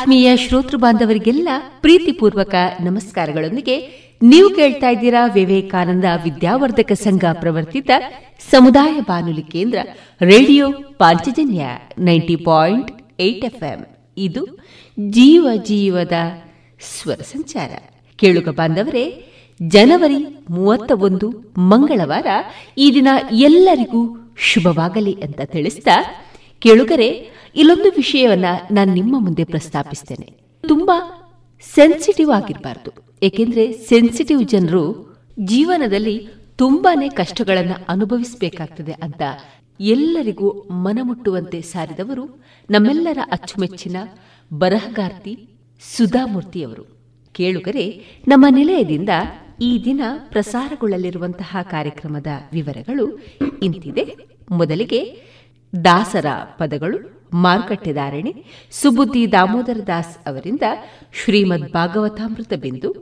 ಆತ್ಮೀಯ ಶ್ರೋತೃ ಬಾಂಧವರಿಗೆಲ್ಲ ಪ್ರೀತಿಪೂರ್ವಕ ನಮಸ್ಕಾರಗಳೊಂದಿಗೆ ನೀವು ಕೇಳ್ತಾ ಇದ್ದೀರಾ ವಿವೇಕಾನಂದ ವಿದ್ಯಾವರ್ಧಕ ಸಂಘ ಪ್ರವರ್ತಿತ ಸಮುದಾಯ ಬಾನುಲಿ ಕೇಂದ್ರ radio Panchajanya ninety point eight FM. ಇದು ಜೀವ ಜೀವದ ಸ್ವರ ಸಂಚಾರ. ಕೇಳುಗ ಬಾಂಧವರೇ, ಜನವರಿ ಮೂವತ್ತ ಒಂದು ಮಂಗಳವಾರ ಈ ದಿನ ಎಲ್ಲರಿಗೂ ಶುಭವಾಗಲಿ ಅಂತ ತಿಳಿಸ್ತಾ ಕೇಳುಗರೆ ಇಲ್ಲೊಂದು ವಿಷಯವನ್ನ ನಾನು ನಿಮ್ಮ ಮುಂದೆ ಪ್ರಸ್ತಾಪಿಸ್ತೇನೆ. ತುಂಬಾ ಸೆನ್ಸಿಟಿವ್ ಆಗಿರಬಾರ್ದು. ಏಕೆಂದ್ರೆ ಸೆನ್ಸಿಟಿವ್ ಜನರು ಜೀವನದಲ್ಲಿ ತುಂಬಾನೇ ಕಷ್ಟಗಳನ್ನು ಅನುಭವಿಸಬೇಕಾಗ್ತದೆ ಅಂತ ಎಲ್ಲರಿಗೂ ಮನಮುಟ್ಟುವಂತೆ ಸಾರಿದವರು ನಮ್ಮೆಲ್ಲರ ಅಚ್ಚುಮೆಚ್ಚಿನ ಬರಹಗಾರ್ತಿ ಸುಧಾಮೂರ್ತಿಯವರು. ಕೇಳುಗರೆ, ನಮ್ಮ ನಿಲಯದಿಂದ ಈ ದಿನ ಪ್ರಸಾರಗೊಳ್ಳಲಿರುವಂತಹ ಕಾರ್ಯಕ್ರಮದ ವಿವರಗಳು ಇಂತಿದೆ. ಮೊದಲಿಗೆ ದಾಸರ ಪದಗಳು. ಮಾರುಕಟ್ಟೆದಾರಣೆ ಸುಬುದ್ದಿ ದಾಮೋದರ ದಾಸ್ ಅವರಿಂದ ಶ್ರೀಮದ್ ಭಾಗವತಾಮೃತ ಬಿಂದು,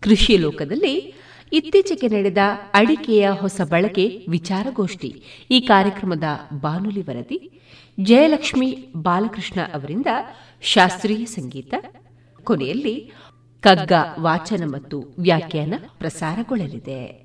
ಕೃಷಿ ಲೋಕದಲ್ಲಿ ಇತ್ತೀಚೆಗೆ ನಡೆದ ಅಡಿಕೆಯ ಹೊಸ ಬಳಕೆ ವಿಚಾರಗೋಷ್ಠಿ ಈ ಕಾರ್ಯಕ್ರಮದ ಬಾನುಲಿ ವರದಿ, ಜಯಲಕ್ಷ್ಮಿ ಬಾಲಕೃಷ್ಣ ಅವರಿಂದ ಶಾಸ್ತ್ರೀಯ ಸಂಗೀತ, ಕೊನೆಯಲ್ಲಿ ಕಗ್ಗ ವಾಚನ ಮತ್ತು ವ್ಯಾಖ್ಯಾನ ಪ್ರಸಾರಗೊಳ್ಳಲಿದೆ.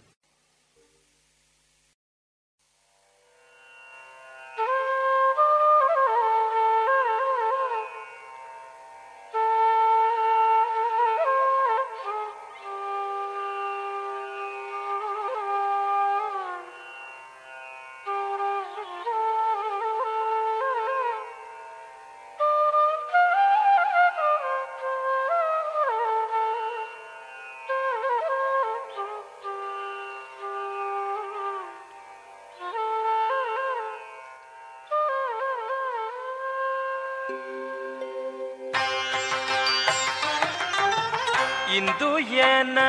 ಜನ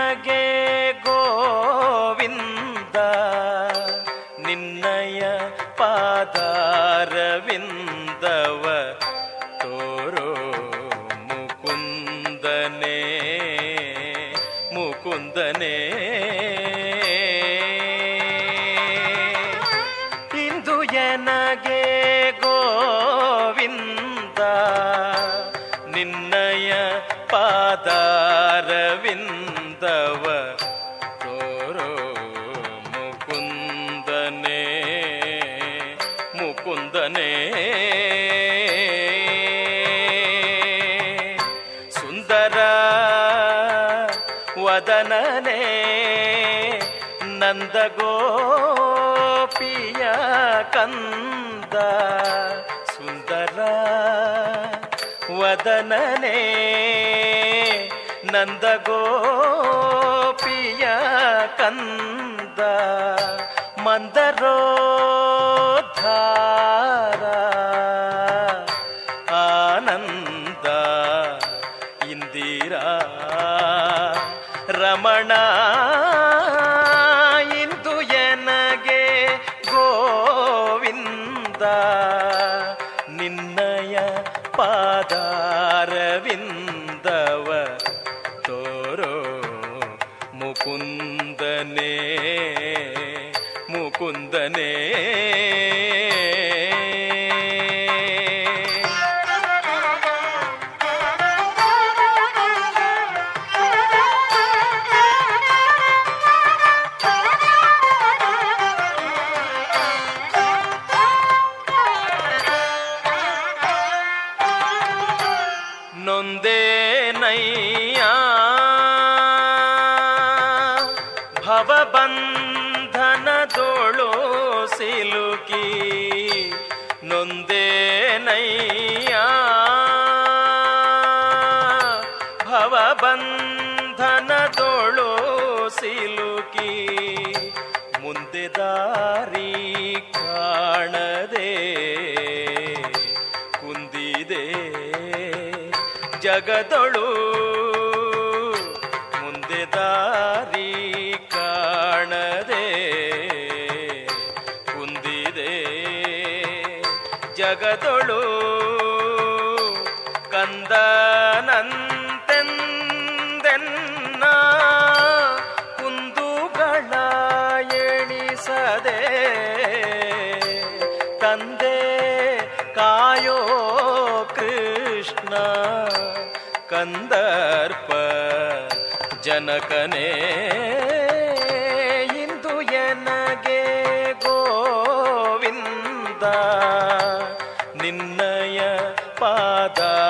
ನಿನ್ನಯ ಪಾದಾರವಿಂದವ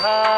他。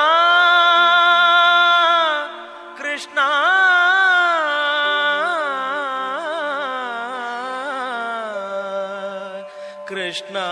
कृष्णा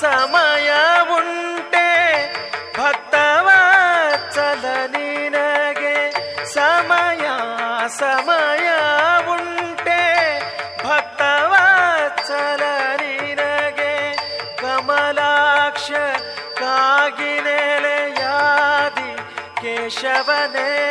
ಸಮಯ ಉಂಟೆ. ಭಕ್ತವತ್ಸಲ ನಿನಗೆ. ಸಮಯ ಸಮಯ ಉಂಟೆ. ಭಕ್ತವತ್ಸಲ ನಿನಗೆ. ಕಮಲಾಕ್ಷ ಕಾಗಿನೆಲೆಯಾದಿ ಕೇಶವನೇ.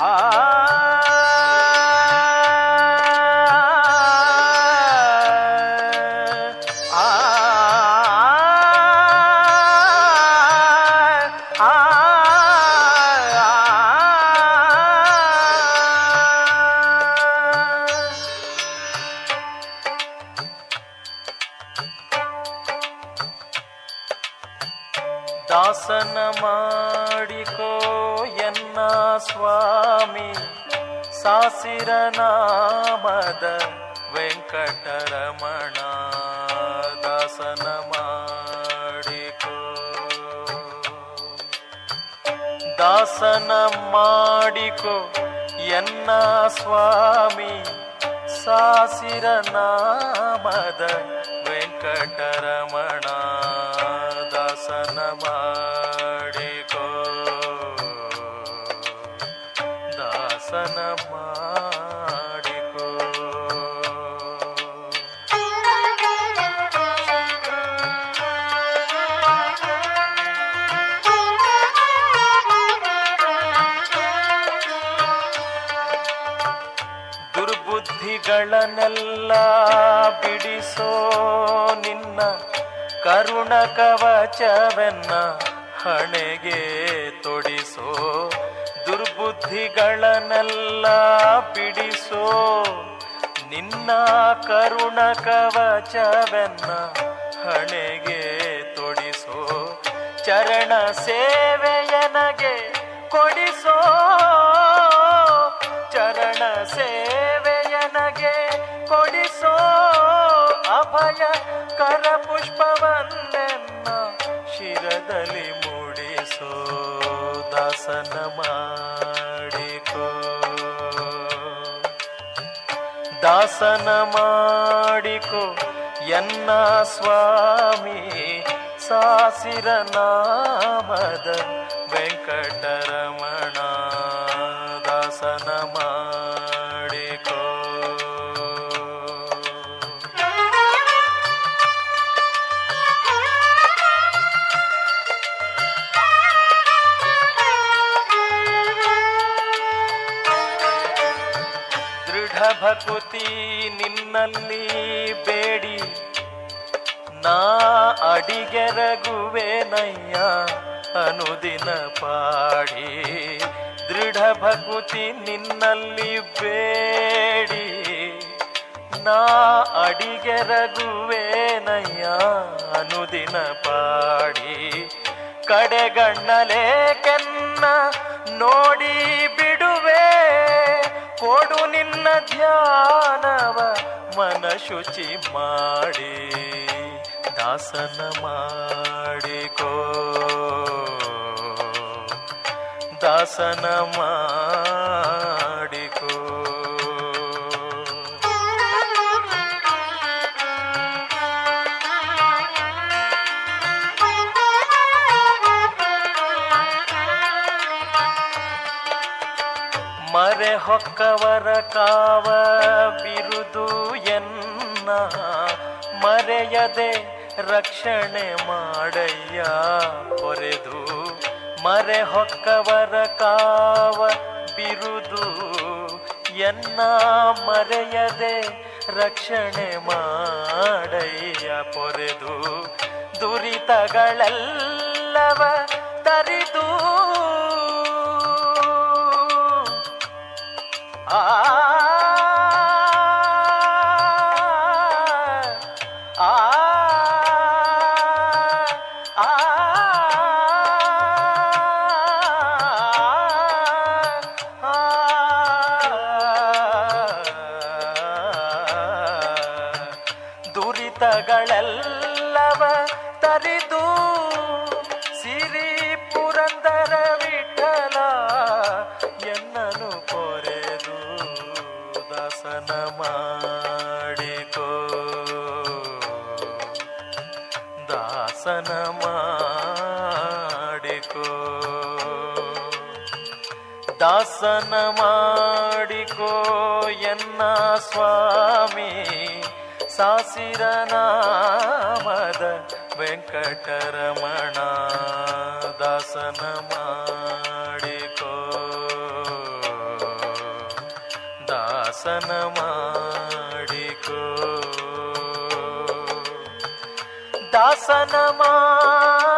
ದಾಸನ ದಾಸನ ಮಾಡಿಕೊ ಎನ್ನ ಸ್ವಾಮಿ ಸಾಸಿರ ನಾಮದ ವೆಂಕಟರಮಣ ದಾಸನ ಮಾಡಿಕೋ ದುರ್ಬುದ್ಧಿಗಳನ್ನೆಲ್ಲ ಬಿಡಿಸೋ ನಿನ್ನ ಕರುಣ ಕವಚವೆನ್ನ ಹಣೆಗೆ ತೊಡಿಸೋ ದುರ್ಬುದ್ಧಿಗಳನ್ನೆಲ್ಲ ಬಿಡಿಸೋ ನಿನ್ನ ಕರುಣ ಕವಚವೆನ್ನ ಹಣೆಗೆ ತೊಡಿಸೋ ಚರಣ ಸೇವೆಯನಗೆ ಕೊಡಿಸೋ ಚರಣ ಸೇವೆಯನಗೆ ಕೊಡಿಸೋ ಅಭಯ ಕರ ಪುಷ್ಪವನ್ನೆನ್ನ ಶಿರದಲ್ಲಿ ಮೂಡಿಸೋ ದಾಸನ ಮಾಡಿಕೋ. ದಾಸನ ಮಾಡಿಕೋ ಎನ್ನ ಸ್ವಾಮಿ ಸಾಸಿರ ನಾಮದ ವೆಂಕಟರಮಣ ಭಕುತಿ ನಿನ್ನಲ್ಲಿ ಬೇಡಿ. ನಾ ಅಡಿಗೆರಗುವೆನಯ್ಯ ಅನುದಿನ ಪಾಡಿ. ದೃಢ ಭಕ್ತಿ ನಿನ್ನಲ್ಲಿ ಬೇಡಿ. ನಾ ಅಡಿಗೆರಗುವೆನಯ್ಯ ಅನುದಿನ ಪಾಡಿ. ಕಡೆಗಣ್ಣಲೆ ಕೆನ್ನ ನೋಡಿ ಬಿಡುವೆ ಕೊಡು ನಿನ್ನ ಧ್ಯಾನವ ಮನ ಶುಚಿ ಮಾಡಿ ದಾಸನ ಮಾಡಿಕೋ. ದಾಸನ ಮಾಡಿಕೋ ಹೊಕ್ಕವರ ಕಾವ ಬಿರುದು ಎನ್ನ ಮರೆಯದೆ ರಕ್ಷಣೆ ಮಾಡಯ್ಯ ಹೊರೆದು ಮರೆ ಹೊಕ್ಕವರ ಕಾವ ಬಿರುದು ಎನ್ನ ಮರೆಯದೆ ರಕ್ಷಣೆ ಮಾಡಯ್ಯ ಪೊರೆದು ದುರಿತಗಳೆಲ್ಲವ ತರಿದು ಆ ಸಾಸಿರ ನಾಮದ ವೆಂಕಟರಮಣ ದಾಸನ ಮಾಡಿಕೋ ದಾಸನ ಮಾಡಿಕೋ ದಾಸನ ಮಾಡಿಕೋ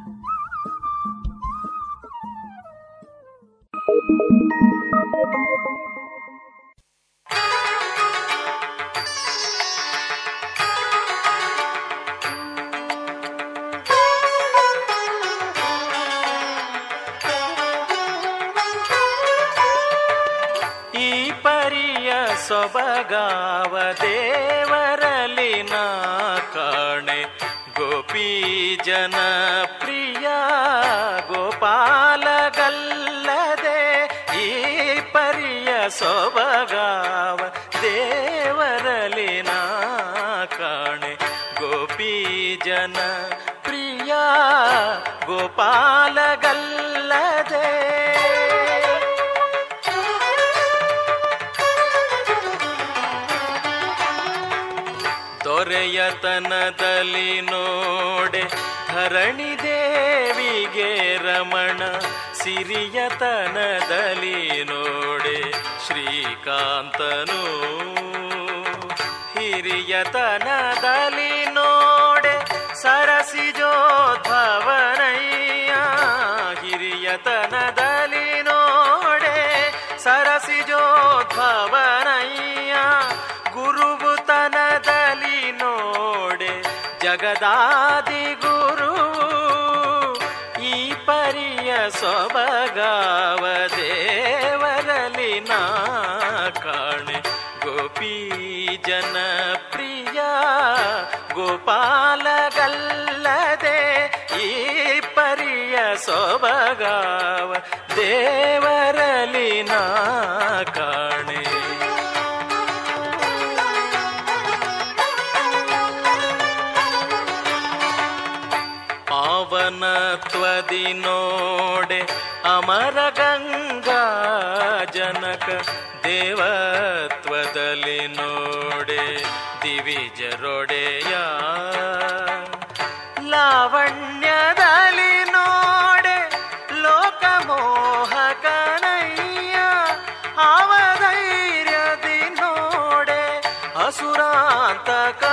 ದೊರೆಯತನದಲ್ಲಿ ನೋಡೆ ಧರಣಿ ದೇವಿಗೆ ರಮಣ ಸಿರಿಯತನದಲ್ಲಿ ನೋಡೆ ಶ್ರೀಕಾಂತನು. ಹಿರಿಯತನದಲ್ಲಿ ನೋಡೆ ಸರಸಿಜೋದ್ಭವನಯ್ಯ ಜಗದಾದಿ ಗುರು, ಈ ಪರಿಯ ಸೊಬಗಾವ ದೇವರಲಿ ನಾ ಕಾಣೆ. ಗೋಪಿ ಜನ ಪ್ರಿಯ ಗೋಪಾಲಗಲ್ಲದೆ ಈ ಪರಿಯ ಸೊಬಗಾವ ದೇವರಲಿ ನಾ ಕಾಣೆ. ಪಾವನತ್ವದಿ ನೋಡೆ ಅಮರ ಗಂಗಾ ಜನಕ ದೇವತ್ವದಲ್ಲಿ ನೋಡೆ ದಿವಿಜರೊಡೆಯ ಲಾವಣ್ಯದಲ್ಲಿ ನೋಡೆ ಲೋಕಮೋಹಕನಯ್ಯ ಅವಧೈರ್ಯದಿ ನೋಡೆ ಅಸುರಾಂತಕ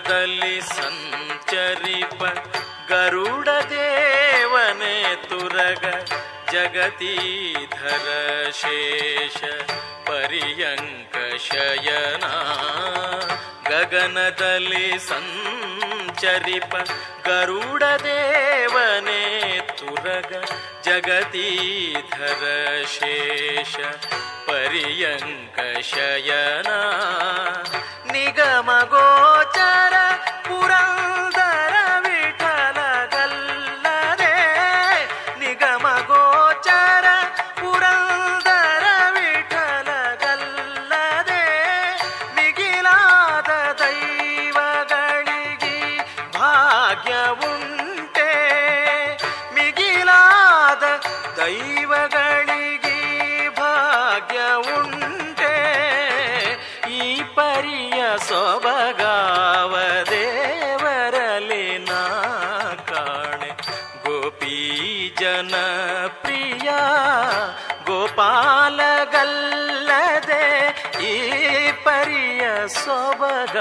ಗಗನದಲ್ಲಿ ಸಂಚರಿಪ ಗರುಡ ದೇವನೇ ತುರಗ ಜಗತೀಧರ ಶೇಷ ಪರ್ಯಂಕ ಶಯನ ಗಗನದಲ್ಲಿ ಸಂಚರಿಪ ಗರುಡ ದೇವನೇ ತುರಗ ಜಗತೀಧರ ಶೇಷ ಪರ್ಯಂಕ ಶಯನ ನಿಗಮ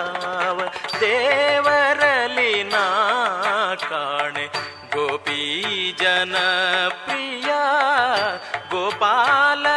ಸೊಬಗಾವ ದೇವರಲಿ ನಾ ಕಾಣೆ. ಗೋಪಿ ಜನ ಪ್ರಿಯ ಗೋಪಾಲಗಲ್ಲದೆ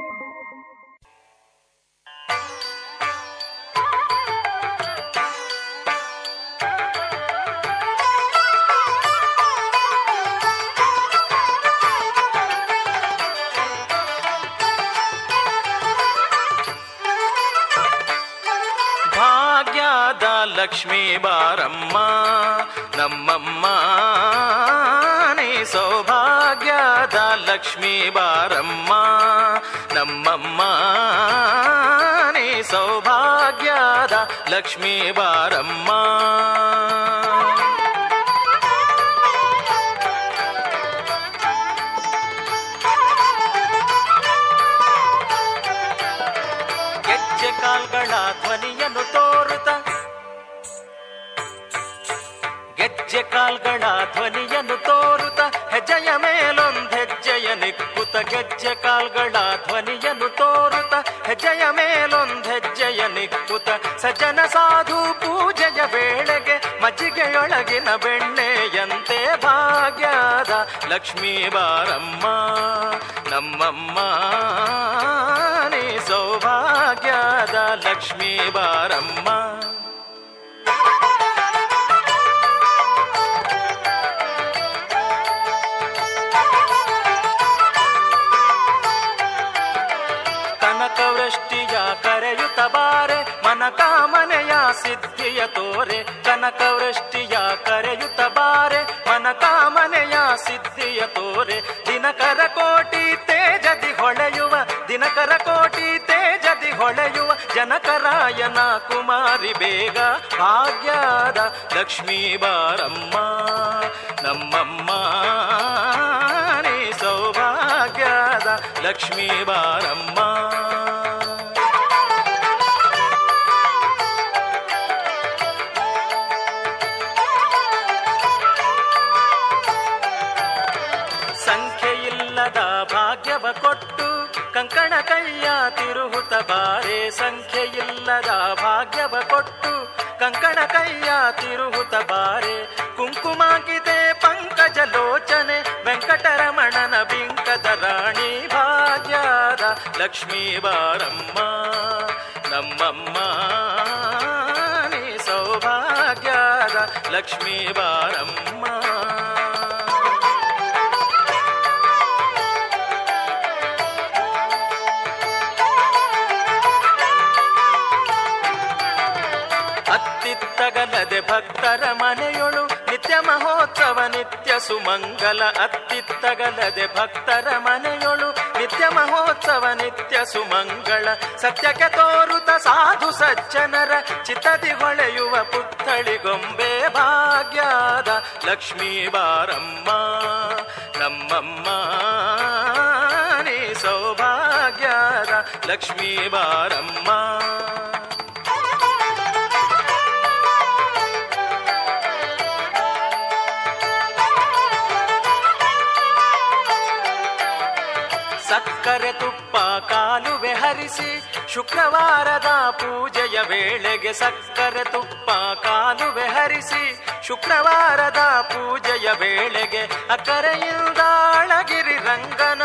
ಯಾರಮ್ಮ ನಮ್ಮಮ್ಮನೇ ಸೌಭಾಗ್ಯದ ಲಕ್ಷ್ಮೀ ಬಾರಮ್ಮ. ನಮ್ಮಮ್ಮನೇ ಸೌಭಾಗ್ಯದ ಲಕ್ಷ್ಮೀ ಬಾರಮ್ಮ. ಧ್ವನಿಯನ್ನು ತೋರುತ ಹೆಜ್ಜೆಯ ಮೇಲೊಂದು ಹೆಜ್ಜೆಯ ನಿಕ್ಕುತ ಗೆಜ್ಜೆ ಕಾಲ್ಗಳ ಧ್ವನಿಯನ್ನು ತೋರುತ್ತ ಹೆಜ್ಜೆಯ ಮೇಲೊಂದು ಹೆಜ್ಜೆಯ ನಿಕ್ಕುತ ಸಜ್ಜನ ಸಾಧು ಪೂಜೆಯ ವೇಳೆಗೆ ಮಜ್ಜಿಗೆಯೊಳಗಿನ ಬೆಣ್ಣೆಯಂತೆ ಭಾಗ್ಯದ ಲಕ್ಷ್ಮೀ ಬಾರಮ್ಮ, ನಮ್ಮಮ್ಮ, ನೀ ಸೌಭಾಗ್ಯದ ಲಕ್ಷ್ಮೀ ಬಾರಮ್ಮ. ತೋರೆ, ಕನಕವೃಷ್ಟಿಯ ಕರೆಯುತ್ತ ಬಾರೆ ಮನ ಕಾಮನೆಯ ಸಿದ್ಧಿಯ ತೋರೆ. ದಿನಕರ ಕೋಟಿ ತೇಜದಿ ಹೊಳೆಯುವ, ದಿನಕರ ಕೋಟಿ ತೇಜದಿ ಹೊಳೆಯುವ ಜನಕರಾಯನ ಕುಮಾರಿ ಬೇಗ. ಭಾಗ್ಯದ ಲಕ್ಷ್ಮೀ ಬಾರಮ್ಮ, ನಮ್ಮಮ್ಮ ಸೌಭಾಗ್ಯದ ಲಕ್ಷ್ಮೀ ಬಾರಮ್ಮ. ತಿರುಹುತ ಬಾರೆ ಸಂಖ್ಯೆಯಿಲ್ಲದ ಭಾಗ್ಯವ ಕೊಟ್ಟು ಕಂಕಣ ಕೈಯ ತಿರುಹುತ ಬಾರೆ ಕುಂಕುಮಾಗಿದೆ ಪಂಕಜ ಲೋಚನೆ ವೆಂಕಟರಮಣನ ಬಿಂಕದ ರಾಣಿ ಭಾಗ್ಯದ ಲಕ್ಷ್ಮೀ ಬಾರಮ್ಮ, ನಮ್ಮಮ್ಮ, ನೀ ಸೌಭಾಗ್ಯದ ಲಕ್ಷ್ಮೀ ಬಾರಮ್ಮ. ಭಕ್ತರ ಮನೆಯೊಳು ನಿತ್ಯ ಮಹೋತ್ಸವ, ನಿತ್ಯ ಸುಮಂಗಲ ಅತ್ತಿತ್ತಗಲದೆ ಭಕ್ತರ ಮನೆಯೊಳು ನಿತ್ಯ ಮಹೋತ್ಸವ, ನಿತ್ಯ ಸುಮಂಗಳ ಸತ್ಯಕ್ಕೆ ತೋರುತ ಸಾಧು ಸಜ್ಜನರ ಚಿತ್ತದಿ ಹೊಳೆಯುವ ಪುತ್ಥಳಿ ಗೊಂಬೆ ಭಾಗ್ಯದ ಲಕ್ಷ್ಮೀ ಬಾರಮ್ಮ ನಮ್ಮಮ್ಮ ನೀ ಸೌಭಾಗ್ಯದ ಲಕ್ಷ್ಮೀ ಬಾರಮ್ಮ. ಹರಿಸಿ ಶುಕ್ರವಾರದ ಪೂಜೆಯ ವೇಳೆಗೆ ಸಕ್ಕರೆ ತುಪ್ಪ ಕಾಲುವೆ ಹರಿಸಿ ಶುಕ್ರವಾರದ ಪೂಜೆಯ ವೇಳೆಗೆ ಅಕರೆಯಿಂದ ಅಳಗಿರಿ ರಂಗನ.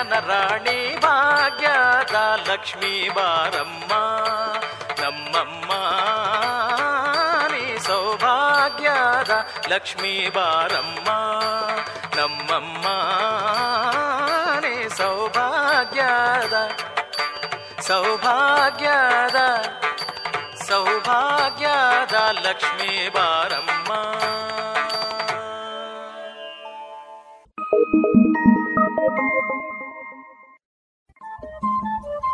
ವಿಠಲನ ರಾಣಿ ಭಾಗ್ಯದ ಲಕ್ಷ್ಮೀ ಬಾರಮ್ಮ, ನಮ್ಮಮ್ಮ, ನೀ ಸೌಭಾಗ್ಯದ ಲಕ್ಷ್ಮೀ ಬಾರಮ್ಮ, ನಮ್ಮಮ್ಮ, ನೀ ಸೌಭಾಗ್ಯದ ಸೌಭಾಗ್ಯದ ಸೌಭಾಗ್ಯದ ಲಕ್ಷ್ಮೀ ಬಾರಮ್ಮ.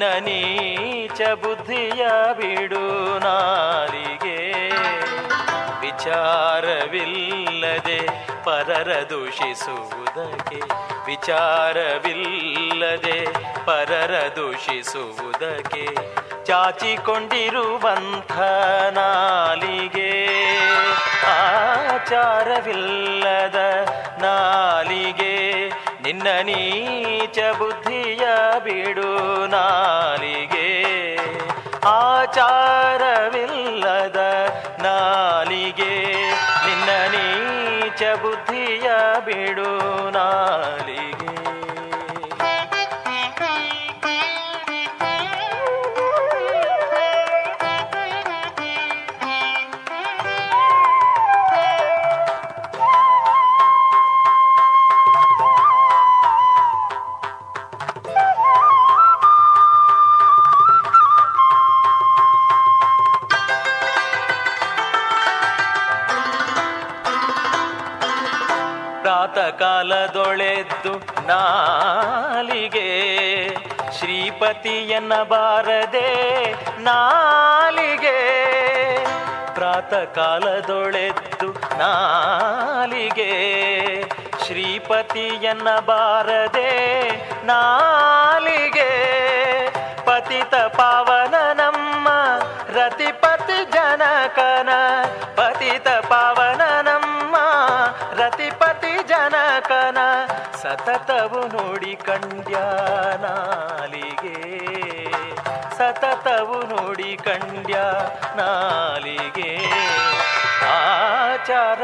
ನಿನ್ನ ನೀಚ ಬುದ್ಧಿಯ ಬಿಡು ನಾಲಿಗೆ. ವಿಚಾರವಿಲ್ಲದೆ ಪರರ ದೂಷಿಸುವುದಕ್ಕೆ. ವಿಚಾರವಿಲ್ಲದೆ ಪರರ ದೂಷಿಸುವುದಕ್ಕೆ. ಚಾಚಿಕೊಂಡಿರುವಂಥ ನಾಲಿಗೆ. ಆಚಾರವಿಲ್ಲದ ನಾಲಿಗೆ. ನಿನ್ನ ನೀಚ ಬುದ್ಧಿಯ ಬಿಡು ನಾಲಿಗೆ. ಆಚಾರವಿಲ್ಲದ ನಾಲಿಗೆ. ನಿನ್ನ ನೀಚ ಬುದ್ಧಿಯ ಬಿಡು ನಾಲಿಗೆ. ಪ್ರಾತಕಾಲದೊಳೆದ್ದು ನಾಲಿಗೆ, ಶ್ರೀಪತಿಯನ್ನ ಬಾರದೆ ನಾಲಿಗೆ. ಪ್ರಾತಕಾಲದೊಳೆದ್ದು ನಾಲಿಗೆ, ಶ್ರೀಪತಿಯನ್ನ ಬಾರದೆ ನಾಲಿಗೆ. ಪತಿತ ಪಾವನ ನಮ್ಮ ರತಿಪತಿ ಜನಕನ ಸತತವು ನೋಡಿ ಕಂಡ್ಯ ನಾಲಿಗೆ. ಸತತವು ನೋಡಿ ಕಂಡ್ಯ ನಾಲಿಗೆ. ಆಚಾರವಿಲ್ಲದ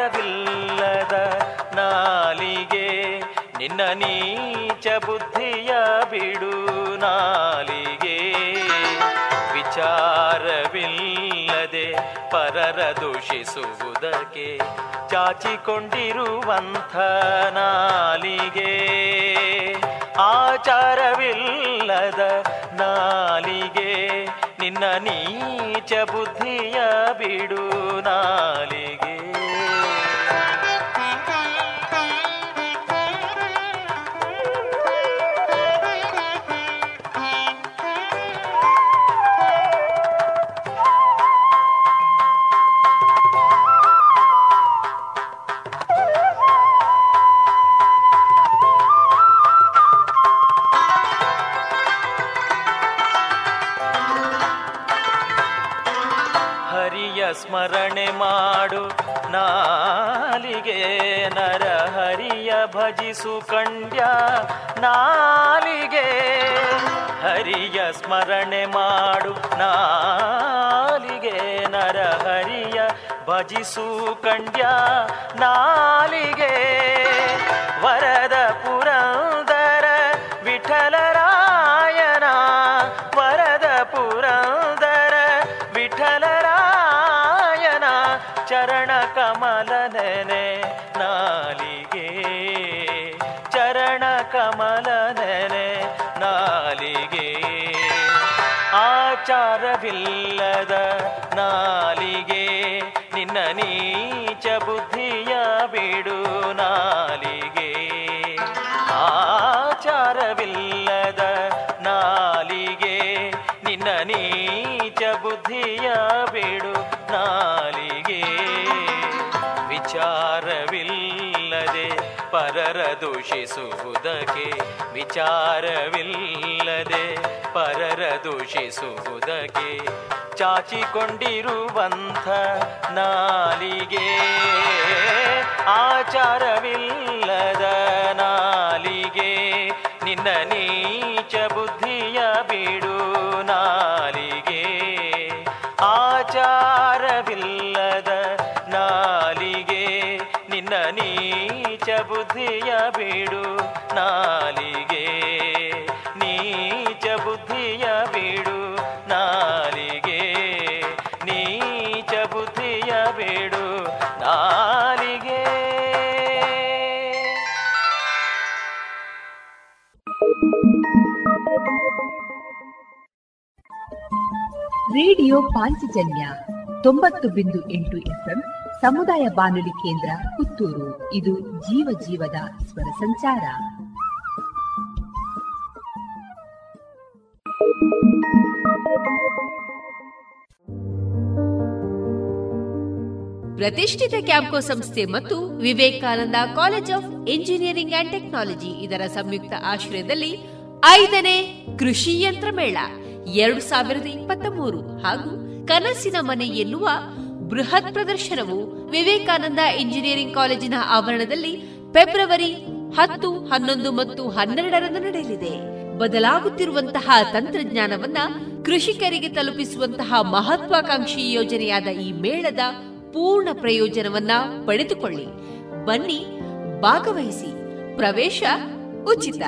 ನಾಲಿಗೆ. ನಿನ್ನ ನೀಚ ಬುದ್ಧಿಯ ಬಿಡು ನಾಲಿಗೆ. ಪರರ ದೂಷಿಸುವುದಕ್ಕೆ ಚಾಚಿಕೊಂಡಿರುವಂಥ ನಾಲಿಗೆ. ಆಚಾರವಿಲ್ಲದ ನಾಲಿಗೆ ನಿನ್ನ ನೀಚ ಬುದ್ಧಿಯ ಬಿಡು ನಾಲಿಗೆ. ಮಾಡು. ನಾಲಿಗೆ ನರ ಹರಿಯ ಭಜಿಸು ಕಂಡ್ಯ. ನಾಲಿಗೆ ಹರಿಯ ಸ್ಮರಣೆ ಮಾಡು. ನಾಲಿಗೆ ನರ ಹರಿಯ ಭಜಿಸು ಕಂಡ್ಯ. ನಾಲಿಗೆ ವರದ ಪುರಂದರ ಆಚಾರವಿಲ್ಲದ ನಾಲಿಗೆ ನಿನ್ನ ನೀಚ ಬುದ್ಧಿಯ ಬಿಡು ನಾಲಿಗೆ. ದೂಷಿಸುವುದಕ್ಕೆ ವಿಚಾರವಿಲ್ಲದೆ ಪರರ ದೂಷಿಸುವುದಕ್ಕೆ ಚಾಚಿಕೊಂಡಿರುವಂಥ ನಾಲಿಗೆ ಆಚಾರವಿಲ್ಲದ ನಾಲಿಗೆ ನಿನ್ನ ನೀಚ ಬುದ್ಧಿಯ ಬಿಡು. ಬಿಡು ನಾಲಿಗೆ. ನೀಚ ಬುದ್ಧಿಯ ಬಿಡು ನಾಲಿಗೆ. ನೀಚ ಬುದ್ಧಿಯ ಬಿಡು ನಾಲಿಗೆ. ರೇಡಿಯೋ ಪಾಂಚಜನ್ಯ ತೊಂಬತ್ತು ಬಿಂದು ಎಂಟು ಎಫ್ಎಂ ಸಮುದಾಯ ಬಾನುಲಿ ಕೇಂದ್ರ ಪುತ್ತೂರು. ಇದು ಜೀವ ಜೀವದ ಸ್ವರ ಸಂಚಾರ. ಪ್ರತಿಷ್ಠಿತ ಕ್ಯಾಂಪೋ ಸಂಸ್ಥೆ ಮತ್ತು Vivekananda college of engineering and technology ಇದರ ಸಂಯುಕ್ತ ಆಶ್ರಯದಲ್ಲಿ ಐದನೇ ಕೃಷಿ ಯಂತ್ರ ಮೇಳ. ಎರಡು ಸಾವಿರದ ಇಪ್ಪತ್ತ ಮೂರು ಹಾಗೂ ಕನಸಿನ ಮನೆ ಎನ್ನುವ ಬೃಹತ್ ಪ್ರದರ್ಶನವು ವಿವೇಕಾನಂದ ಇಂಜಿನಿಯರಿಂಗ್ ಕಾಲೇಜಿನ ಆವರಣದಲ್ಲಿ ಫೆಬ್ರವರಿ ಹತ್ತು, ಹನ್ನೊಂದು ಮತ್ತು ಹನ್ನೆರಡರಂದು ನಡೆಯಲಿದೆ. ಬದಲಾಗುತ್ತಿರುವಂತಹ ತಂತ್ರಜ್ಞಾನವನ್ನ ಕೃಷಿಕರಿಗೆ ತಲುಪಿಸುವಂತಹ ಮಹತ್ವಾಕಾಂಕ್ಷಿ ಯೋಜನೆಯಾದ ಈ ಮೇಳದ ಪೂರ್ಣ ಪ್ರಯೋಜನವನ್ನ ಪಡೆದುಕೊಳ್ಳಿ. ಬನ್ನಿ ಭಾಗವಹಿಸಿ. ಪ್ರವೇಶ ಉಚಿತ.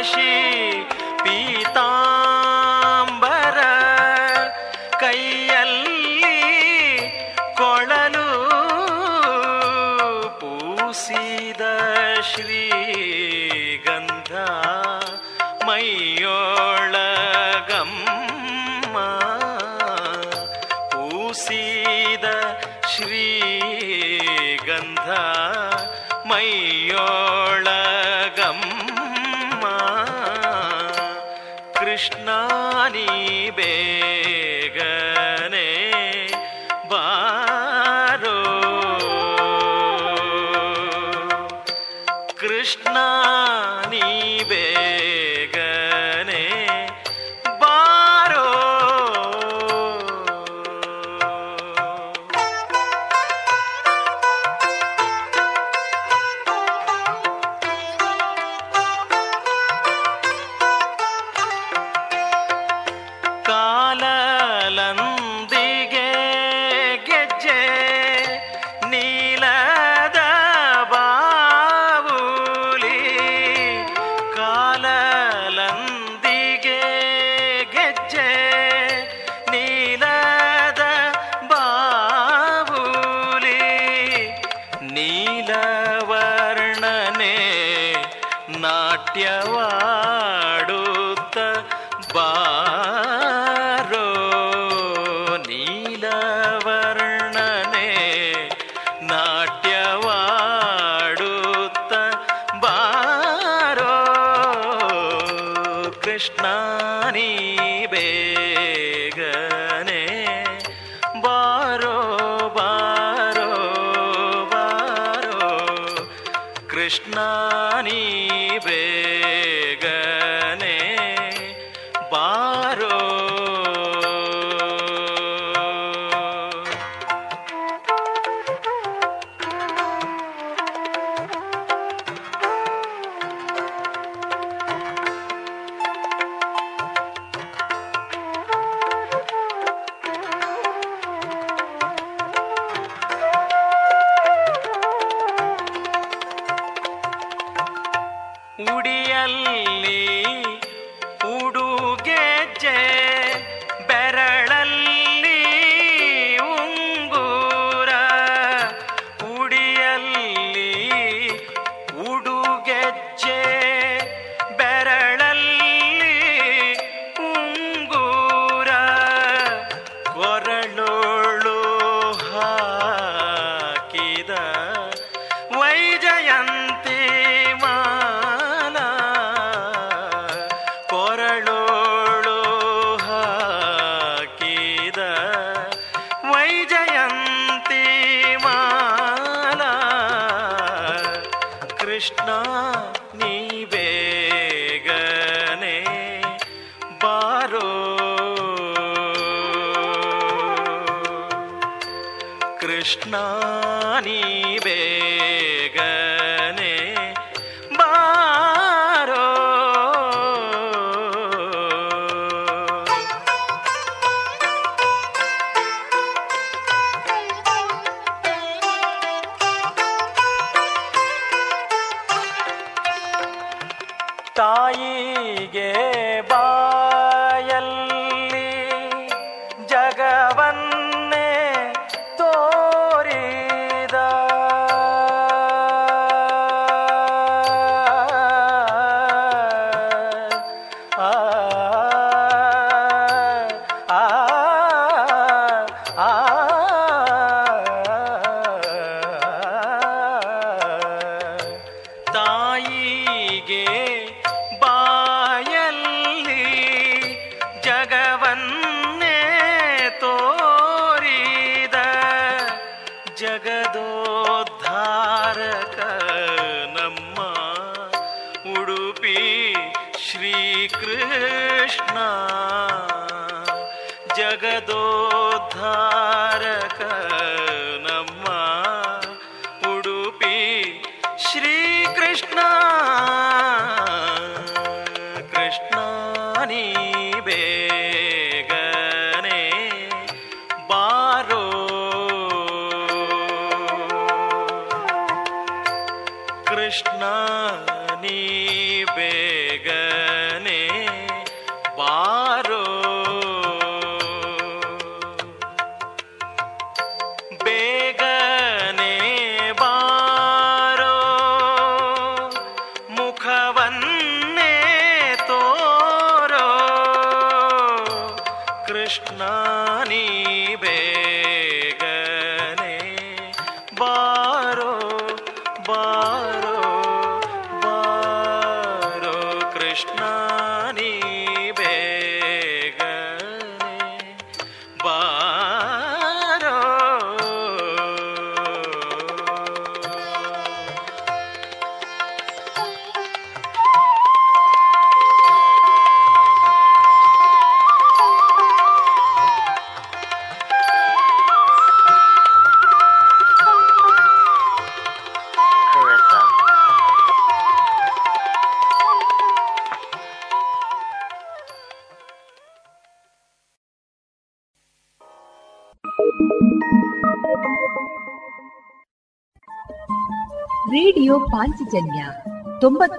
काशी पीता பகவன்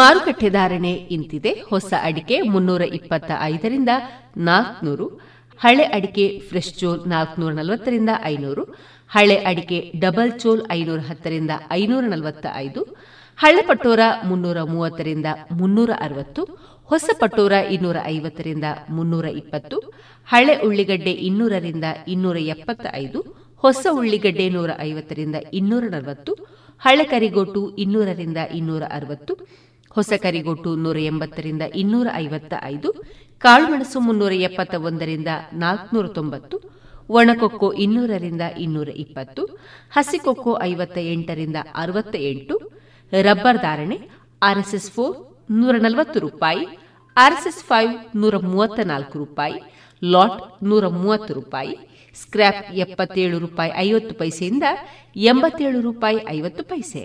ಮಾರುಕಟ್ಟೆ ಧಾರಣೆ ಇಂತಿದೆ. ಹೊಸ ಅಡಿಕೆ ಮುನ್ನೂರ ಇಪ್ಪತ್ತ ಐದರಿಂದ ನಾಲ್ಕನೂರು, ಹಳೆ ಅಡಿಕೆ ಫ್ರೆಶ್ ಚೋಲ್ ನಾಲ್ಕನೂರ ನಲವತ್ತರಿಂದ ಐನೂರು, ಹಳೆ ಅಡಿಕೆ ಡಬಲ್ ಚೋಲ್ ಐನೂರ ಹತ್ತರಿಂದ ಐನೂರ ನಲವತ್ತ ಐದು ಹಳೆ ಪಟೋರ ಮುನ್ನೂರ ಮೂವತ್ತರಿಂದ ಮುನ್ನೂರ ಅರವತ್ತು ಹೊಸ ಪಟೋರ ಇನ್ನೂರ ಐವತ್ತರಿಂದ ಮುನ್ನೂರ ಇಪ್ಪತ್ತು ಹಳೆ ಉಳ್ಳಿಗಡ್ಡೆ ಇನ್ನೂರರಿಂದ ಇನ್ನೂರ ಎಪ್ಪತ್ತ ಐದು ಹೊಸ ಉಳ್ಳಿಗಡ್ಡೆ ನೂರ ಐವತ್ತರಿಂದ ಇನ್ನೂರ ನಲವತ್ತು ಹಳೆ ಕರಿಗೋಟು ಇನ್ನೂರರಿಂದ ಇನ್ನೂರ ಅರವತ್ತು ಹೊಸ ಕರಿಗೊಟ್ಟು ನೂರ ಎಂಬತ್ತರಿಂದ ಇನ್ನೂರ ಐವತ್ತ ಐದು ಕಾಳುಮೆಣಸು ಮುನ್ನೂರ ಎಪ್ಪತ್ತ ಒಂದರಿಂದ ನಾಲ್ಕುನೂರ ತೊಂಬತ್ತು, ಒಣಕೊಕ್ಕೋ ಇನ್ನೂರರಿಂದ ಇನ್ನೂರ ಇಪ್ಪತ್ತು, ಹಸಿಕೊಕ್ಕೋ ಐವತ್ತ ಎಂಟರಿಂದ ಅರವತ್ತ ಎಂಟು ರಬ್ಬರ್ ಧಾರಣೆ ಆರ್ಎಸ್ಎಸ್ ಫೋರ್ ನೂರ ನಲವತ್ತು ರೂಪಾಯಿ, ಆರ್ಎಸ್ಎಸ್ ಫೈವ್ ನೂರ ಮೂವತ್ತ ನಾಲ್ಕು ರೂಪಾಯಿ, ಲಾಟ್ ನೂರ ಮೂವತ್ತು ರೂಪಾಯಿ, ಸ್ಕ್ರ್ಯಾಪ್ ಎಪ್ಪತ್ತೇಳು ರೂಪಾಯಿ ಐವತ್ತು ಪೈಸೆಯಿಂದ ಎಂಬತ್ತೇಳು ರೂಪಾಯಿ ಐವತ್ತು ಪೈಸೆ.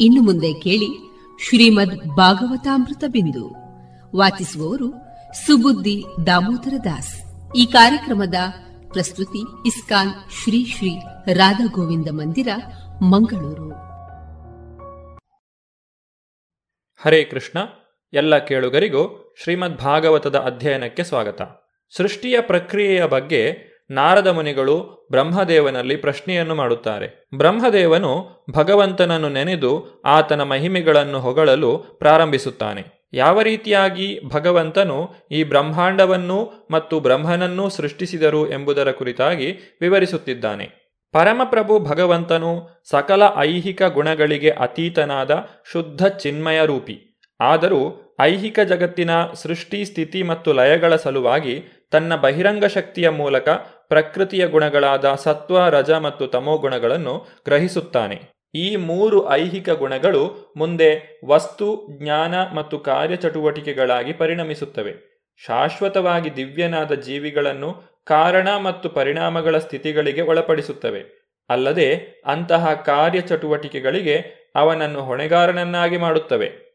ಇನ್ನು ಮುಂದೆ ಕೇಳಿ ಶ್ರೀಮದ್ ಭಾಗವತಾಮೃತ ಬಿಂದು. ವಾಚಿಸುವವರು ಸುಬುದ್ದಿ ದಾಮೋದರ ದಾಸ್. ಈ ಕಾರ್ಯಕ್ರಮದ ಪ್ರಸ್ತುತಿ ಇಸ್ಕಾನ್ ಶ್ರೀ ಶ್ರೀ ರಾಧಾ ಗೋವಿಂದ ಮಂದಿರ, ಮಂಗಳೂರು. ಹರೇ ಕೃಷ್ಣ, ಎಲ್ಲ ಕೇಳುಗರಿಗೂ ಶ್ರೀಮದ್ ಭಾಗವತದ ಅಧ್ಯಯನಕ್ಕೆ ಸ್ವಾಗತ. ಸೃಷ್ಟಿಯ ಪ್ರಕ್ರಿಯೆಯ ಬಗ್ಗೆ ನಾರದ ಮುನಿಗಳು ಬ್ರಹ್ಮದೇವನಲ್ಲಿ ಪ್ರಶ್ನೆಯನ್ನು ಮಾಡುತ್ತಾರೆ. ಬ್ರಹ್ಮದೇವನು ಭಗವಂತನನ್ನು ನೆನೆದು ಆತನ ಮಹಿಮೆಗಳನ್ನು ಹೊಗಳಲು ಪ್ರಾರಂಭಿಸುತ್ತಾನೆ. ಯಾವ ರೀತಿಯಾಗಿ ಭಗವಂತನು ಈ ಬ್ರಹ್ಮಾಂಡವನ್ನು ಮತ್ತು ಬ್ರಹ್ಮನನ್ನೂ ಸೃಷ್ಟಿಸಿದರು ಎಂಬುದರ ಕುರಿತಾಗಿ ವಿವರಿಸುತ್ತಿದ್ದಾನೆ. ಪರಮಪ್ರಭು ಭಗವಂತನು ಸಕಲ ಐಹಿಕ ಗುಣಗಳಿಗೆ ಅತೀತನಾದ ಶುದ್ಧ ಚಿನ್ಮಯ ರೂಪಿ. ಆದರೂ ಐಹಿಕ ಜಗತ್ತಿನ ಸೃಷ್ಟಿ, ಸ್ಥಿತಿ ಮತ್ತು ಲಯಗಳ ಸಲುವಾಗಿ ತನ್ನ ಬಹಿರಂಗ ಶಕ್ತಿಯ ಮೂಲಕ ಪ್ರಕೃತಿಯ ಗುಣಗಳಾದ ಸತ್ವ, ರಜ ಮತ್ತು ತಮೋ ಗುಣಗಳನ್ನು ಗ್ರಹಿಸುತ್ತಾನೆ. ಈ ಮೂರು ಐಹಿಕ ಗುಣಗಳು ಮುಂದೆ ವಸ್ತು, ಜ್ಞಾನ ಮತ್ತು ಕಾರ್ಯಚಟುವಟಿಕೆಗಳಾಗಿ ಪರಿಣಮಿಸುತ್ತವೆ. ಶಾಶ್ವತವಾಗಿ ದಿವ್ಯನಾದ ಜೀವಿಗಳನ್ನು ಕಾರಣ ಮತ್ತು ಪರಿಣಾಮಗಳ ಸ್ಥಿತಿಗಳಿಗೆ ಒಳಪಡಿಸುತ್ತವೆ. ಅಲ್ಲದೆ ಅಂತಹ ಕಾರ್ಯಚಟುವಟಿಕೆಗಳಿಗೆ ಅವನನ್ನು ಹೊಣೆಗಾರನನ್ನಾಗಿ ಮಾಡುತ್ತವೆ.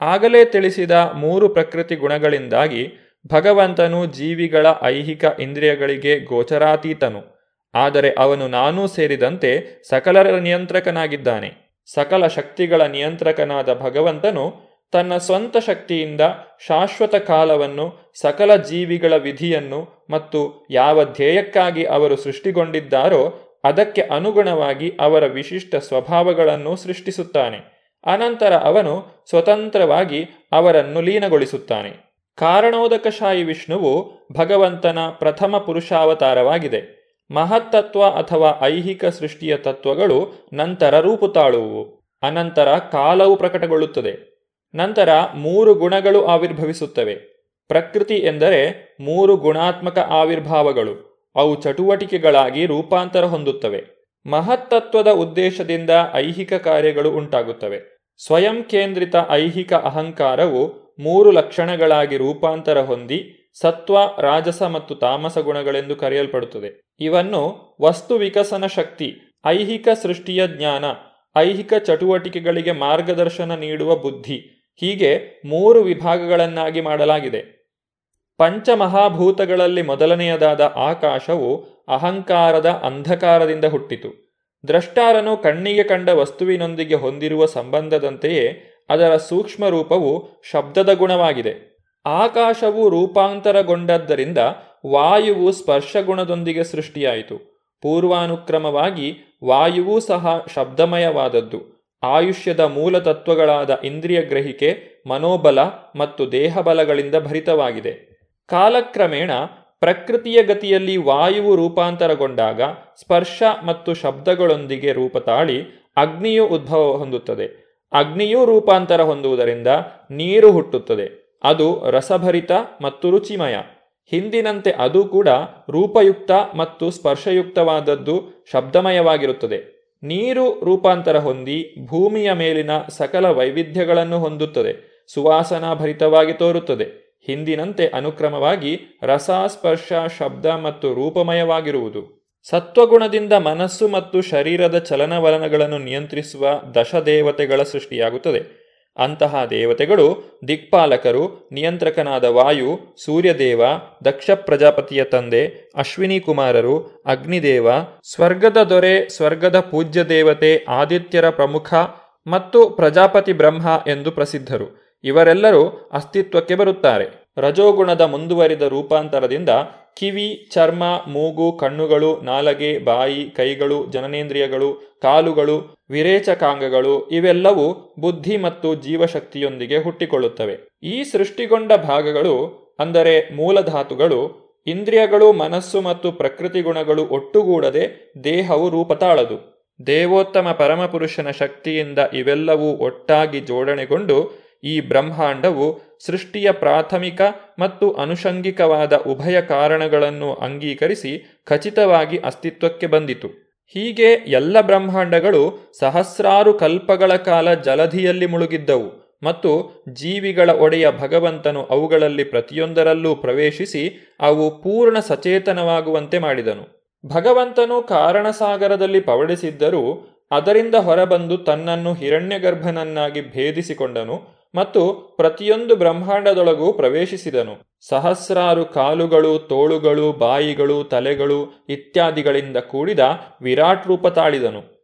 ಆಗಲೇ ತಿಳಿಸಿದ ಮೂರು ಪ್ರಕೃತಿ ಗುಣಗಳಿಂದಾಗಿ ಭಗವಂತನು ಜೀವಿಗಳ ಐಹಿಕ ಇಂದ್ರಿಯಗಳಿಗೆ ಗೋಚರಾತೀತನು. ಆದರೆ ಅವನು ನಾನೂ ಸೇರಿದಂತೆ ಸಕಲರ ನಿಯಂತ್ರಕನಾಗಿದ್ದಾನೆ. ಸಕಲ ಶಕ್ತಿಗಳ ನಿಯಂತ್ರಕನಾದ ಭಗವಂತನು ತನ್ನ ಸ್ವಂತ ಶಕ್ತಿಯಿಂದ ಶಾಶ್ವತ ಕಾಲವನ್ನು, ಸಕಲ ಜೀವಿಗಳ ವಿಧಿಯನ್ನು ಮತ್ತು ಯಾವ ಧ್ಯೇಯಕ್ಕಾಗಿ ಅವರು ಸೃಷ್ಟಿಗೊಂಡಿದ್ದಾರೋ ಅದಕ್ಕೆ ಅನುಗುಣವಾಗಿ ಅವರ ವಿಶಿಷ್ಟ ಸ್ವಭಾವಗಳನ್ನು ಸೃಷ್ಟಿಸುತ್ತಾನೆ. ಅನಂತರ ಅವನು ಸ್ವತಂತ್ರವಾಗಿ ಅವರನ್ನು ಲೀನಗೊಳಿಸುತ್ತಾನೆ. ಕಾರಣೋದಕಶಾಹಿ ವಿಷ್ಣುವು ಭಗವಂತನ ಪ್ರಥಮ ಪುರುಷಾವತಾರವಾಗಿದೆ. ಮಹತ್ತತ್ವ ಅಥವಾ ಐಹಿಕ ಸೃಷ್ಟಿಯ ತತ್ವಗಳು ನಂತರ ರೂಪುತಾಳುವು. ಅನಂತರ ಕಾಲವು ಪ್ರಕಟಗೊಳ್ಳುತ್ತದೆ. ನಂತರ ಮೂರು ಗುಣಗಳು ಆವಿರ್ಭವಿಸುತ್ತವೆ. ಪ್ರಕೃತಿ ಎಂದರೆ ಮೂರು ಗುಣಾತ್ಮಕ ಆವಿರ್ಭಾವಗಳು. ಅವು ಚಟುವಟಿಕೆಗಳಾಗಿ ರೂಪಾಂತರ ಹೊಂದುತ್ತವೆ. ಮಹತ್ತತ್ವದ ಉದ್ದೇಶದಿಂದ ಐಹಿಕ ಕಾರ್ಯಗಳು ಉಂಟಾಗುತ್ತವೆ. ಸ್ವಯಂ ಕೇಂದ್ರಿತ ಐಹಿಕ ಅಹಂಕಾರವು ಮೂರು ಲಕ್ಷಣಗಳಾಗಿ ರೂಪಾಂತರ ಹೊಂದಿ ಸತ್ವ, ರಾಜಸ ಮತ್ತು ತಾಮಸ ಗುಣಗಳೆಂದು ಕರೆಯಲ್ಪಡುತ್ತದೆ. ಇವನ್ನು ವಸ್ತು ವಿಕಸನ ಶಕ್ತಿ, ಐಹಿಕ ಸೃಷ್ಟಿಯ ಜ್ಞಾನ, ಐಹಿಕ ಚಟುವಟಿಕೆಗಳಿಗೆ ಮಾರ್ಗದರ್ಶನ ನೀಡುವ ಬುದ್ಧಿ ಹೀಗೆ ಮೂರು ವಿಭಾಗಗಳನ್ನಾಗಿ ಮಾಡಲಾಗಿದೆ. ಪಂಚಮಹಾಭೂತಗಳಲ್ಲಿ ಮೊದಲನೆಯದಾದ ಆಕಾಶವು ಅಹಂಕಾರದ ಅಂಧಕಾರದಿಂದ ಹುಟ್ಟಿತು. ದ್ರಷ್ಟಾರನು ಕಣ್ಣಿಗೆ ಕಂಡ ವಸ್ತುವಿನೊಂದಿಗೆ ಹೊಂದಿರುವ ಸಂಬಂಧದಂತೆಯೇ ಅದರ ಸೂಕ್ಷ್ಮ ರೂಪವು ಶಬ್ದದ ಗುಣವಾಗಿದೆ. ಆಕಾಶವು ರೂಪಾಂತರಗೊಂಡದ್ದರಿಂದ ವಾಯುವು ಸ್ಪರ್ಶಗುಣದೊಂದಿಗೆ ಸೃಷ್ಟಿಯಾಯಿತು. ಪೂರ್ವಾನುಕ್ರಮವಾಗಿ ವಾಯುವೂ ಸಹ ಶಬ್ದಮಯವಾದದ್ದು. ಆಯುಷ್ಯದ ಮೂಲ ತತ್ವಗಳಾದ ಇಂದ್ರಿಯ ಗ್ರಹಿಕೆ ಮನೋಬಲ ಮತ್ತು ದೇಹಬಲಗಳಿಂದ ಭರಿತವಾಗಿದೆ. ಕಾಲಕ್ರಮೇಣ ಪ್ರಕೃತಿಯ ಗತಿಯಲ್ಲಿ ವಾಯುವು ರೂಪಾಂತರಗೊಂಡಾಗ ಸ್ಪರ್ಶ ಮತ್ತು ಶಬ್ದಗಳೊಂದಿಗೆ ರೂಪ ತಾಳಿ ಅಗ್ನಿಯು ಉದ್ಭವ ಹೊಂದುತ್ತದೆ. ಅಗ್ನಿಯೂ ರೂಪಾಂತರ ಹೊಂದುವುದರಿಂದ ನೀರು ಹುಟ್ಟುತ್ತದೆ. ಅದು ರಸಭರಿತ ಮತ್ತು ರುಚಿಮಯ. ಹಿಂದಿನಂತೆ ಅದು ಕೂಡ ರೂಪಯುಕ್ತ ಮತ್ತು ಸ್ಪರ್ಶಯುಕ್ತವಾದದ್ದು ಶಬ್ದಮಯವಾಗಿರುತ್ತದೆ. ನೀರು ರೂಪಾಂತರ ಹೊಂದಿ ಭೂಮಿಯ ಮೇಲಿನ ಸಕಲ ವೈವಿಧ್ಯಗಳನ್ನು ಹೊಂದುತ್ತದೆ. ಸುವಾಸನಾಭರಿತವಾಗಿ ತೋರುತ್ತದೆ. ಹಿಂದಿನಂತೆ ಅನುಕ್ರಮವಾಗಿ ರಸ ಸ್ಪರ್ಶ ಶಬ್ದ ಮತ್ತು ರೂಪಮಯವಾಗಿರುವುದು. ಸತ್ವಗುಣದಿಂದ ಮನಸ್ಸು ಮತ್ತು ಶರೀರದ ಚಲನವಲನಗಳನ್ನು ನಿಯಂತ್ರಿಸುವ ದಶದೇವತೆಗಳ ಸೃಷ್ಟಿಯಾಗುತ್ತದೆ. ಅಂತಹ ದೇವತೆಗಳು ದಿಕ್ಪಾಲಕರು, ನಿಯಂತ್ರಕನಾದ ವಾಯು, ಸೂರ್ಯದೇವ, ದಕ್ಷ ಪ್ರಜಾಪತಿಯ ತಂದೆ, ಅಶ್ವಿನಿ ಕುಮಾರರು, ಅಗ್ನಿದೇವ, ಸ್ವರ್ಗದ ದೊರೆ, ಸ್ವರ್ಗದ ಪೂಜ್ಯ ದೇವತೆ, ಆದಿತ್ಯರ ಪ್ರಮುಖ ಮತ್ತು ಪ್ರಜಾಪತಿ ಬ್ರಹ್ಮ ಎಂದು ಪ್ರಸಿದ್ಧರು. ಇವರೆಲ್ಲರೂ ಅಸ್ತಿತ್ವಕ್ಕೆ ಬರುತ್ತಾರೆ. ರಜೋಗುಣದ ಮುಂದುವರಿದ ರೂಪಾಂತರದಿಂದ ಕಿವಿ, ಚರ್ಮ, ಮೂಗು, ಕಣ್ಣುಗಳು, ನಾಲಗೆ, ಬಾಯಿ, ಕೈಗಳು, ಜನನೇಂದ್ರಿಯಗಳು, ಕಾಲುಗಳು, ವಿರೇಚಕಾಂಗಗಳು ಇವೆಲ್ಲವೂ ಬುದ್ಧಿ ಮತ್ತು ಜೀವಶಕ್ತಿಯೊಂದಿಗೆ ಹುಟ್ಟಿಕೊಳ್ಳುತ್ತವೆ. ಈ ಸೃಷ್ಟಿಗೊಂಡ ಭಾಗಗಳು ಅಂದರೆ ಮೂಲಧಾತುಗಳು, ಇಂದ್ರಿಯಗಳು, ಮನಸ್ಸು ಮತ್ತು ಪ್ರಕೃತಿ ಗುಣಗಳು ಒಟ್ಟುಗೂಡದೆ ದೇಹವು ರೂಪ ತಾಳದು ದೇವೋತ್ತಮ ಪರಮಪುರುಷನ ಶಕ್ತಿಯಿಂದ ಇವೆಲ್ಲವೂ ಒಟ್ಟಾಗಿ ಜೋಡಣೆಗೊಂಡು ಈ ಬ್ರಹ್ಮಾಂಡವು ಸೃಷ್ಟಿಯ ಪ್ರಾಥಮಿಕ ಮತ್ತು ಅನುಷಂಗಿಕವಾದ ಉಭಯ ಕಾರಣಗಳನ್ನು ಅಂಗೀಕರಿಸಿ ಖಚಿತವಾಗಿ ಅಸ್ತಿತ್ವಕ್ಕೆ ಬಂದಿತು. ಹೀಗೆ ಎಲ್ಲ ಬ್ರಹ್ಮಾಂಡಗಳು ಸಹಸ್ರಾರು ಕಲ್ಪಗಳ ಕಾಲ ಜಲಧಿಯಲ್ಲಿ ಮುಳುಗಿದ್ದವು ಮತ್ತು ಜೀವಿಗಳ ಒಡೆಯ ಭಗವಂತನು ಅವುಗಳಲ್ಲಿ ಪ್ರತಿಯೊಂದರಲ್ಲೂ ಪ್ರವೇಶಿಸಿ ಅವು ಪೂರ್ಣ ಸಚೇತನವಾಗುವಂತೆ ಮಾಡಿದನು. ಭಗವಂತನು ಕಾರಣಸಾಗರದಲ್ಲಿ ಪವಡಿಸಿದ್ದರೂ ಅದರಿಂದ ಹೊರಬಂದು ತನ್ನನ್ನು ಹಿರಣ್ಯಗರ್ಭನನ್ನಾಗಿ ಭೇದಿಸಿಕೊಂಡನು ಮತ್ತು ಪ್ರತಿಯೊಂದು ಬ್ರಹ್ಮಾಂಡದೊಳಗೂ ಪ್ರವೇಶಿಸಿದನು. ಸಹಸ್ರಾರು ಕಾಲುಗಳು, ತೋಳುಗಳು, ಬಾಯಿಗಳು, ತಲೆಗಳು ಇತ್ಯಾದಿಗಳಿಂದ ಕೂಡಿದ ವಿರಾಟ್ ರೂಪ ತಾಳಿದನು.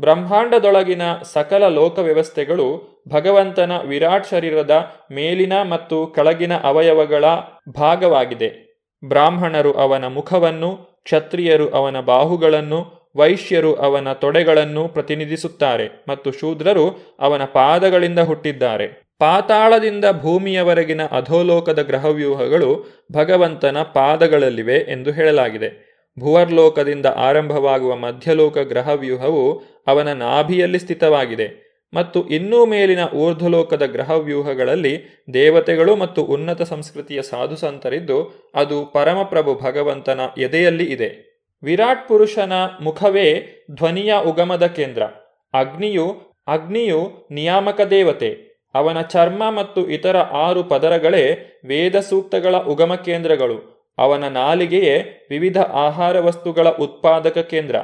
ಬ್ರಹ್ಮಾಂಡದೊಳಗಿನ ಸಕಲ ಲೋಕ ವ್ಯವಸ್ಥೆಗಳು ಭಗವಂತನ ವಿರಾಟ್ ಶರೀರದ ಮೇಲಿನ ಮತ್ತು ಕೆಳಗಿನ ಅವಯವಗಳ ಭಾಗವಾಗಿದೆ. ಬ್ರಾಹ್ಮಣರು ಅವನ ಮುಖವನ್ನು, ಕ್ಷತ್ರಿಯರು ಅವನ ಬಾಹುಗಳನ್ನು ವೈಶ್ಯರು ಅವನ ತೊಡೆಗಳನ್ನು ಪ್ರತಿನಿಧಿಸುತ್ತಾರೆ ಮತ್ತು ಶೂದ್ರರು ಅವನ ಪಾದಗಳಿಂದ ಹುಟ್ಟಿದ್ದಾರೆ. ಪಾತಾಳದಿಂದ ಭೂಮಿಯವರೆಗಿನ ಅಧೋಲೋಕದ ಗ್ರಹವ್ಯೂಹಗಳು ಭಗವಂತನ ಪಾದಗಳಲ್ಲಿವೆ ಎಂದು ಹೇಳಲಾಗಿದೆ. ಭುವರ್ಲೋಕದಿಂದ ಆರಂಭವಾಗುವ ಮಧ್ಯಲೋಕ ಗ್ರಹವ್ಯೂಹವು ಅವನ ನಾಭಿಯಲ್ಲಿ ಸ್ಥಿತವಾಗಿದೆ ಮತ್ತು ಇನ್ನೂ ಮೇಲಿನ ಊರ್ಧ್ವಲೋಕದ ಗ್ರಹವ್ಯೂಹಗಳಲ್ಲಿ ದೇವತೆಗಳು ಮತ್ತು ಉನ್ನತ ಸಂಸ್ಕೃತಿಯ ಸಾಧುಸಂತರಿದ್ದು ಅದು ಪರಮಪ್ರಭು ಭಗವಂತನ ಎದೆಯಲ್ಲಿ ಇದೆ. ವಿರಾಟ್ ಪುರುಷನ ಮುಖವೇ ಧ್ವನಿಯ ಉಗಮದ ಕೇಂದ್ರ. ಅಗ್ನಿಯು ಅಗ್ನಿಯು ನಿಯಾಮಕ ದೇವತೆ. ಅವನ ಚರ್ಮ ಮತ್ತು ಇತರ ಆರು ಪದರಗಳೇ ವೇದ ಸೂಕ್ತಗಳ ಉಗಮ ಕೇಂದ್ರಗಳು. ಅವನ ನಾಲಿಗೆಯೇ ವಿವಿಧ ಆಹಾರ ವಸ್ತುಗಳ ಉತ್ಪಾದಕ ಕೇಂದ್ರ.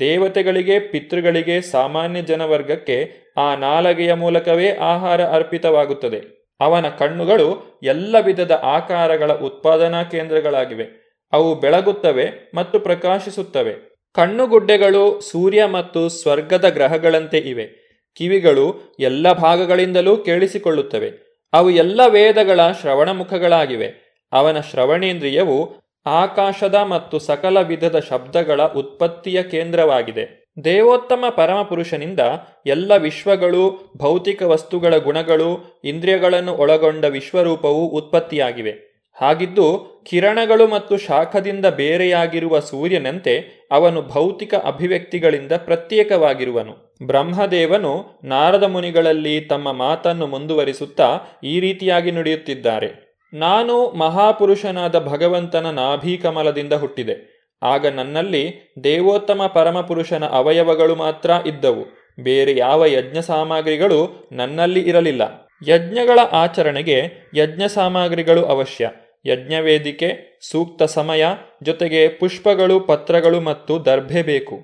ದೇವತೆಗಳಿಗೆ, ಪಿತೃಗಳಿಗೆ, ಸಾಮಾನ್ಯ ಜನವರ್ಗಕ್ಕೆ ಆ ನಾಲಗೆಯ ಮೂಲಕವೇ ಆಹಾರ ಅರ್ಪಿತವಾಗುತ್ತದೆ. ಅವನ ಕಣ್ಣುಗಳು ಎಲ್ಲ ವಿಧದ ಆಕಾರಗಳ ಉತ್ಪಾದನಾ ಕೇಂದ್ರಗಳಾಗಿವೆ. ಅವು ಬೆಳಗುತ್ತವೆ ಮತ್ತು ಪ್ರಕಾಶಿಸುತ್ತವೆ. ಕಣ್ಣುಗುಡ್ಡೆಗಳು ಸೂರ್ಯ ಮತ್ತು ಸ್ವರ್ಗದ ಗ್ರಹಗಳಂತೆ ಇವೆ. ಕಿವಿಗಳು ಎಲ್ಲ ಭಾಗಗಳಿಂದಲೂ ಕೇಳಿಸಿಕೊಳ್ಳುತ್ತವೆ. ಅವು ಎಲ್ಲ ವೇದಗಳ ಶ್ರವಣ ಮುಖಗಳಾಗಿವೆ ಅವನ ಶ್ರವಣೇಂದ್ರಿಯವು ಆಕಾಶದ ಮತ್ತು ಸಕಲ ವಿಧದ ಶಬ್ದಗಳ ಉತ್ಪತ್ತಿಯ ಕೇಂದ್ರವಾಗಿದೆ. ದೇವೋತ್ತಮ ಪರಮಪುರುಷನಿಂದ ಎಲ್ಲ ವಿಶ್ವಗಳು, ಭೌತಿಕ ವಸ್ತುಗಳ ಗುಣಗಳು, ಇಂದ್ರಿಯಗಳನ್ನು ಒಳಗೊಂಡ ವಿಶ್ವರೂಪವು ಉತ್ಪತ್ತಿಯಾಗಿವೆ. ಹಾಗಿದ್ದು ಕಿರಣಗಳು ಮತ್ತು ಶಾಖದಿಂದ ಬೇರೆಯಾಗಿರುವ ಸೂರ್ಯನಂತೆ ಅವನು ಭೌತಿಕ ಅಭಿವ್ಯಕ್ತಿಗಳಿಂದ ಪ್ರತ್ಯೇಕವಾಗಿರುವನು. ಬ್ರಹ್ಮದೇವನು ನಾರದ ಮುನಿಗಳಲ್ಲಿ ತಮ್ಮ ಮಾತನ್ನು ಮುಂದುವರಿಸುತ್ತಾ ಈ ರೀತಿಯಾಗಿ ನುಡಿಯುತ್ತಿದ್ದಾರೆ. ನಾನು ಮಹಾಪುರುಷನಾದ ಭಗವಂತನ ನಾಭೀಕಮಲದಿಂದ ಹುಟ್ಟಿದೆ. ಆಗ ನನ್ನಲ್ಲಿ ದೇವೋತ್ತಮ ಪರಮಪುರುಷನ ಅವಯವಗಳು ಮಾತ್ರ ಇದ್ದವು. ಬೇರೆ ಯಾವ ಯಜ್ಞ ಸಾಮಗ್ರಿಗಳು ನನ್ನಲ್ಲಿ ಇರಲಿಲ್ಲ. ಯಜ್ಞಗಳ ಆಚರಣೆಗೆ ಯಜ್ಞ ಸಾಮಗ್ರಿಗಳು ಅವಶ್ಯ. ಯಜ್ಞವೇದಿಕೆ, ಸೂಕ್ತ ಸಮಯ, ಜೊತೆಗೆ ಪುಷ್ಪಗಳು, ಪತ್ರಗಳು ಮತ್ತು ದರ್ಭೆ ಬೇಕು.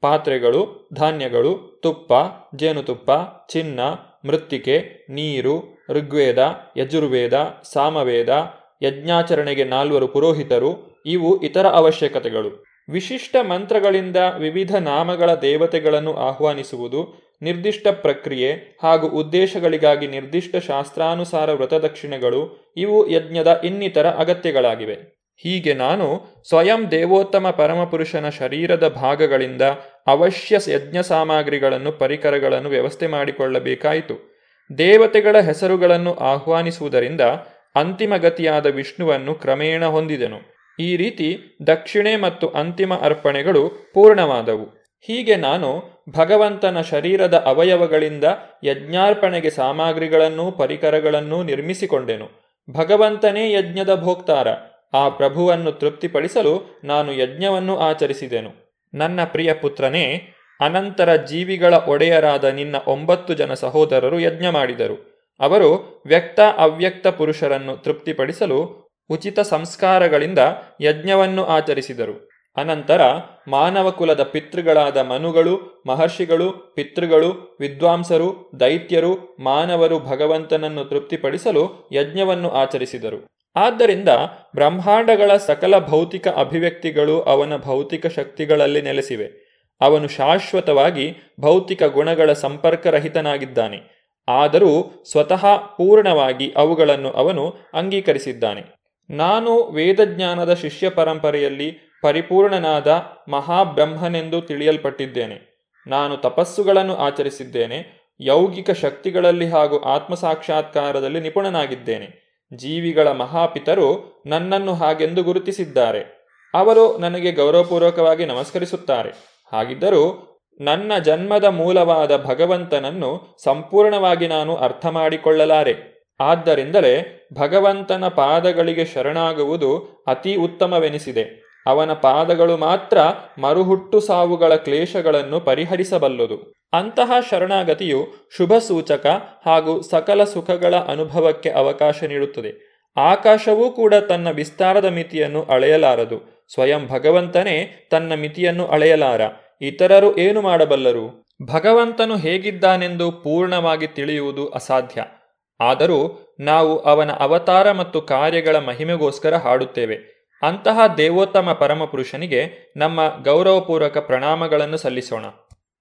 ಪಾತ್ರೆಗಳು, ಧಾನ್ಯಗಳು, ತುಪ್ಪ, ಜೇನುತುಪ್ಪ, ಚಿನ್ನ, ಮೃತ್ತಿಕೆ, ನೀರು, ಋಗ್ವೇದ, ಯಜುರ್ವೇದ, ಸಾಮವೇದ, ಯಜ್ಞಾಚರಣೆಗೆ ನಾಲ್ವರು ಪುರೋಹಿತರು, ಇವು ಇತರ ಅವಶ್ಯಕತೆಗಳು. ವಿಶಿಷ್ಟ ಮಂತ್ರಗಳಿಂದ ವಿವಿಧ ನಾಮಗಳ ದೇವತೆಗಳನ್ನು ಆಹ್ವಾನಿಸುವುದು ನಿರ್ದಿಷ್ಟ ಪ್ರಕ್ರಿಯೆ ಹಾಗೂ ಉದ್ದೇಶಗಳಿಗಾಗಿ ನಿರ್ದಿಷ್ಟ ಶಾಸ್ತ್ರಾನುಸಾರ ವ್ರತದಕ್ಷಿಣೆಗಳು, ಇವು ಯಜ್ಞದ ಇನ್ನಿತರ ಅಗತ್ಯಗಳಾಗಿವೆ. ಹೀಗೆ ನಾನು ಸ್ವಯಂ ದೇವೋತ್ತಮ ಪರಮಪುರುಷನ ಶರೀರದ ಭಾಗಗಳಿಂದ ಅವಶ್ಯ ಯಜ್ಞ ಸಾಮಗ್ರಿಗಳನ್ನು, ಪರಿಕರಗಳನ್ನು ವ್ಯವಸ್ಥೆ ಮಾಡಿಕೊಳ್ಳಬೇಕಾಯಿತು. ದೇವತೆಗಳ ಹೆಸರುಗಳನ್ನು ಆಹ್ವಾನಿಸುವುದರಿಂದ ಅಂತಿಮ ಗತಿಯಾದ ವಿಷ್ಣುವನ್ನು ಕ್ರಮೇಣ ಹೊಂದಿದೆನು. ಈ ರೀತಿ ದಕ್ಷಿಣೆ ಮತ್ತು ಅಂತಿಮ ಅರ್ಪಣೆಗಳು ಪೂರ್ಣವಾದವು. ಹೀಗೆ ನಾನು ಭಗವಂತನ ಶರೀರದ ಅವಯವಗಳಿಂದ ಯಜ್ಞಾರ್ಪಣೆಗೆ ಸಾಮಗ್ರಿಗಳನ್ನೂ ಪರಿಕರಗಳನ್ನೂ ನಿರ್ಮಿಸಿಕೊಂಡೆನು. ಭಗವಂತನೇ ಯಜ್ಞದ ಭೋಕ್ತಾರ. ಆ ಪ್ರಭುವನ್ನು ತೃಪ್ತಿಪಡಿಸಲು ನಾನು ಯಜ್ಞವನ್ನು ಆಚರಿಸಿದೆನು. ನನ್ನ ಪ್ರಿಯ ಪುತ್ರನೇ, ಅನಂತರ ಜೀವಿಗಳ ಒಡೆಯರಾದ ನಿನ್ನ ಒಂಬತ್ತು ಜನ ಸಹೋದರರು ಯಜ್ಞ ಮಾಡಿದರು. ಅವರು ವ್ಯಕ್ತ ಅವ್ಯಕ್ತ ಪುರುಷರನ್ನು ತೃಪ್ತಿಪಡಿಸಲು ಉಚಿತ ಸಂಸ್ಕಾರಗಳಿಂದ ಯಜ್ಞವನ್ನು ಆಚರಿಸಿದರು. ಅನಂತರ ಮಾನವ ಕುಲದ ಪಿತೃಗಳಾದ ಮನುಗಳು, ಮಹರ್ಷಿಗಳು, ಪಿತೃಗಳು, ವಿದ್ವಾಂಸರು, ದೈತ್ಯರು, ಮಾನವರು ಭಗವಂತನನ್ನು ತೃಪ್ತಿಪಡಿಸಲು ಯಜ್ಞವನ್ನು ಆಚರಿಸಿದರು. ಆದ್ದರಿಂದ ಬ್ರಹ್ಮಾಂಡಗಳ ಸಕಲ ಭೌತಿಕ ಅಭಿವ್ಯಕ್ತಿಗಳು ಅವನ ಭೌತಿಕ ಶಕ್ತಿಗಳಲ್ಲಿ ನೆಲೆಸಿವೆ. ಅವನು ಶಾಶ್ವತವಾಗಿ ಭೌತಿಕ ಗುಣಗಳ ಸಂಪರ್ಕರಹಿತನಾಗಿದ್ದಾನೆ. ಆದರೂ ಸ್ವತಃ ಪೂರ್ಣವಾಗಿ ಅವುಗಳನ್ನು ಅವನು ಅಂಗೀಕರಿಸಿದ್ದಾನೆ. ನಾನು ವೇದಜ್ಞಾನದ ಶಿಷ್ಯ ಪರಂಪರೆಯಲ್ಲಿ ಪರಿಪೂರ್ಣನಾದ ಮಹಾಬ್ರಹ್ಮನೆಂದು ತಿಳಿಯಲ್ಪಟ್ಟಿದ್ದೇನೆ. ನಾನು ತಪಸ್ಸುಗಳನ್ನು ಆಚರಿಸಿದ್ದೇನೆ, ಯೌಗಿಕ ಶಕ್ತಿಗಳಲ್ಲಿ ಹಾಗೂ ಆತ್ಮಸಾಕ್ಷಾತ್ಕಾರದಲ್ಲಿ ನಿಪುಣನಾಗಿದ್ದೇನೆ. ಜೀವಿಗಳ ಮಹಾಪಿತರು ನನ್ನನ್ನು ಹಾಗೆಂದು ಗುರುತಿಸಿದ್ದಾರೆ. ಅವರು ನನಗೆ ಗೌರವಪೂರ್ವಕವಾಗಿ ನಮಸ್ಕರಿಸುತ್ತಾರೆ. ಹಾಗಿದ್ದರೂ ನನ್ನ ಜನ್ಮದ ಮೂಲವಾದ ಭಗವಂತನನ್ನು ಸಂಪೂರ್ಣವಾಗಿ ನಾನು ಅರ್ಥ ಮಾಡಿಕೊಳ್ಳಲಾರೆ ಆದ್ದರಿಂದಲೇ ಭಗವಂತನ ಪಾದಗಳಿಗೆ ಶರಣಾಗುವುದು ಅತಿ ಉತ್ತಮವೆನಿಸಿದೆ. ಅವನ ಪಾದಗಳು ಮಾತ್ರ ಮರುಹುಟ್ಟು ಸಾವುಗಳ ಕ್ಲೇಶಗಳನ್ನು ಪರಿಹರಿಸಬಲ್ಲದು. ಅಂತಹ ಶರಣಾಗತಿಯು ಶುಭ ಸೂಚಕ ಹಾಗೂ ಸಕಲ ಸುಖಗಳ ಅನುಭವಕ್ಕೆ ಅವಕಾಶ ನೀಡುತ್ತದೆ. ಆಕಾಶವೂ ಕೂಡ ತನ್ನ ವಿಸ್ತಾರದ ಮಿತಿಯನ್ನು ಅಳೆಯಲಾರದು. ಸ್ವಯಂ ಭಗವಂತನೇ ತನ್ನ ಮಿತಿಯನ್ನು ಅಳೆಯಲಾರ. ಇತರರು ಏನು ಮಾಡಬಲ್ಲರು? ಭಗವಂತನು ಹೇಗಿದ್ದಾನೆಂದು ಪೂರ್ಣವಾಗಿ ತಿಳಿಯುವುದು ಅಸಾಧ್ಯ. ಆದರೂ ನಾವು ಅವನ ಅವತಾರ ಮತ್ತು ಕಾರ್ಯಗಳ ಮಹಿಮೆಗೋಸ್ಕರ ಹಾಡುತ್ತೇವೆ. ಅಂತಹ ದೇವೋತ್ತಮ ಪರಮಪುರುಷನಿಗೆ ನಮ್ಮ ಗೌರವಪೂರ್ವಕ ಪ್ರಣಾಮಗಳನ್ನು ಸಲ್ಲಿಸೋಣ.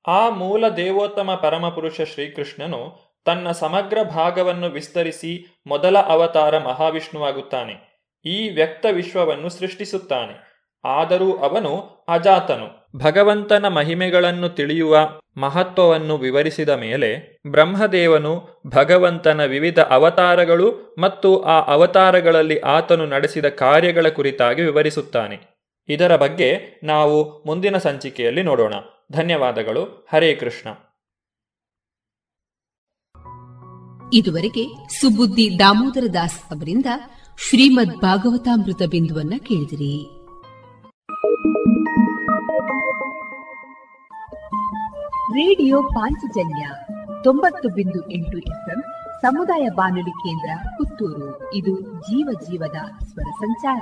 ಆ ಮೂಲ ದೇವೋತ್ತಮ ಪರಮಪುರುಷ ಶ್ರೀಕೃಷ್ಣನು ತನ್ನ ಸಮಗ್ರ ಭಾಗವನ್ನು ವಿಸ್ತರಿಸಿ ಮೊದಲ ಅವತಾರ ಮಹಾವಿಷ್ಣುವಾಗುತ್ತಾನೆ. ಈ ವ್ಯಕ್ತ ವಿಶ್ವವನ್ನು ಸೃಷ್ಟಿಸುತ್ತಾನೆ. ಆದರೂ ಅವನು ಅಜಾತನು. ಭಗವಂತನ ಮಹಿಮೆಗಳನ್ನು ತಿಳಿಯುವ ಮಹತ್ವವನ್ನು ವಿವರಿಸಿದ ಮೇಲೆ ಬ್ರಹ್ಮದೇವನು ಭಗವಂತನ ವಿವಿಧ ಅವತಾರಗಳು ಮತ್ತು ಆ ಅವತಾರಗಳಲ್ಲಿ ಆತನು ನಡೆಸಿದ ಕಾರ್ಯಗಳ ಕುರಿತಾಗಿ ವಿವರಿಸುತ್ತಾನೆ. ಇದರ ಬಗ್ಗೆ ನಾವು ಮುಂದಿನ ಸಂಚಿಕೆಯಲ್ಲಿ ನೋಡೋಣ. ಧನ್ಯವಾದಗಳು. ಹರೇ ಕೃಷ್ಣ. ಇದುವರೆಗೆ ಸುಬುದ್ದಿ ದಾಮೋದರ ದಾಸ್ ಅವರಿಂದ ಶ್ರೀಮದ್ ಭಾಗವತಾಮೃತ ಬಿಂದುವನ್ನ ಕೇಳಿದಿರಿ. ರೇಡಿಯೋ ಪಾಂಚಜನ್ಯ ತೊಂಬತ್ತು ಬಿಂದು ಎಂಟು ಎಫ್ಎಂ ಸಮುದಾಯ ಬಾನುಲಿ ಕೇಂದ್ರ ಪುತ್ತೂರು. ಇದು ಜೀವ ಜೀವದ ಸ್ವರ ಸಂಚಾರ.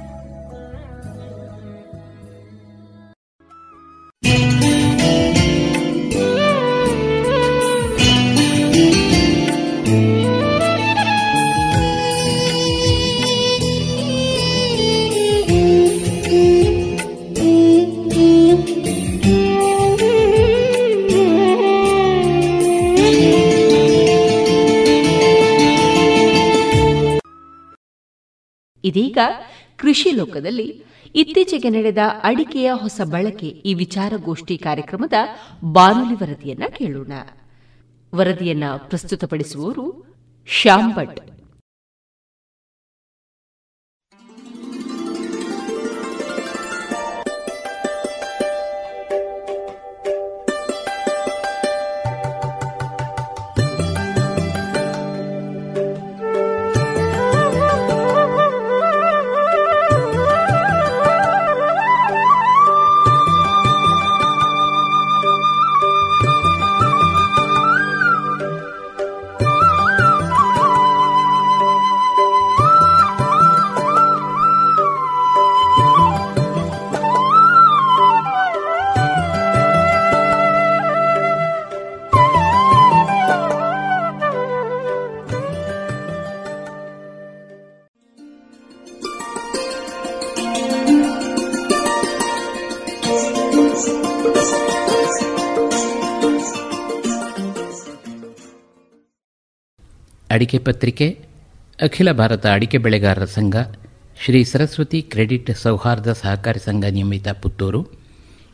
ಇದೀಗ ಕೃಷಿ ಲೋಕದಲ್ಲಿ ಇತ್ತೀಚೆಗೆ ನಡೆದ ಅಡಿಕೆಯ ಹೊಸ ಬಳಕೆ ಈ ವಿಚಾರಗೋಷ್ಠಿ ಕಾರ್ಯಕ್ರಮದ ಬಾನುಲಿ ವರದಿಯನ್ನ ಕೇಳೋಣ. ವರದಿಯನ್ನ ಪ್ರಸ್ತುತಪಡಿಸುವವರು ಶ್ಯಾಮ್ ಅಡಿಕೆ ಪತ್ರಿಕೆ, ಅಖಿಲ ಭಾರತ ಅಡಿಕೆ ಬೆಳೆಗಾರರ ಸಂಘ, ಶ್ರೀ ಸರಸ್ವತಿ ಕ್ರೆಡಿಟ್ ಸೌಹಾರ್ದ ಸಹಕಾರಿ ಸಂಘ ನಿಯಮಿತ ಪುತ್ತೂರು.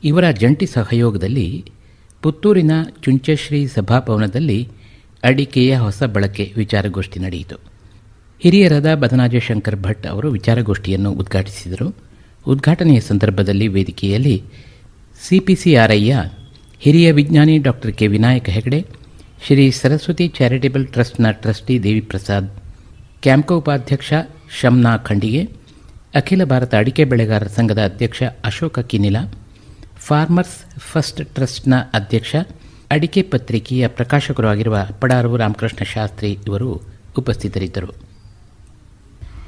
ಇವರ ಜಂಟಿ ಸಹಯೋಗದಲ್ಲಿ ಪುತ್ತೂರಿನ ಚುಂಚಶ್ರೀ ಸಭಾಭವನದಲ್ಲಿ ಅಡಿಕೆಯ ಹೊಸ ಬಳಕೆ ವಿಚಾರಗೋಷ್ಠಿ ನಡೆಯಿತು. ಹಿರಿಯರಾದ ಬದನಾಜ ಶಂಕರ್ ಭಟ್ ಅವರು ವಿಚಾರಗೋಷ್ಠಿಯನ್ನು ಉದ್ಘಾಟಿಸಿದರು. ಉದ್ಘಾಟನೆಯ ಸಂದರ್ಭದಲ್ಲಿ ವೇದಿಕೆಯಲ್ಲಿ ಸಿಪಿಸಿಆರ್ಐಯ ಹಿರಿಯ ವಿಜ್ಞಾನಿ doctor K Vinayaka Hegde Shri Saraswati charitable ಟ್ರಸ್ಟ್ನ ಟ್ರಸ್ಟಿ ದೇವಿ ಪ್ರಸಾದ್ ಕ್ಯಾಂಪ್ಕೋ ಉಪಾಧ್ಯಕ್ಷ ಶಮ್ನಾ ಖಂಡಿಗೆ, ಅಖಿಲ ಭಾರತ ಅಡಿಕೆ ಬೆಳೆಗಾರರ ಸಂಘದ ಅಧ್ಯಕ್ಷ ಅಶೋಕ ಕಿನಿಲ, ಫಾರ್ಮರ್ಸ್ ಫಸ್ಟ್ ಟ್ರಸ್ಟ್ನ ಅಧ್ಯಕ್ಷ, ಅಡಿಕೆ ಪತ್ರಿಕೆಯ ಪ್ರಕಾಶಕರು ಆಗಿರುವ ಪಡಾರು ರಾಮಕೃಷ್ಣ ಶಾಸ್ತ್ರಿ ಇವರು ಉಪಸ್ಥಿತರಿದ್ದರು.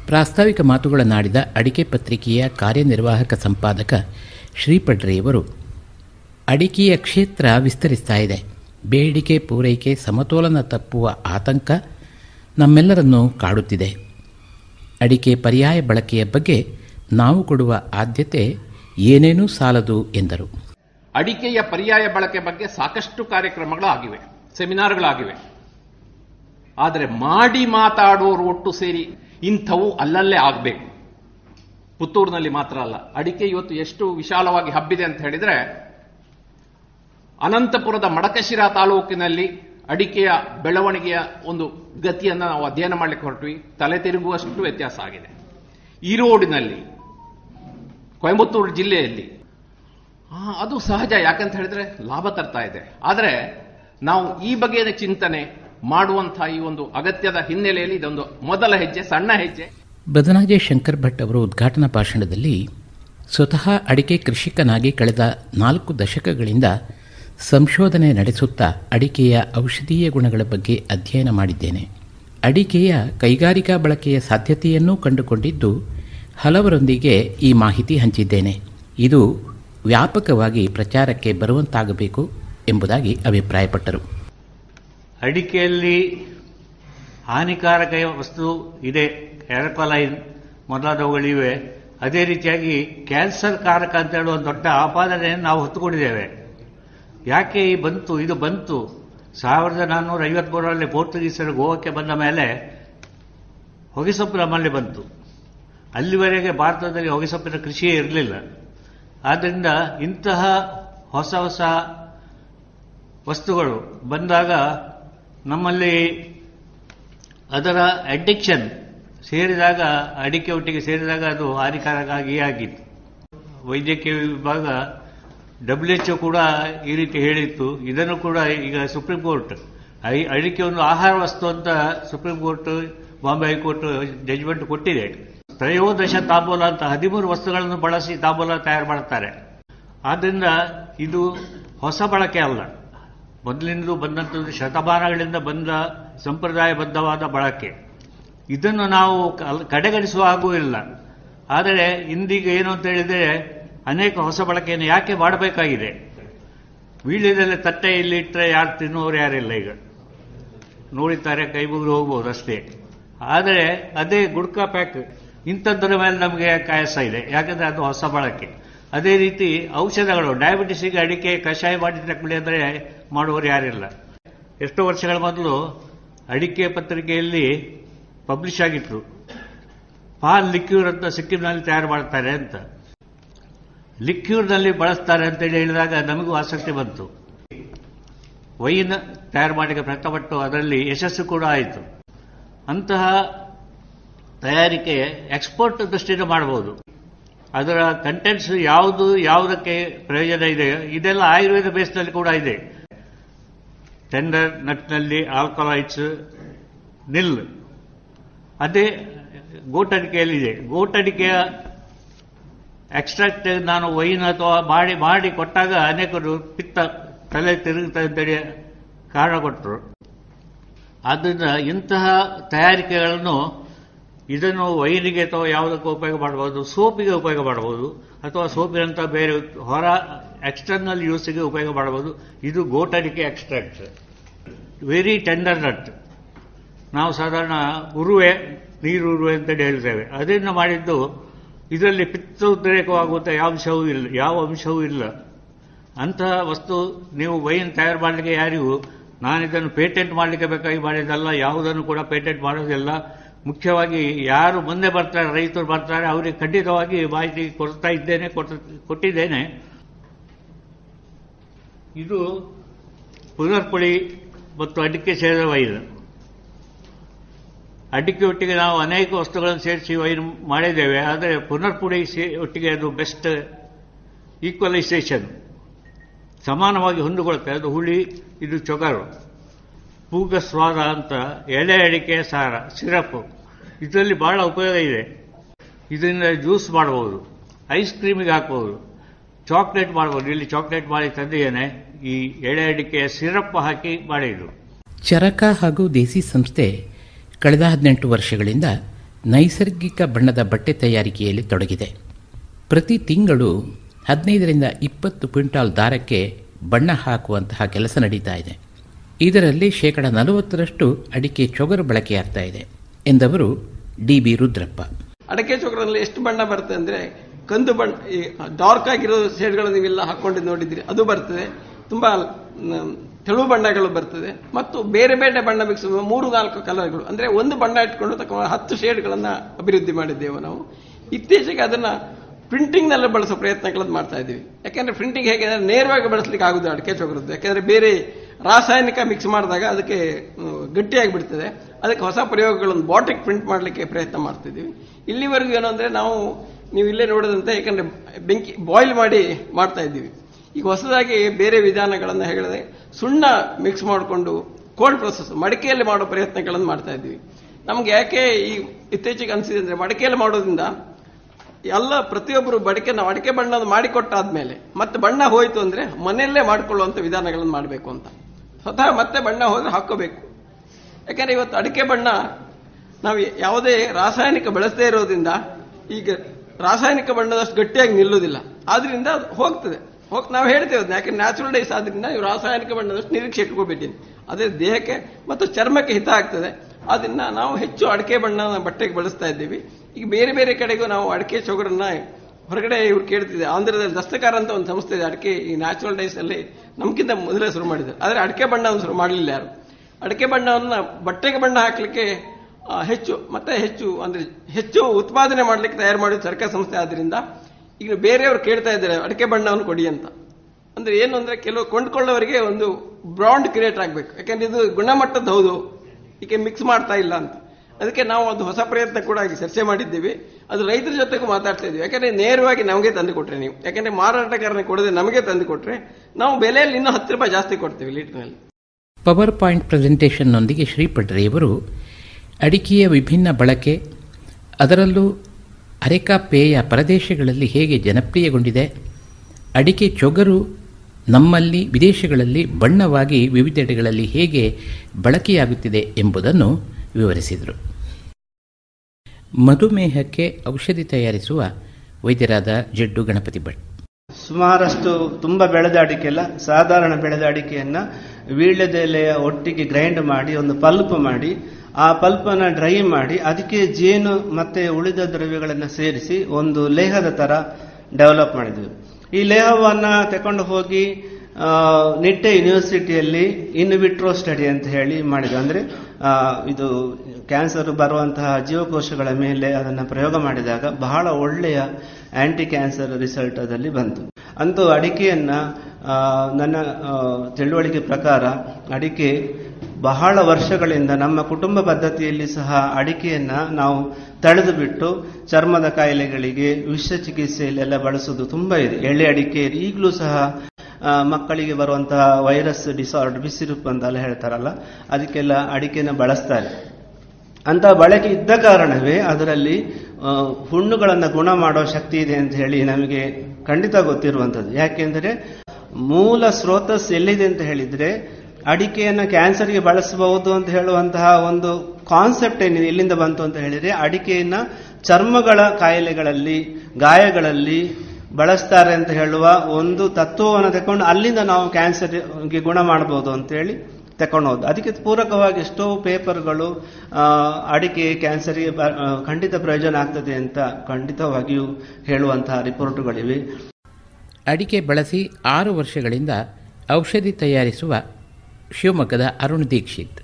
ಪ್ರಾಸ್ತಾವಿಕ ಮಾತುಗಳನ್ನಾಡಿದ ಅಡಿಕೆ ಪತ್ರಿಕೆಯ ಕಾರ್ಯನಿರ್ವಾಹಕ ಸಂಪಾದಕ ಶ್ರೀಪಡ್ರೆಯವರು, ಅಡಿಕೆಯ ಕ್ಷೇತ್ರ ವಿಸ್ತರಿಸ್ತಾ ಇದೆ. ಬೇಡಿಕೆ ಪೂರೈಕೆ ಸಮತೋಲನ ತಪ್ಪುವ ಆತಂಕ ನಮ್ಮೆಲ್ಲರನ್ನು ಕಾಡುತ್ತಿದೆ. ಅಡಿಕೆ ಪರ್ಯಾಯ ಬಳಕೆಯ ಬಗ್ಗೆ ನಾವು ಕೊಡುವ ಆದ್ಯತೆ ಏನೇನೂ ಸಾಲದು ಎಂದರು. ಅಡಿಕೆಯ ಪರ್ಯಾಯ ಬಳಕೆ ಬಗ್ಗೆ ಸಾಕಷ್ಟು ಕಾರ್ಯಕ್ರಮಗಳು ಆಗಿವೆ ಸೆಮಿನಾರ್ಗಳಾಗಿವೆ. ಆದರೆ ಮಾಡಿ ಮಾತಾಡೋರು ಒಟ್ಟು ಸೇರಿ ಇಂಥವು ಅಲ್ಲಲ್ಲೇ ಆಗಬೇಕು. ಪುತ್ತೂರಿನಲ್ಲಿ ಮಾತ್ರ ಅಲ್ಲ, ಅಡಿಕೆ ಇವತ್ತು ಎಷ್ಟು ವಿಶಾಲವಾಗಿ ಹಬ್ಬಿದೆ ಅಂತ ಹೇಳಿದ್ರೆ ಅನಂತಪುರದ ಮಡಕಶಿರಾ ತಾಲೂಕಿನಲ್ಲಿ ಅಡಿಕೆಯ ಬೆಳವಣಿಗೆಯ ಒಂದು ಗತಿಯನ್ನು ನಾವು ಅಧ್ಯಯನ ಮಾಡಲಿಕ್ಕೆ ಹೊರಟ್ವಿ. ತಲೆ ತಿರುಗುವಷ್ಟು ವ್ಯತ್ಯಾಸ ಆಗಿದೆ. ಈರೋಡಿನಲ್ಲಿ ಕೊಯಂಬತ್ತೂರು ಜಿಲ್ಲೆಯಲ್ಲಿ ಅದು ಸಹಜ. ಯಾಕಂತ ಹೇಳಿದ್ರೆ ಲಾಭ ತರ್ತಾ ಇದೆ. ಆದರೆ ನಾವು ಈ ಬಗೆಯ ಚಿಂತನೆ ಮಾಡುವಂತಹ ಈ ಒಂದು ಅಗತ್ಯದ ಹಿನ್ನೆಲೆಯಲ್ಲಿ ಇದೊಂದು ಮೊದಲ ಹೆಜ್ಜೆ, ಸಣ್ಣ ಹೆಜ್ಜೆ. ಬದನಾಜೆ ಶಂಕರ್ ಭಟ್ ಅವರು ಉದ್ಘಾಟನಾ ಭಾಷಣದಲ್ಲಿ ಸ್ವತಃ ಅಡಿಕೆ ಕೃಷಿಕನಾಗಿ ಕಳೆದ ನಾಲ್ಕು ದಶಕಗಳಿಂದ ಸಂಶೋಧನೆ ನಡೆಸುತ್ತಾ ಅಡಿಕೆಯ ಔಷಧೀಯ ಗುಣಗಳ ಬಗ್ಗೆ ಅಧ್ಯಯನ ಮಾಡಿದ್ದೇನೆ. ಅಡಿಕೆಯ ಕೈಗಾರಿಕಾ ಬಳಕೆಯ ಸಾಧ್ಯತೆಯನ್ನೂ ಕಂಡುಕೊಂಡಿದ್ದು, ಹಲವರೊಂದಿಗೆ ಈ ಮಾಹಿತಿ ಹಂಚಿದ್ದೇನೆ. ಇದು ವ್ಯಾಪಕವಾಗಿ ಪ್ರಚಾರಕ್ಕೆ ಬರುವಂತಾಗಬೇಕು ಎಂಬುದಾಗಿ ಅಭಿಪ್ರಾಯಪಟ್ಟರು. ಅಡಿಕೆಯಲ್ಲಿ ಹಾನಿಕಾರಕ ವಸ್ತು ಇದೆ ಎರಕೊಲೈನ್ ಮೊದಲಾದವುಗಳಿವೆ. ಅದೇ ರೀತಿಯಾಗಿ ಕ್ಯಾನ್ಸರ್ ಕಾರಕ ಅಂತ ಹೇಳುವ ದೊಡ್ಡ ಆಪಾದನೆಯನ್ನು ನಾವು ಹೊತ್ತುಕೊಂಡಿದ್ದೇವೆ. ಯಾಕೆ ಈ ಬಂತು, ಇದು ಬಂತು? ಸಾವಿರದ ನಾನ್ನೂರ ಐವತ್ಮೂರರಲ್ಲಿ ಪೋರ್ಚುಗೀಸರು ಗೋವಾಕ್ಕೆ ಬಂದ ಮೇಲೆ ಹೊಗೆಸೊಪ್ಪು ನಮ್ಮಲ್ಲಿ ಬಂತು. ಅಲ್ಲಿವರೆಗೆ ಭಾರತದಲ್ಲಿ ಹೊಗೆಸೊಪ್ಪಿನ ಕೃಷಿಯೇ ಇರಲಿಲ್ಲ. ಆದ್ದರಿಂದ ಇಂತಹ ಹೊಸ ಹೊಸ ವಸ್ತುಗಳು ಬಂದಾಗ ನಮ್ಮಲ್ಲಿ ಅದರ ಅಡಿಕ್ಷನ್ ಸೇರಿದಾಗ, ಅಡಿಕೆ ಒಟ್ಟಿಗೆ ಸೇರಿದಾಗ ಅದು ಹಾನಿಕಾರಕ ಆಗಿತ್ತು. ವೈದ್ಯಕೀಯ ವಿಭಾಗ ಡಬ್ಲ್ಯೂ ಕೂಡ ಈ ರೀತಿ ಹೇಳಿತ್ತು. ಇದನ್ನು ಕೂಡ ಈಗ ಸುಪ್ರೀಂ ಕೋರ್ಟ್ ಐ- ಅಡಿಕೆ ಒಂದು ಆಹಾರ ವಸ್ತು ಅಂತ supreme court Bombay high court judgement ಕೊಟ್ಟಿದೆ. ತ್ರಯೋದಶ ತಾಂಬೂಲ ಅಂತ ಹದಿಮೂರು ವಸ್ತುಗಳನ್ನು ಬಳಸಿ ತಾಂಬೂಲ ತಯಾರು ಮಾಡುತ್ತಾರೆ. ಆದ್ದರಿಂದ ಇದು ಹೊಸ ಬಳಕೆ ಅಲ್ಲ. ಮೊದಲಿಂದಲೂ ಬಂದಂಥದ್ದು ಶತಮಾನಗಳಿಂದ ಬಂದ ಸಂಪ್ರದಾಯಬದ್ಧವಾದ ಬಳಕೆ. ಇದನ್ನು ನಾವು ಕಡೆಗಣಿಸುವ ಹಾಗೂ ಇಲ್ಲ. ಆದರೆ ಇಂದೀಗ ಏನು ಅಂತ ಹೇಳಿದರೆ ಅನೇಕ ಹೊಸ ಬಳಕೆಯನ್ನು ಯಾಕೆ ಮಾಡಬೇಕಾಗಿದೆ? ವೀಳ್ಯದಲ್ಲಿ ತಟ್ಟೆ ಇಲ್ಲಿ ಇಟ್ಟರೆ ಯಾರು ತಿನ್ನುವವರು ಯಾರಿಲ್ಲ ಈಗ. ನೋಡಿದ್ದಾರೆ, ಕೈ ಮುಗಿದು ಹೋಗ್ಬೋದು ಅಷ್ಟೇ. ಆದರೆ ಅದೇ ಗುಡ್ಕಾ ಪ್ಯಾಕ್ ಇಂಥದ್ದರ ಮೇಲೆ ನಮಗೆ ಕಾಯಸ ಇದೆ. ಯಾಕಂದ್ರೆ ಅದು ಹೊಸ ಬಳಕೆ. ಅದೇ ರೀತಿ ಔಷಧಗಳು ಡಯಾಬಿಟಿಸಿಗೆ ಅಡಿಕೆ, ಕಷಾಯ ಮಾಡಿ ತಗೊಳ್ಳಿ ಅಂದರೆ ಮಾಡುವವರು ಯಾರಿಲ್ಲ ಎಷ್ಟೋ ವರ್ಷಗಳ ಮೊದಲು ಅಡಿಕೆ ಪತ್ರಿಕೆಯಲ್ಲಿ ಪಬ್ಲಿಷ್ ಆಗಿತ್ತು ಪಾಲ್ ಲಿಕ್ಯೂರ್ ಅಂತ ಸಿಕ್ಕಿಂನಲ್ಲಿ ತಯಾರು ಮಾಡ್ತಾರೆ ಅಂತ. ಲಿಕ್ಯೂರ್ನಲ್ಲಿ ಬಳಸ್ತಾರೆ ಅಂತೇಳಿ ಹೇಳಿದಾಗ ನಮಗೂ ಆಸಕ್ತಿ ಬಂತು. ವೈನ್ ತಯಾರು ಮಾಡಲಿಕ್ಕೆ ಪ್ರಯತ್ನಪಟ್ಟು ಅದರಲ್ಲಿ ಯಶಸ್ಸು ಕೂಡ ಆಯಿತು. ಅಂತಹ ತಯಾರಿಕೆ ಎಕ್ಸ್ಪೋರ್ಟ್ ದೃಷ್ಟಿಯಿಂದ ಮಾಡಬಹುದು. ಅದರ ಕಂಟೆಂಟ್ಸ್ ಯಾವುದು, ಯಾವುದಕ್ಕೆ ಪ್ರಯೋಜನ ಇದೆ, ಇದೆಲ್ಲ ಆಯುರ್ವೇದ ಬೇಸ್ನಲ್ಲಿ ಕೂಡ ಇದೆ. ಟೆಂಡರ್ ನಟ್ನಲ್ಲಿ ಆಲ್ಕೊಲೈಟ್ಸ್ ನಿಲ್. ಅದೇ ಗೋಟಡಿಕೆಯಲ್ಲಿದೆ ಗೋಟಡಿಕೆಯ ಎಕ್ಸ್ಟ್ರಾಕ್ಟ್ ನಾನು ವೈನ್ ಅಥವಾ ಮಾಡಿ ಮಾಡಿ ಕೊಟ್ಟಾಗ ಅನೇಕರು ಪಿತ್ತ ತಲೆ ತಿರುಗುತ್ತಾ ಅಂತೇಳಿ ಕಾರಣ ಕೊಟ್ಟರು. ಆದ್ದರಿಂದ ಇಂತಹ ತಯಾರಿಕೆಗಳನ್ನು ಇದನ್ನು ವೈನಿಗೆ ಅಥವಾ ಯಾವುದಕ್ಕೂ ಉಪಯೋಗ ಮಾಡಬಹುದು, ಸೋಪಿಗೆ ಉಪಯೋಗ ಮಾಡಬಹುದು, ಅಥವಾ ಸೋಪಿನಂತಹ ಬೇರೆ ಹೊರ ಎಕ್ಸ್ಟರ್ನಲ್ ಯೂಸಿಗೆ ಉಪಯೋಗ ಮಾಡಬಹುದು. ಇದು ಗೋಟಡಿಕೆ ಎಕ್ಸ್ಟ್ರಾಕ್ಟ್ ವೆರಿ ಟೆಂಡರ್ ನಟ್ ನಾವು ಸಾಧಾರಣ ಉರುವೆ ನೀರು ಉರುವೆ ಅಂತೇಳಿ ಹೇಳ್ತೇವೆ ಅದರಿಂದ ಮಾಡಿದ್ದು ಇದರಲ್ಲಿ ಪಿತ್ತ ಉದ್ರೇಕವಾಗುವಂಥ ಯಾವ ಅಂಶವೂ ಇಲ್ಲ, ಯಾವ ಅಂಶವೂ ಇಲ್ಲ. ಅಂತಹ ವಸ್ತು ನೀವು ವೈನ್ ತಯಾರು ಮಾಡಲಿಕ್ಕೆ ಯಾರಿಗೂ ನಾನು ಇದನ್ನು ಪೇಟೆಂಟ್ ಮಾಡಲಿಕ್ಕೆ ಬೇಕಾಗಿ ಮಾಡಿದ್ದಲ್ಲ, ಯಾವುದನ್ನು ಕೂಡ ಪೇಟೆಂಟ್ ಮಾಡೋದಿಲ್ಲ. ಮುಖ್ಯವಾಗಿ ಯಾರು ಮುಂದೆ ಬರ್ತಾರೆ, ರೈತರು ಬರ್ತಾರೆ, ಅವರಿಗೆ ಖಂಡಿತವಾಗಿ ಮಾಹಿತಿ ಕೊಡ್ತಾ ಇದ್ದೇನೆ, ಕೊಟ್ಟ- ಕೊಟ್ಟಿದ್ದೇನೆ. ಇದು ಪುನರ್ಪುಳಿ ಮತ್ತು ಅಡಿಕೆ ಸೇರಿದ ವೈನ್. ಅಡಿಕೆ ಒಟ್ಟಿಗೆ ನಾವು ಅನೇಕ ವಸ್ತುಗಳನ್ನು ಸೇರಿಸಿ ವೈನ್ ಮಾಡಿದ್ದೇವೆ, ಆದರೆ ಪುನರ್ಪುಡಿ ಒಟ್ಟಿಗೆ ಅದು ಬೆಸ್ಟ್ ಈಕ್ವಲೈಸೇಷನ್ ಸಮಾನವಾಗಿ ಹೊಂದಿಕೊಳ್ಳುತ್ತೆ. ಅದು ಹುಳಿ, ಇದು ಚೊಗರು. ಪೂಗ ಸ್ವಾದ ಅಂತ ಎಳೆ ಅಡಿಕೆ, ಸಾರ, ಸಿರಪ್. ಇದರಲ್ಲಿ ಬಹಳ ಉಪಯೋಗ ಇದೆ. ಇದರಿಂದ ಜ್ಯೂಸ್ ಮಾಡಬಹುದು ಐಸ್ ಕ್ರೀಮಿಗೆ ಹಾಕ್ಬೋದು ಚಾಕ್ಲೇಟ್ ಮಾಡ್ಬೋದು. ಇಲ್ಲಿ ಚಾಕ್ಲೇಟ್ ಮಾಡಿ ತಂದಿದ್ದೇನೆ. ಈ ಎಳೆ ಅಡಿಕೆ, ಸಿರಪ್ ಹಾಕಿ ಮಾಡಿದ್ರು ಚರಕ ಹಾಗೂ ದೇಸಿ ಸಂಸ್ಥೆ ಕಳೆದ ಹದಿನೆಂಟು ವರ್ಷಗಳಿಂದ ನೈಸರ್ಗಿಕ ಬಣ್ಣದ ಬಟ್ಟೆ ತಯಾರಿಕೆಯಲ್ಲಿ ತೊಡಗಿದೆ. ಪ್ರತಿ ತಿಂಗಳು ಹದಿನೈದರಿಂದ ಇಪ್ಪತ್ತು ಕ್ವಿಂಟಾಲ್ ದಾರಕ್ಕೆ ಬಣ್ಣ ಹಾಕುವಂತಹ ಕೆಲಸ ನಡೀತಾ ಇದೆ. ಇದರಲ್ಲಿ ಶೇಕಡ ನಲವತ್ತರಷ್ಟು ಅಡಿಕೆ ಚೊಗರು ಬಳಕೆಯಾಗ್ತಾ ಇದೆ, ಎಂದವರು ಡಿ ಬಿ ರುದ್ರಪ್ಪ. ಅಡಕೆ ಚೊಗರಲ್ಲಿ ಎಷ್ಟು ಬಣ್ಣ ಬರುತ್ತೆ ಅಂದ್ರೆ ಕಂದು ಬಣ್ಣ ಡಾರ್ಕ್ ಆಗಿರೋ ಶೇಡ್ಗಳು ನೀವೆಲ್ಲ ಹಾಕೊಂಡು ನೋಡಿದ್ರಿ ಅದು ಬರ್ತದೆ. ತುಂಬಾ ತೆಳು ಬಣ್ಣಗಳು ಬರ್ತದೆ ಮತ್ತು ಬೇರೆ ಬೇರೆ ಬಣ್ಣ ಮಿಕ್ಸ್ ಮೂರು ನಾಲ್ಕು ಕಲರ್ಗಳು. ಅಂದರೆ ಒಂದು ಬಣ್ಣ ಇಟ್ಕೊಂಡು ತಕ್ಕ ಹತ್ತು ಶೇಡ್ಗಳನ್ನು ಅಭಿವೃದ್ಧಿ ಮಾಡಿದ್ದೇವೆ ನಾವು. ಇತ್ತೀಚೆಗೆ ಅದನ್ನು ಪ್ರಿಂಟಿಂಗ್ನಲ್ಲಿ ಬಳಸೋ ಪ್ರಯತ್ನಗಳನ್ನು ಮಾಡ್ತಾ ಇದ್ದೀವಿ. ಯಾಕೆಂದರೆ ಪ್ರಿಂಟಿಂಗ್ ಹೇಗೆ ಅಂದರೆ ನೇರವಾಗಿ ಬಳಸಲಿಕ್ಕೆ ಆಗುದು ಅಡಿಕೆ ಚೋಕರದ್ದು ಯಾಕೆಂದರೆ ಬೇರೆ ರಾಸಾಯನಿಕ ಮಿಕ್ಸ್ ಮಾಡಿದಾಗ ಅದಕ್ಕೆ ಗಟ್ಟಿಯಾಗಿ ಬಿಡ್ತದೆ ಅದಕ್ಕೆ ಹೊಸ ಪ್ರಯೋಗಗಳನ್ನು ಬಾಟಿಕ್ ಪ್ರಿಂಟ್ ಮಾಡಲಿಕ್ಕೆ ಪ್ರಯತ್ನ ಮಾಡ್ತಿದ್ದೀವಿ ಇಲ್ಲಿವರೆಗೂ ಏನು ಅಂದರೆ ನಾವು, ನೀವು ಇಲ್ಲೇ ನೋಡಿದಂತೆ ಯಾಕಂದ್ರೆ ಬೆಂಕಿ, ಬಾಯ್ಲ್ ಮಾಡಿ ಮಾಡ್ತಾ ಇದ್ದೀವಿ. ಈಗ ಹೊಸದಾಗಿ ಬೇರೆ ವಿಧಾನಗಳನ್ನು ಹೇಳಿದೆ. ಸುಣ್ಣ ಮಿಕ್ಸ್ ಮಾಡಿಕೊಂಡು ಕೋಲ್ಡ್ ಪ್ರೊಸೆಸ್ ಮಡಿಕೆಯಲ್ಲಿ ಮಾಡೋ ಪ್ರಯತ್ನಗಳನ್ನು ಮಾಡ್ತಾ ಇದ್ದೀವಿ. ನಮ್ಗೆ ಯಾಕೆ ಈ ಇತ್ತೀಚೆಗೆ ಅನಿಸಿದೆ ಅಂದ್ರೆ ಮಡಿಕೆಯಲ್ಲಿ ಮಾಡೋದ್ರಿಂದ ಎಲ್ಲ ಪ್ರತಿಯೊಬ್ಬರು ಬಡಿಕೆ ನಾವು ಅಡಿಕೆ ಬಣ್ಣ ಮಾಡಿಕೊಟ್ಟಾದ್ಮೇಲೆ ಮತ್ತೆ ಬಣ್ಣ ಹೋಯಿತು ಅಂದ್ರೆ ಮನೆಯಲ್ಲೇ ಮಾಡಿಕೊಳ್ಳುವಂಥ ವಿಧಾನಗಳನ್ನು ಮಾಡಬೇಕು ಅಂತ. ಸ್ವತಃ ಮತ್ತೆ ಬಣ್ಣ ಹೋದರೆ ಹಾಕೋಬೇಕು ಯಾಕಂದ್ರೆ ಇವತ್ತು ಅಡಿಕೆ ಬಣ್ಣ ನಾವು ಯಾವುದೇ ರಾಸಾಯನಿಕ ಬಳಸದೇ ಇರೋದ್ರಿಂದ ಈಗ ರಾಸಾಯನಿಕ ಬಣ್ಣದಷ್ಟು ಗಟ್ಟಿಯಾಗಿ ನಿಲ್ಲುವುದಿಲ್ಲ ಆದ್ರಿಂದ ಹೋಗ್ತದೆ. ಹೋಗ್ ನಾವು ಹೇಳ್ತೇವೆ ಯಾಕೆ ನ್ಯಾಚುರಲ್ ಡೈಸ್ ಆದ್ರಿಂದ ಇವರು ರಾಸಾಯನಿಕ ಬಣ್ಣದಷ್ಟು ನಿರೀಕ್ಷೆ ಇಟ್ಕೋಬೇಡಿ ಅದೇ ದೇಹಕ್ಕೆ ಮತ್ತು ಚರ್ಮಕ್ಕೆ ಹಿತ ಆಗ್ತದೆ. ಅದನ್ನ ನಾವು ಹೆಚ್ಚು ಅಡಿಕೆ ಬಣ್ಣ ಬಟ್ಟೆಗೆ ಬಳಸ್ತಾ ಇದ್ದೀವಿ. ಈಗ ಬೇರೆ ಬೇರೆ ಕಡೆಗೂ ನಾವು ಅಡಿಕೆ ಸೊಗರನ್ನ ಹೊರಗಡೆ ಇವ್ರು ಕೇಳ್ತಿದ್ದೆ ಆಂಧ್ರದಲ್ಲಿ ದಸ್ತಕಾರ ಅಂತ ಒಂದು ಸಂಸ್ಥೆ ಇದೆ. ಅಡಿಕೆ ಈ ನ್ಯಾಚುರಲ್ ಡೈಸ್ ಅಲ್ಲಿ ನಮ್ಗಿಂತ ಮೊದಲೇ ಶುರು ಮಾಡಿದ್ದಾರೆ ಆದರೆ ಅಡಿಕೆ ಬಣ್ಣವನ್ನು ಶುರು ಮಾಡಲಿಲ್ಲ ಯಾರು. ಅಡಿಕೆ ಬಣ್ಣವನ್ನು ಬಟ್ಟೆಗೆ ಬಣ್ಣ ಹಾಕಲಿಕ್ಕೆ ಹೆಚ್ಚು, ಮತ್ತೆ ಹೆಚ್ಚು ಅಂದ್ರೆ ಹೆಚ್ಚು ಉತ್ಪಾದನೆ ಮಾಡಲಿಕ್ಕೆ ತಯಾರು ಮಾಡಿದ ಸರ್ಕಾರ ಸಂಸ್ಥೆ ಆದ್ರಿಂದ ಈಗ ಬೇರೆಯವರು ಕೇಳ್ತಾ ಇದ್ದಾರೆ, ಅಡಿಕೆ ಬಣ್ಣವನ್ನು ಕೊಡಿ ಅಂತ. ಅಂದ್ರೆ ಏನು ಅಂದ್ರೆ ಕೆಲವು ಕೊಂಡ್ಕೊಳ್ಳೋರಿಗೆ ಒಂದು ಬ್ರಾಂಡ್ ಕ್ರಿಯೇಟ್ ಆಗ್ಬೇಕು. ಯಾಕಂದ್ರೆ ಇದು ಗುಣಮಟ್ಟದ ಹೌದು, ಈಕೆ ಮಿಕ್ಸ್ ಮಾಡ್ತಾ ಇಲ್ಲ ಅಂತ. ಅದಕ್ಕೆ ನಾವು ಒಂದು ಹೊಸ ಪ್ರಯತ್ನ ಕೂಡ ಚರ್ಚೆ ಮಾಡಿದ್ದೀವಿ. ಅದು ರೈತರ ಜೊತೆಗೂ ಮಾತಾಡ್ತಾ ಇದ್ದೀವಿ. ಯಾಕಂದ್ರೆ ನೇರವಾಗಿ ನಮಗೆ ತಂದು ಕೊಟ್ರೆ ನೀವು. ಯಾಕಂದ್ರೆ ಮಾರಾಟಗಾರನ ಕೊಡದೆ ನಮಗೆ ತಂದು ಕೊಟ್ರೆ ನಾವು ಬೆಲೆಯಲ್ಲಿ ಇನ್ನೂ ಹತ್ತು ರೂಪಾಯಿ ಜಾಸ್ತಿ ಕೊಡ್ತೀವಿ ಲೀಟರ್ನಲ್ಲಿ. ಪವರ್ ಪಾಯಿಂಟ್ ಪ್ರೆಸೆಂಟೇಷನ್ನೊಂದಿಗೆ ಶ್ರೀಪಡ್ರೆಯವರು ಅಡಿಕೆಯ ವಿಭಿನ್ನ ಬಳಕೆ, ಅದರಲ್ಲೂ ಅರೆಕಾ ಪೇಯ ಪ್ರದೇಶಗಳಲ್ಲಿ ಹೇಗೆ ಜನಪ್ರಿಯಗೊಂಡಿದೆ? ಅಡಿಕೆ ಚೊಗರು ನಮ್ಮಲ್ಲಿ, ವಿದೇಶಗಳಲ್ಲಿ ಬಣ್ಣವಾಗಿ ವಿವಿಧೆಡೆಗಳಲ್ಲಿ ಹೇಗೆ ಬಳಕೆಯಾಗುತ್ತಿದೆ ಎಂಬುದನ್ನು ವಿವರಿಸಿದರು. ಮಧುಮೇಹಕ್ಕೆ ಔಷಧಿ ತಯಾರಿಸುವ ವೈದ್ಯರಾದ ಜಡ್ಡು ಗಣಪತಿ ಭಟ್. ಸುಮಾರಷ್ಟು ತುಂಬ ಬೆಳೆದ ಅಡಿಕೆ ಅಲ್ಲ, ಸಾಧಾರಣ ಬೆಳೆದ ಅಡಿಕೆಯನ್ನ ವೀಳ್ಯದೆಲೆಯ ಒಟ್ಟಿಗೆ ಗ್ರೈಂಡ್ ಮಾಡಿ, ಒಂದು ಪಲ್ಪ್ ಮಾಡಿ ಆ ಪಲ್ಪನ್ನು ಡ್ರೈ ಮಾಡಿ ಅದಕ್ಕೆ ಜೇನು ಮತ್ತೆ ಉಳಿದ ದ್ರವ್ಯಗಳನ್ನು ಸೇರಿಸಿ ಒಂದು ಲೇಹದ ತರ ಡೆವಲಪ್ ಮಾಡಿದ್ವಿ. ಈ ಲೇಹವನ್ನು ತಕೊಂಡು ಹೋಗಿ ನಿಟ್ಟೆ ಯೂನಿವರ್ಸಿಟಿಯಲ್ಲಿ ಇನ್ ವಿಟ್ರೋ ಸ್ಟಡಿ ಅಂತ ಹೇಳಿ ಮಾಡಿದ್ವಿ. ಅಂದರೆ ಇದು ಕ್ಯಾನ್ಸರ್ ಬರುವಂತಹ ಜೀವಕೋಶಗಳ ಮೇಲೆ ಅದನ್ನು ಪ್ರಯೋಗ ಮಾಡಿದಾಗ ಬಹಳ ಒಳ್ಳೆಯ ಆಂಟಿ ಕ್ಯಾನ್ಸರ್ ರಿಸಲ್ಟ್ ಅದರಲ್ಲಿ ಬಂತು. ಅಂತೂ ಅಡಿಕೆಯನ್ನು ನನ್ನ ತಿಳುವಳಿಕೆ ಪ್ರಕಾರ ಅಡಿಕೆ ಬಹಳ ವರ್ಷಗಳಿಂದ ನಮ್ಮ ಕುಟುಂಬ ಪದ್ಧತಿಯಲ್ಲಿ ಸಹ ಅಡಿಕೆಯನ್ನ ನಾವು ತಳೆದು ಬಿಟ್ಟು ಚರ್ಮದ ಕಾಯಿಲೆಗಳಿಗೆ ವಿಷ ಚಿಕಿತ್ಸೆಯಲ್ಲೆಲ್ಲ ಬಳಸೋದು ತುಂಬಾ ಇದೆ. ಎಳೆ ಅಡಿಕೆ ಈಗಲೂ ಸಹ ಮಕ್ಕಳಿಗೆ ಬರುವಂತಹ ವೈರಸ್ ಡಿಸಾರ್ಡರ್ ಬಿಸಿರುಪ್ ಅಂತೆಲ್ಲ ಹೇಳ್ತಾರಲ್ಲ, ಅದಕ್ಕೆಲ್ಲ ಅಡಿಕೆನ ಬಳಸ್ತಾರೆ. ಅಂತ ಬಳಕೆ ಇದ್ದ ಕಾರಣವೇ ಅದರಲ್ಲಿ ಹುಣ್ಣುಗಳನ್ನು ಗುಣ ಮಾಡೋ ಶಕ್ತಿ ಇದೆ ಅಂತ ಹೇಳಿ ನಮಗೆ ಖಂಡಿತ ಗೊತ್ತಿರುವಂಥದ್ದು. ಯಾಕೆಂದರೆ, ಮೂಲ ಸ್ರೋತಸ್ ಎಲ್ಲಿದೆ ಅಂತ ಹೇಳಿದ್ರೆ ಅಡಿಕೆಯನ್ನ ಕ್ಯಾನ್ಸರ್ಗೆ ಬಳಸಬಹುದು ಅಂತ ಹೇಳುವಂತಹ ಒಂದು ಕಾನ್ಸೆಪ್ಟ್ ಏನಿದೆ, ಎಲ್ಲಿಂದ ಬಂತು ಅಂತ ಹೇಳಿದ್ರೆ, ಅಡಿಕೆಯನ್ನ ಚರ್ಮಗಳ ಕಾಯಿಲೆಗಳಲ್ಲಿ, ಗಾಯಗಳಲ್ಲಿ ಬಳಸ್ತಾರೆ ಅಂತ ಹೇಳುವ ಒಂದು ತತ್ವವನ್ನು ತಕೊಂಡು ಅಲ್ಲಿಂದ ನಾವು ಕ್ಯಾನ್ಸರ್ಗೆ ಗುಣ ಮಾಡಬಹುದು ಅಂತ ಹೇಳಿ ತಕೊಂಡು ಹೋದ್ ಅದಕ್ಕೆ ಪೂರಕವಾಗಿ ಎಷ್ಟೋ ಪೇಪರ್ಗಳು ಅಡಿಕೆ ಕ್ಯಾನ್ಸರ್ಗೆ ಖಂಡಿತ ಪ್ರಯೋಜನ ಆಗ್ತದೆ ಅಂತ ಖಂಡಿತವಾಗಿಯೂ ಹೇಳುವಂತಹ ರಿಪೋರ್ಟ್ಗಳಿವೆ. ಅಡಿಕೆ ಬಳಸಿ ಆರು ವರ್ಷಗಳಿಂದ ಔಷಧಿ ತಯಾರಿಸುವ ಶಿವಮೊಗ್ಗದ ಅರುಣ್ ದೀಕ್ಷಿತ್.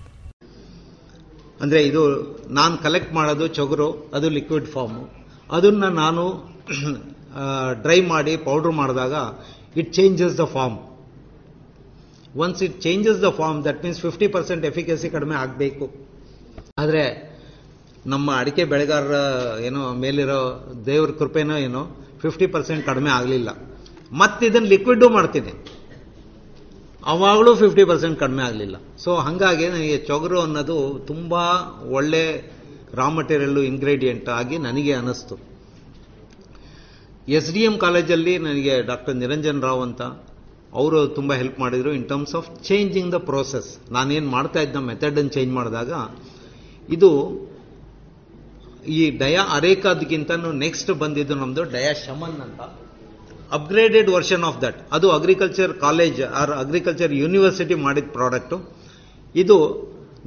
ಅಂದರೆ ಇದು ನಾನು ಕಲೆಕ್ಟ್ ಮಾಡೋದು ಚೊಗರು, ಅದು ಲಿಕ್ವಿಡ್ ಫಾರ್ಮು ಅದನ್ನು ನಾನು ಡ್ರೈ ಮಾಡಿ ಪೌಡ್ರ್ ಮಾಡಿದಾಗ it changes the form once it changes the form that means fifty percent efficacy ಕಡಿಮೆ ಆಗಬೇಕು. ಆದರೆ ನಮ್ಮ ಅಡಿಕೆ ಬೆಳೆಗಾರರ ಏನೋ ಮೇಲಿರೋ ದೇವ್ರ ಕೃಪೆನೋ ಏನೋ ಫಿಫ್ಟಿ ಪರ್ಸೆಂಟ್ ಕಡಿಮೆ ಆಗಲಿಲ್ಲ. ಮತ್ತೆ ಇದನ್ನು ಲಿಕ್ವಿಡ್ಡು ಮಾಡ್ತೀನಿ. ಅವಾಗಲೂ ಫಿಫ್ಟಿ ಪರ್ಸೆಂಟ್ ಕಡಿಮೆ ಆಗಲಿಲ್ಲ. ಸೊ ಹಾಗಾಗಿ ನನಗೆ ಚೊಗರು ಅನ್ನೋದು ತುಂಬ ಒಳ್ಳೆ ರಾ ಮಟೀರಿಯಲ್ಲು ಇಂಗ್ರೀಡಿಯೆಂಟ್ ಆಗಿ ನನಗೆ ಅನ್ನಿಸ್ತು ಎಸ್ ಡಿ ಎಂ ಕಾಲೇಜಲ್ಲಿ ನನಗೆ ಡಾಕ್ಟರ್ ನಿರಂಜನ್ ರಾವ್ ಅಂತ ಅವರು ತುಂಬ ಹೆಲ್ಪ್ ಮಾಡಿದರು in terms of changing the process ನಾನೇನು ಮಾಡ್ತಾ ಇದ್ದ ಮೆಥಡನ್ನು ಚೇಂಜ್ ಮಾಡಿದಾಗ ಇದು ಈ ಡಯಾ ಅರೇಕಾದ್ಗಿಂತನೂ ನೆಕ್ಸ್ಟ್ ಬಂದಿದ್ದು ನಮ್ಮದು ಡಯಾ ಶಮನ್ ಅಂತ. ಅಪ್ಗ್ರೇಡೆಡ್ ವರ್ಷನ್ ಆಫ್ ದಟ್ ಅದು agriculture college or agriculture university ಮಾಡಿದ ಪ್ರಾಡಕ್ಟು ಇದು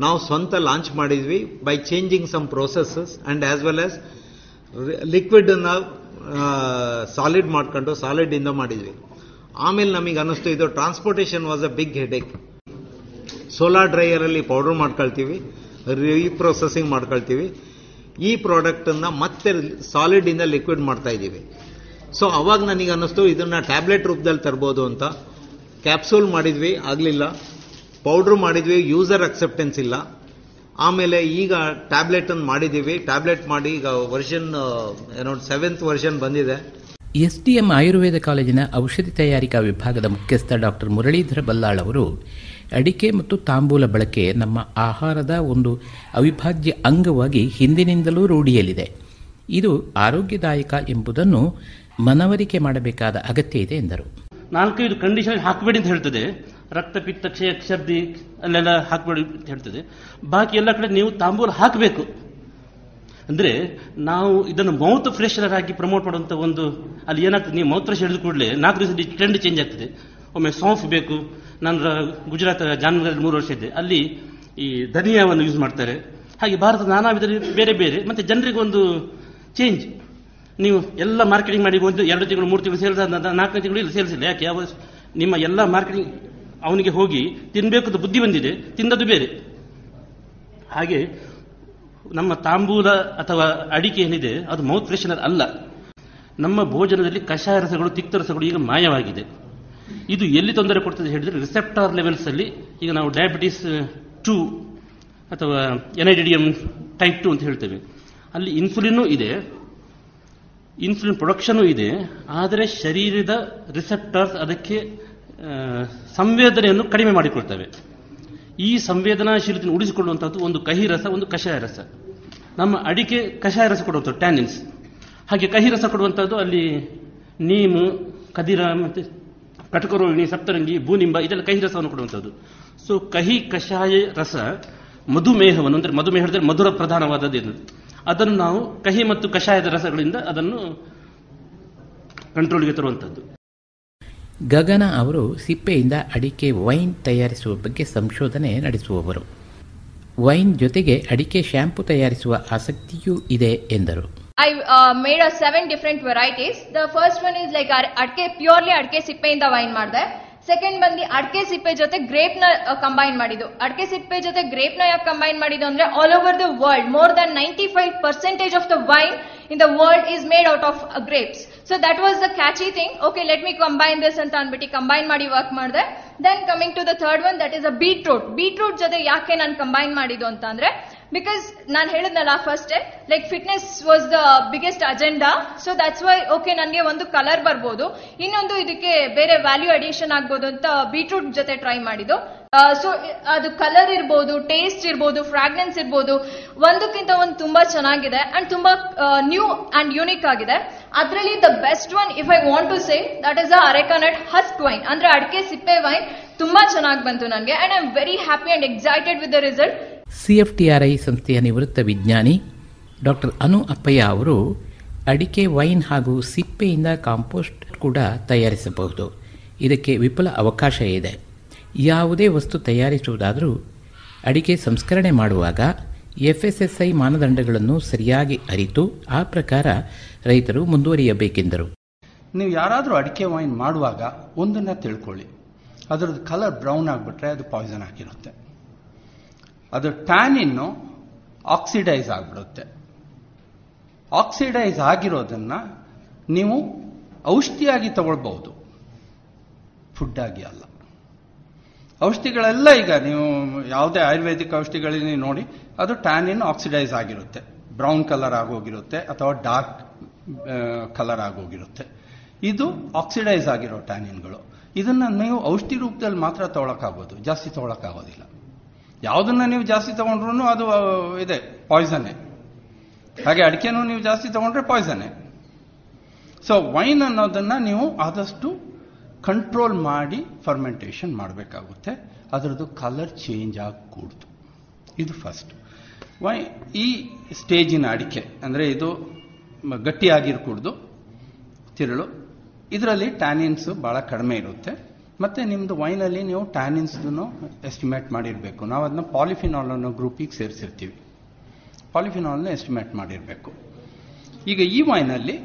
ನಾವು ಸ್ವಂತ ಲಾಂಚ್ ಮಾಡಿದ್ವಿ by changing some processes and as well as liquid solid ಮಾಡ್ಕೊಂಡು ಸಾಲಿಡ್ ಇಂದ ಮಾಡಿದ್ವಿ. ಆಮೇಲೆ ನಮಗೆ ಅನ್ನಿಸ್ತು ಇದು transportation was a big headache solar ಡ್ರೈಯರಲ್ಲಿ powder ಮಾಡ್ಕೊಳ್ತೀವಿ ರೀಪ್ರೊಸೆಸಿಂಗ್ ಮಾಡ್ಕೊಳ್ತೀವಿ. ಈ ಪ್ರಾಡಕ್ಟನ್ನು ಮತ್ತೆ ಸಾಲಿಡಿಂದ ಲಿಕ್ವಿಡ್ ಮಾಡ್ತಾ ಇದ್ದೀವಿ ಸೊ ಅವಾಗ ನನಗೆ ಅನ್ನಿಸ್ತು, ಇದನ್ನ ಟ್ಯಾಬ್ಲೆಟ್ ರೂಪದಲ್ಲಿ ತರ್ಬೋದು ಅಂತ. ಕ್ಯಾಪ್ಸೂಲ್ ಮಾಡಿದ್ವಿ, ಆಗಲಿಲ್ಲ. ಪೌಡ್ರ್ ಮಾಡಿದ್ವಿ ಯೂಸರ್ ಅಕ್ಸೆಪ್ಟೆನ್ಸ್ ಇಲ್ಲ. ಆಮೇಲೆ ಈಗ ಟ್ಯಾಬ್ಲೆಟ್ ಅನ್ನು ಮಾಡಿದ್ದೀವಿ. ಟ್ಯಾಬ್ಲೆಟ್ ಮಾಡಿ ಈಗ ವರ್ಷನ್ ಏನೋ ಸೆವೆಂತ್ ವರ್ಷನ್ ಬಂದಿದೆ. ಎಸ್ ಡಿ ಎಂ ಆಯುರ್ವೇದ ಕಾಲೇಜಿನ ಔಷಧಿ ತಯಾರಿಕಾ ವಿಭಾಗದ ಮುಖ್ಯಸ್ಥ ಡಾಕ್ಟರ್ ಮುರಳೀಧರ ಬಲ್ಲಾಳ್ ಅವರು, ಅಡಿಕೆ ಮತ್ತು ತಾಂಬೂಲ ಬಳಕೆ ನಮ್ಮ ಆಹಾರದ ಒಂದು ಅವಿಭಾಜ್ಯ ಅಂಗವಾಗಿ ಹಿಂದಿನಿಂದಲೂ ರೂಢಿಯಲ್ಲಿದೆ. ಇದು ಆರೋಗ್ಯದಾಯಕ ಎಂಬುದನ್ನು ಮನವರಿಕೆ ಮಾಡಬೇಕಾದ ಅಗತ್ಯ ಇದೆ ಎಂದರು. ನಾಲ್ಕೈದು ಕಂಡೀಷನ್ ಹಾಕಬೇಡಿ ಅಂತ ಹೇಳ್ತದೆ. ರಕ್ತ, ಪಿತ್ತ, ಕ್ಷಯ, ಕ್ಷರ್ದಿ, ಅಲ್ಲೆಲ್ಲ ಹಾಕಬೇಡಿ ಅಂತ ಹೇಳ್ತದೆ. ಬಾಕಿ ಎಲ್ಲ ಕಡೆ ನೀವು ತಾಂಬೂಲ ಹಾಕಬೇಕು. ಅಂದ್ರೆ ನಾವು ಇದನ್ನು ಮೌತ್ ಫ್ರೆಶನರ್ ಆಗಿ ಪ್ರಮೋಟ್ ಮಾಡುವಂತ ಒಂದು ಅಲ್ಲಿ ಏನಾಗ್ತದೆ, ನೀವು ಮೌತ್ ಫ್ರೆಶ್ ಹೇಳಿದ ಕೂಡಲೇ ನಾಲ್ಕು ದಿವಸದಲ್ಲಿ ಟ್ರೆಂಡ್ ಚೇಂಜ್ ಆಗ್ತದೆ. ಒಮ್ಮೆ ಸಾಂಫ್ ಬೇಕು. ನಾನು ಗುಜರಾತ್ ಜಾನ್ಮದಲ್ಲಿ ಮೂರು ವರ್ಷ ಇದ್ದೆ ಅಲ್ಲಿ ಈ ಧನಿಯಾವನ್ನು ಯೂಸ್ ಮಾಡ್ತಾರೆ. ಹಾಗೆ ಭಾರತದ ನಾನಾ ವಿಧ ಬೇರೆ ಬೇರೆ. ಮತ್ತೆ ಜನರಿಗೆ ಒಂದು ಚೇಂಜ್ ನೀವು ಎಲ್ಲ ಮಾರ್ಕೆಟಿಂಗ್ ಮಾಡಿ ಒಂದು ಎರಡು ತಿಂಗಳು, ಮೂರು ತಿಂಗಳು ಸೇಲ್ಸ್ ಆದ ನಾಲ್ಕು ತಿಂಗಳು ಇಲ್ಲ ಸೇಲ್ಸ್ ಇಲ್ಲ ಯಾಕೆ? ಯಾವ ನಿಮ್ಮ ಎಲ್ಲ ಮಾರ್ಕೆಟಿಂಗ್ ಅವನಿಗೆ ಹೋಗಿ ತಿನ್ಬೇಕು ಅಂತ ಬುದ್ಧಿ ಬಂದಿದೆ, ತಿಂದದ್ದು ಬೇರೆ. ಹಾಗೆ ನಮ್ಮ ತಾಂಬೂಲ ಅಥವಾ ಅಡಿಕೆ ಏನಿದೆ, ಅದು ಮೌತ್ ಫ್ರೆಶನರ್ ಅಲ್ಲ. ನಮ್ಮ ಭೋಜನದಲ್ಲಿ ಕಷಾಯ ರಸಗಳು, ತಿಕ್ತ ರಸಗಳು ಈಗ ಮಾಯವಾಗಿದೆ. ಇದು ಎಲ್ಲಿ ತೊಂದರೆ ಕೊಡ್ತದೆ ಹೇಳಿದ್ರೆ ರಿಸೆಪ್ಟಾರ್ ಲೆವೆಲ್ಸ್ ಅಲ್ಲಿ ಈಗ ನಾವು ಡಯಾಬಿಟಿಸ್ ಟು ಅಥವಾ ಎನ್ಐಡಿಡಿಎಂ ಟೈಪ್ ಟು ಅಂತ ಹೇಳ್ತೇವೆ. ಅಲ್ಲಿ ಇನ್ಸುಲಿನ್ನೂ ಇದೆ. ಇನ್ಸುಲಿನ್ ಪ್ರೊಡಕ್ಷನು ಇದೆ, ಆದರೆ ಶರೀರದ ರಿಸೆಪ್ಟರ್ಸ್ ಅದಕ್ಕೆ ಸಂವೇದನೆಯನ್ನು ಕಡಿಮೆ ಮಾಡಿಕೊಳ್ತವೆ. ಈ ಸಂವೇದನಾಶೀಲತೆಯನ್ನು ಉಳಿಸಿಕೊಳ್ಳುವಂಥದ್ದು ಒಂದು ಕಹಿ ರಸ ಒಂದು ಕಷಾಯ ರಸ ನಮ್ಮ ಅಡಿಕೆ ಕಷಾಯ ರಸ ಕೊಡುವಂಥದ್ದು ಟ್ಯಾನಿನ್ಸ್ ಹಾಗೆ ಕಹಿ ರಸ ಕೊಡುವಂಥದ್ದು ಅಲ್ಲಿ ನೀಮು, ಕದಿರ, ಮತ್ತು ಕಟಕರೋಹಿಣಿ, ಸಪ್ತರಂಗಿ, ಭೂನಿಂಬ, ಇದೆಲ್ಲ ಕಹಿ ರಸವನ್ನು ಕೊಡುವಂಥದ್ದು ಸೊ ಕಹಿ ಕಷಾಯ ರಸ ಮಧುಮೇಹವನ್ನು, ಅಂದರೆ ಮಧುಮೇಹದಲ್ಲಿ ಮಧುರ ಪ್ರಧಾನವಾದದ್ದು ಅದನ್ನು ನಾವು ಕಹಿ ಮತ್ತು ಕಷಾಯದ ರಸಗಳಿಂದ ಅದನ್ನು ಕಂಟ್ರೋಲ್ಗೆ ತರುವಂಥದ್ದು. ಗಗನ ಅವರು ಸಿಪ್ಪೆಯಿಂದ ಅಡಿಕೆ ವೈನ್ ತಯಾರಿಸುವ ಬಗ್ಗೆ ಸಂಶೋಧನೆ ನಡೆಸುವವರು. ವೈನ್ ಜೊತೆಗೆ ಅಡಿಕೆ ಶ್ಯಾಂಪು ತಯಾರಿಸುವ ಆಸಕ್ತಿಯೂ ಇದೆ ಎಂದರು. I made a seven different varieties the first one is like ಅಡ್ಕೆ purely ಅಡಿಕೆ ಸಿಪ್ಪೆಯಿಂದ ವೈನ್ ಮಾಡಿದೆ. ಸೆಕೆಂಡ್ ಬಂದು ಅಡಕೆ ಸಿಪ್ಪೆ ಜೊತೆ ಗ್ರೇಪ್ನ ಕಂಬೈನ್ ಮಾಡಿದ್ದು. ಅಡಕೆ ಸಿಪ್ಪೆ ಜೊತೆ ಗ್ರೇಪ್ನ ಯಾಕೆ ಕಂಬೈನ್ ಮಾಡಿದ್ದು ಅಂದ್ರೆ all over the world more than ninety five percentage of the wine in the world is made out of grapes so that was the catchy thing okay let me combine this ಅಂತ ಅನ್ಬಿಟ್ಟು combine ಮಾಡಿ work ಮಾಡಿದೆ. Then coming to the third one that is a beetroot beetroot ಜೊತೆ ಯಾಕೆ ನಾನು combine ಮಾಡಿದ್ದು ಅಂತ ಅಂದ್ರೆ ಬಿಕಾಸ್ ನಾನು ಹೇಳಿದ್ನಲ್ಲ first like fitness was the biggest agenda so that's why okay ನನಗೆ ಒಂದು ಕಲರ್ ಬರ್ಬೋದು. ಇನ್ನೊಂದು ಇದಕ್ಕೆ ಬೇರೆ ವ್ಯಾಲ್ಯೂ ಅಡಿಷನ್ ಆಗ್ಬೋದು ಅಂತ ಬೀಟ್ರೂಟ್ ಜೊತೆ ಟ್ರೈ ಮಾಡಿದ್ದು. ಸೊ ಅದು ಕಲರ್ ಇರ್ಬೋದು ಟೇಸ್ಟ್ ಇರ್ಬೋದು ಫ್ರಾಗ್ನೆನ್ಸ್ ಇರ್ಬೋದು, ಒಂದಕ್ಕಿಂತ ಒಂದು ತುಂಬಾ ಚೆನ್ನಾಗಿದೆ ಅಂಡ್ ತುಂಬಾ ನ್ಯೂ ಅಂಡ್ ಯೂನಿಕ್ ಆಗಿದೆ. ಅದರಲ್ಲಿ the best one if I want to say that is a areca nut husk wine ಅಂದ್ರೆ ಅಡಿಕೆ ಸಿಪ್ಪೆ ವೈನ್ ತುಂಬಾ ಚೆನ್ನಾಗಿ ಬಂತು ನನಗೆ. And I am very happy and excited with the result CFTRI ಸಂಸ್ಥೆಯ ನಿವೃತ್ತ ವಿಜ್ಞಾನಿ ಡಾಕ್ಟರ್ ಅನು ಅಪ್ಪಯ್ಯ ಅವರು ಅಡಿಕೆ, ವೈನ್ ಹಾಗೂ ಸಿಪ್ಪೆಯಿಂದ ಕಾಂಪೋಸ್ಟ್ ಕೂಡ ತಯಾರಿಸಬಹುದು. ಇದಕ್ಕೆ ವಿಪುಲ ಅವಕಾಶ ಇದೆ. ಯಾವುದೇ ವಸ್ತು ತಯಾರಿಸುವುದಾದರೂ ಅಡಿಕೆ ಸಂಸ್ಕರಣೆ ಮಾಡುವಾಗ ಎಫ್ಎಸ್ಎಸ್ಐ ಮಾನದಂಡಗಳನ್ನು ಸರಿಯಾಗಿ ಅರಿತು ಆ ಪ್ರಕಾರ ರೈತರು ಮುಂದುವರಿಯಬೇಕೆಂದರು. ನೀವು ಯಾರಾದರೂ ಅಡಿಕೆ, ವೈನ್ ಮಾಡುವಾಗ ಒಂದನ್ನು ತಿಳ್ಕೊಳ್ಳಿ. ಅದರದ್ದು ಕಲರ್ ಬ್ರೌನ್ ಆಗಿಬಿಟ್ರೆ ಅದು ಪಾಯ್ಸನ್ ಆಗಿರುತ್ತೆ. ಅದು ಟ್ಯಾನಿನ್ನು ಆಕ್ಸಿಡೈಸ್ ಆಗಿಬಿಡುತ್ತೆ. ಆಕ್ಸಿಡೈಸ್ ಆಗಿರೋದನ್ನು ನೀವು ಔಷಧಿಯಾಗಿ ತಗೊಳ್ಬಹುದು. ಫುಡ್ ಆಗಿ ಅಲ್ಲ. ಔಷಧಿಗಳೆಲ್ಲ ಈಗ ನೀವು ಯಾವುದೇ ಆಯುರ್ವೇದಿಕ್ ಔಷಧಿಗಳಲ್ಲಿ ನೋಡಿ, ಅದು ಟ್ಯಾನಿನ್ ಆಕ್ಸಿಡೈಸ್ ಆಗಿರುತ್ತೆ. ಬ್ರೌನ್ ಕಲರ್ ಆಗೋಗಿರುತ್ತೆ ಅಥವಾ ಡಾರ್ಕ್ ಕಲರ್ ಆಗೋಗಿರುತ್ತೆ. ಇದು ಆಕ್ಸಿಡೈಸ್ ಆಗಿರೋ ಟ್ಯಾನಿನ್ಗಳು. ಇದನ್ನ ನೀವು ಔಷಧಿ ರೂಪದಲ್ಲಿ ಮಾತ್ರ ತಗೊಳಕ್ಕಾಗೋದು. ಜಾಸ್ತಿ ತಗೊಳಕ್ಕಾಗೋದಿಲ್ಲ. ಯಾವುದನ್ನ ನೀವು ಜಾಸ್ತಿ ತಗೊಂಡ್ರು ಅದು ಇದೆ ಪಾಯ್ಸನ್ನೇ ಹಾಗೆ ಅಡಿಕೆನೂ ನೀವು ಜಾಸ್ತಿ ತಗೊಂಡ್ರೆ ಪಾಯ್ಸನ್ನೇ ಸೊ ವೈನ್ ಅನ್ನೋದನ್ನ ನೀವು ಆದಷ್ಟು ಕಂಟ್ರೋಲ್ ಮಾಡಿ ಫರ್ಮೆಂಟೇಷನ್ ಮಾಡಬೇಕಾಗುತ್ತೆ. ಅದರದ್ದು ಕಲರ್ ಚೇಂಜ್ ಆಗಕೂಡ್ದು. ಇದು ಫಸ್ಟ್ ವೈ ಈ ಸ್ಟೇಜಿನ ಅಡಿಕೆ, ಅಂದರೆ ಇದು ಗಟ್ಟಿಯಾಗಿರ್ಕೂಡ್ದು, ತಿರುಳು, ಇದರಲ್ಲಿ ಟ್ಯಾನಿನ್ಸ್ ಭಾಳ ಕಡಿಮೆ ಇರುತ್ತೆ. ಮತ್ತು ನಿಮ್ಮದು ವೈನಲ್ಲಿ ನೀವು ಟ್ಯಾನಿನ್ಸ್ದು ಎಸ್ಟಿಮೇಟ್ ಮಾಡಿರಬೇಕು. ನಾವು ಅದನ್ನ ಪಾಲಿಫಿನಾಲ್ ಅನ್ನೋ ಗ್ರೂಪಿಗೆ ಸೇರಿಸಿರ್ತೀವಿ. ಪಾಲಿಫಿನಾಲ್ನ ಎಸ್ಟಿಮೇಟ್ ಮಾಡಿರಬೇಕು. ಈಗ ಈ ವೈನಲ್ಲಿ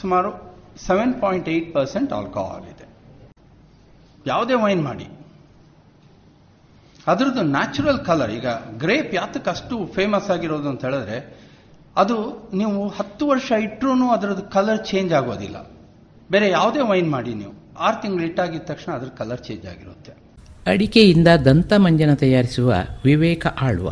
ಸುಮಾರು seven point eight percent alcohol ಇದೆ. ಯಾವುದೇ ವೈನ್ ಮಾಡಿ. ಅದರದ್ದು ನ್ಯಾಚುರಲ್ ಕಲರ್ ಈಗ ಗ್ರೇಪ್ ಯಾತಕ್ಕೆ ಅಷ್ಟು ಫೇಮಸ್ ಆಗಿರೋದು ಅಂತ ಹೇಳಿದ್ರೆ, ಅದು ನೀವು ಹತ್ತು ವರ್ಷ ಇಟ್ಟರೂ ಅದರದ್ದು ಕಲರ್ ಚೇಂಜ್ ಆಗೋದಿಲ್ಲ. ಬೇರೆ ಯಾವುದೇ ವೈನ್ ಮಾಡಿ ನೀವು. ಆರು ತಿಂಗಳು ಇಟ್ಟಾಗಿದ್ದ ತಕ್ಷಣ ಅದ್ರ ಕಲರ್ ಚೇಂಜ್ ಆಗಿರುತ್ತೆ. ಅಡಿಕೆಯಿಂದ ದಂತ ಮಂಜನ ತಯಾರಿಸುವ ವಿವೇಕ ಆಳ್ವ.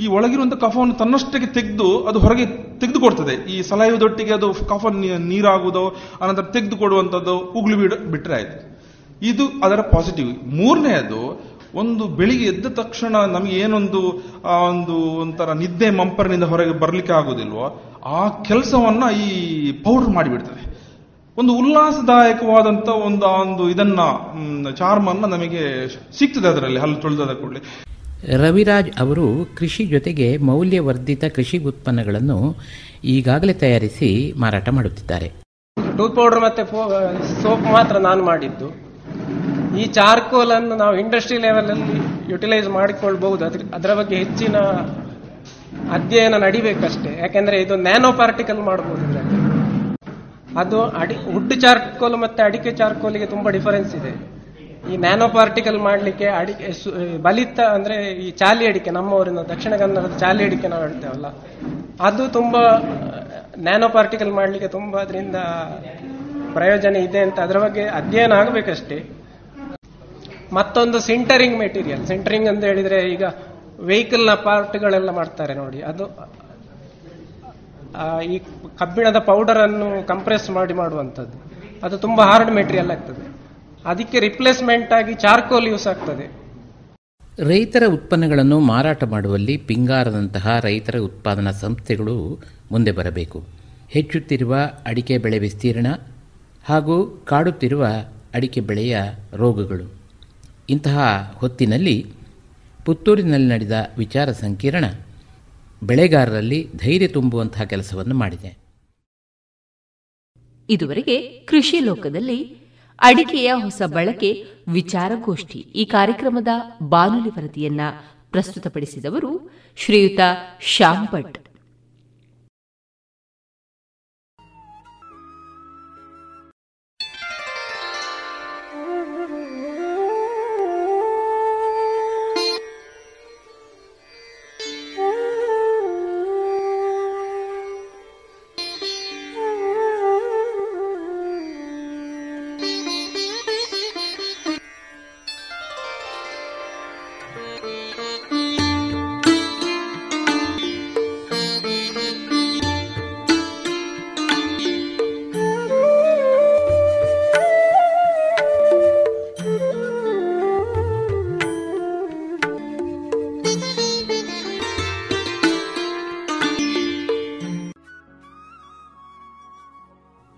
ಈ ಒಳಗಿರುವಂತ ಕಫವನ್ನು ತನ್ನಷ್ಟಕ್ಕೆ ತೆಗೆದು ಅದು ಹೊರಗೆ ತೆಗೆದುಕೊಡ್ತದೆ ಈ ಸಲಹೆದೊಟ್ಟಿಗೆ ಅದು ಕಫ ನೀ- ನೀರಾಗುವುದೋ ಅನಂತರ ತೆಗೆದುಕೊಡುವಂಥದ್ದು ಉಗುಳು ಬಿಡ ಬಿಟ್ಟರೆ ಆಯ್ತು. ಇದು ಅದರ ಪಾಸಿಟಿವ್ ಮೂರನೆಯದು ಒಂದು ಬೆಳಿಗ್ಗೆ ಎದ್ದ ತಕ್ಷಣ ನಮಗೆ ಏನೊಂದು ಆ ಒಂದು ಒಂಥರ ನಿದ್ದೆ ಮಂಪರ್ನಿಂದ ಹೊರಗೆ ಬರಲಿಕ್ಕೆ ಆಗೋದಿಲ್ವೋ ಆ ಕೆಲಸವನ್ನ ಈ ಪೌಡರ್ ಮಾಡಿಬಿಡ್ತದೆ ಒಂದು ಉಲ್ಲಾಸದಾಯಕವಾದಂತ ಒಂದು ಆ ಒಂದು ಇದನ್ನ ಚಾರ್ಮನ್ನ ನಮಗೆ ಸಿಗ್ತದೆ ಅದರಲ್ಲಿ ಹಲ್ಲು ತೊಳೆದ ಕೂಡಲೇ. ರವಿರಾಜ್ ಅವರು ಕೃಷಿ ಜೊತೆಗೆ ಮೌಲ್ಯವರ್ಧಿತ ಕೃಷಿ ಉತ್ಪನ್ನಗಳನ್ನು ಈಗಾಗಲೇ ತಯಾರಿಸಿ ಮಾರಾಟ ಮಾಡುತ್ತಿದ್ದಾರೆ. ಟೂತ್ ಪೌಡರ್ ಮತ್ತೆ ಸೋಪ್ ಮಾತ್ರ ನಾನು ಮಾಡಿದ್ದು. ಈ ಚಾರ್ಕೋಲ್ ಅನ್ನು ನಾವು ಇಂಡಸ್ಟ್ರಿ ಲೆವೆಲ್ ಅಲ್ಲಿ ಯುಟಿಲೈಸ್ ಮಾಡಿಕೊಳ್ಬಹುದು. ಅದ್ರ ಅದರ ಬಗ್ಗೆ ಹೆಚ್ಚಿನ ಅಧ್ಯಯನ ನಡಿಬೇಕಷ್ಟೇ. ಯಾಕೆಂದ್ರೆ ಇದು ನ್ಯಾನೋ ಪಾರ್ಟಿಕಲ್ ಮಾಡಬಹುದು ಅದು ಅಡಿ ವುಡ್ ಚಾರ್ಕೋಲ್ ಮತ್ತೆ ಅಡಿಕೆ ಚಾರ್ಕೋಲಿಗೆ ತುಂಬಾ ಡಿಫರೆನ್ಸ್ ಇದೆ. ಈ ನ್ಯಾನೋ ಪಾರ್ಟಿಕಲ್ ಮಾಡಲಿಕ್ಕೆ ಅಡಿಕೆ ಬಲಿತ ಅಂದ್ರೆ ಈ ಚಾಲಿ ಅಡಿಕೆ ನಮ್ಮವರಿನ ದಕ್ಷಿಣ ಕನ್ನಡದ ಚಾಲಿ ಅಡಿಕೆ ನಾವು ಹೇಳ್ತೇವಲ್ಲ, ಅದು ತುಂಬಾ ನ್ಯಾನೋ ಪಾರ್ಟಿಕಲ್ ಮಾಡಲಿಕ್ಕೆ ತುಂಬಾ ಅದರಿಂದ ಪ್ರಯೋಜನ ಇದೆ ಅಂತ ಅದರ ಬಗ್ಗೆ ಅಧ್ಯಯನ ಆಗಬೇಕಷ್ಟೇ. ಮತ್ತೊಂದು ಸಿಂಟರಿಂಗ್ ಮೆಟೀರಿಯಲ್ ಸಿಂಟರಿಂಗ್ ಅಂತ ಹೇಳಿದ್ರೆ ಈಗ ವೆಹಿಕಲ್ನ ಪಾರ್ಟ್ಗಳೆಲ್ಲ ಮಾಡ್ತಾರೆ ನೋಡಿ, ಅದು ಈ ಕಬ್ಬಿಣದ ಪೌಡರ್ ಅನ್ನು ಕಂಪ್ರೆಸ್ ಮಾಡಿ ಮಾಡುವಂಥದ್ದು. ಅದು ತುಂಬಾ ಹಾರ್ಡ್ ಮೆಟೀರಿಯಲ್ ಆಗ್ತದೆ. ಅದಕ್ಕೆ ರಿಪ್ಲೇಸ್ಮೆಂಟ್ ಆಗಿ ಚಾರ್ಕೋಲ್ ಯೂಸ್ ಆಗ್ತದೆ. ರೈತರ ಉತ್ಪನ್ನಗಳನ್ನು ಮಾರಾಟ ಮಾಡುವಲ್ಲಿ ಪಿಂಗಾರದಂತಹ ರೈತರ ಉತ್ಪಾದನಾ ಸಂಸ್ಥೆಗಳು ಮುಂದೆ ಬರಬೇಕು. ಹೆಚ್ಚುತ್ತಿರುವ ಅಡಿಕೆ ಬೆಳೆ ವಿಸ್ತೀರ್ಣ ಹಾಗೂ ಕಾಡುತ್ತಿರುವ ಅಡಿಕೆ ಬೆಳೆಯ ರೋಗಗಳು. ಇಂತಹ ಹೊತ್ತಿನಲ್ಲಿ ಪುತ್ತೂರಿನಲ್ಲಿ ನಡೆದ ವಿಚಾರ ಸಂಕಿರಣ ಬೆಳೆಗಾರರಲ್ಲಿ ಧೈರ್ಯ ತುಂಬುವಂತಹ ಕೆಲಸವನ್ನು ಮಾಡಿದೆ. ಇದುವರೆಗೆ ಕೃಷಿ ಲೋಕದಲ್ಲಿ ಅಡಿಕೆಯ ಹೊಸ ಬಳಕೆ ವಿಚಾರಗೋಷ್ಠಿ ಈ ಕಾರ್ಯಕ್ರಮದ ಬಾನುಲಿ ವರದಿಯನ್ನ ಪ್ರಸ್ತುತಪಡಿಸಿದವರು ಶ್ರೀಯುತ ಶ್ಯಾಮ್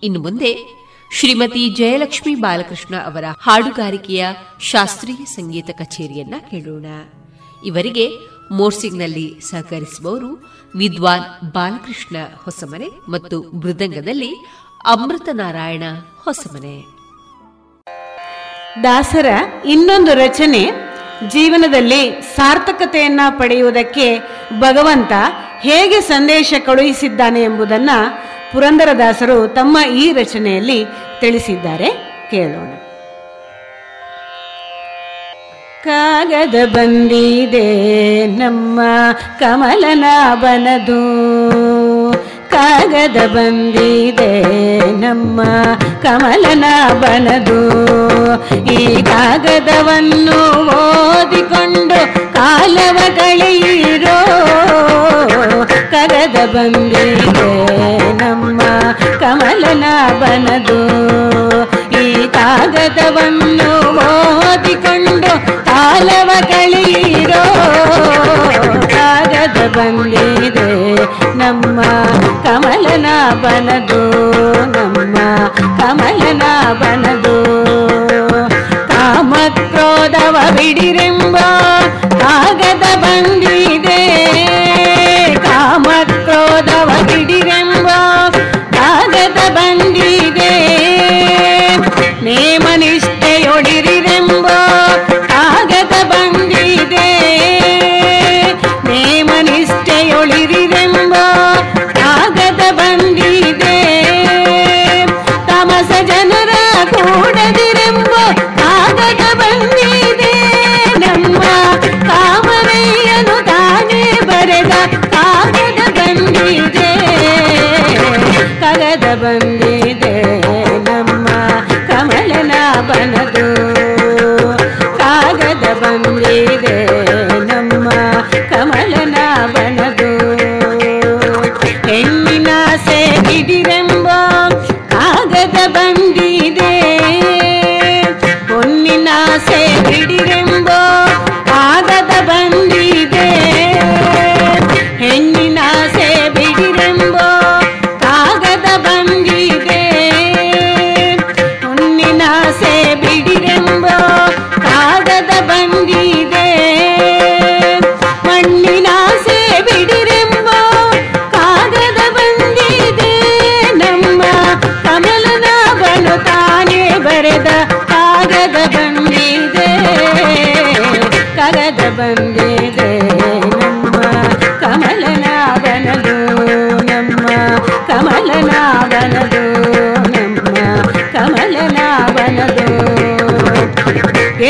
ಇನ್ನು ಮುಂದೆ ಶ್ರೀಮತಿ ಜಯಲಕ್ಷ್ಮಿ ಬಾಲಕೃಷ್ಣ ಅವರ ಹಾಡುಗಾರಿಕೆಯ ಶಾಸ್ತ್ರೀಯ ಸಂಗೀತ ಕಚೇರಿಯನ್ನ ಕೇಳೋಣ. ಇವರಿಗೆ ಮೋರ್ಸಿಂಗ್ನಲ್ಲಿ ಸಹಕರಿಸುವವರು ವಿದ್ವಾನ್ ಬಾಲಕೃಷ್ಣ ಹೊಸಮನೆ ಮತ್ತು ಮೃದಂಗದಲ್ಲಿ ಅಮೃತ ನಾರಾಯಣ ಹೊಸಮನೆ. ದಾಸರ ಇನ್ನೊಂದು ರಚನೆ ಜೀವನದಲ್ಲಿ ಸಾರ್ಥಕತೆಯನ್ನ ಪಡೆಯುವುದಕ್ಕೆ ಭಗವಂತ ಹೇಗೆ ಸಂದೇಶ ಕಳುಹಿಸಿದ್ದಾನೆ ಎಂಬುದನ್ನ ಪುರಂದರದಾಸರು ತಮ್ಮ ಈ ರಚನೆಯಲ್ಲಿ ತಿಳಿಸಿದ್ದಾರೆ. ಕೇಳೋಣ. ಕಾಗದ ಬಂದಿದೆ ನಮ್ಮ ಕಮಲನಾಭನದು. ಕಾಗದ ಬಂದಿದೆ ನಮ್ಮ ಕಮಲನ ಬನದು ಈ ಕಾಗದವನ್ನು ಓದಿಕೊಂಡು ಕಾಲವ ಕಳೆಯಿರೋ ಕಾಗದ ಬಂದಿದೆ ನಮ್ಮ ಕಮಲನ ಬನದು ಈ ಕಾಗದವನ್ನು ಓದಿಕೊಂಡು ಕಾಲವ ಕಳೆಯಿರೋ ಕಾಗದ ಬಂದಿದೆ. ನಮ್ಮ ಕಮಲನಾಭನದು ನಮ್ಮ ಕಮಲನಾಭನದು ಕಾಮಕ್ರೋಧವ ಬಿಡಿರೆಂಬ ಕಾಗದ ಬಂದಿದೆ ಕಾಮಕ್ರೋಧವ ಬಿಡಿರೆಂಬ ಕಾಗದ ಬಂದಿದೆ ನೇಮ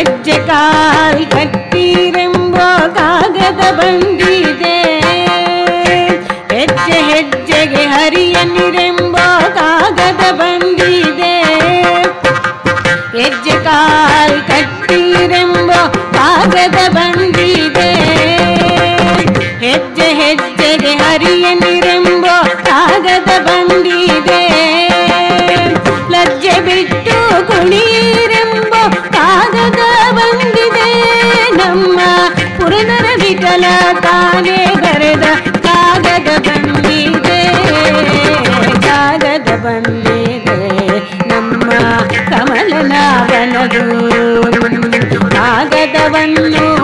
ಹೆಜ್ಜೆ ಕಾಲ್ ಕಟ್ಟಿರೆಂಬ ಕಾಗದ ಬಂದಿದೆ ಹೆಜ್ಜೆ ಹೆಜ್ಜೆಗೆ ಹರಿಯನಿರೆಂಬ ಕಾಗದ ಬಂದಿದೆ ಹೆಜ್ಜೆ ಕಾಲ್ ಬಂದಿದೆ. ನಮ್ಮ ಕಮಲನಾಭನದು ಕಾಗದವನ್ನು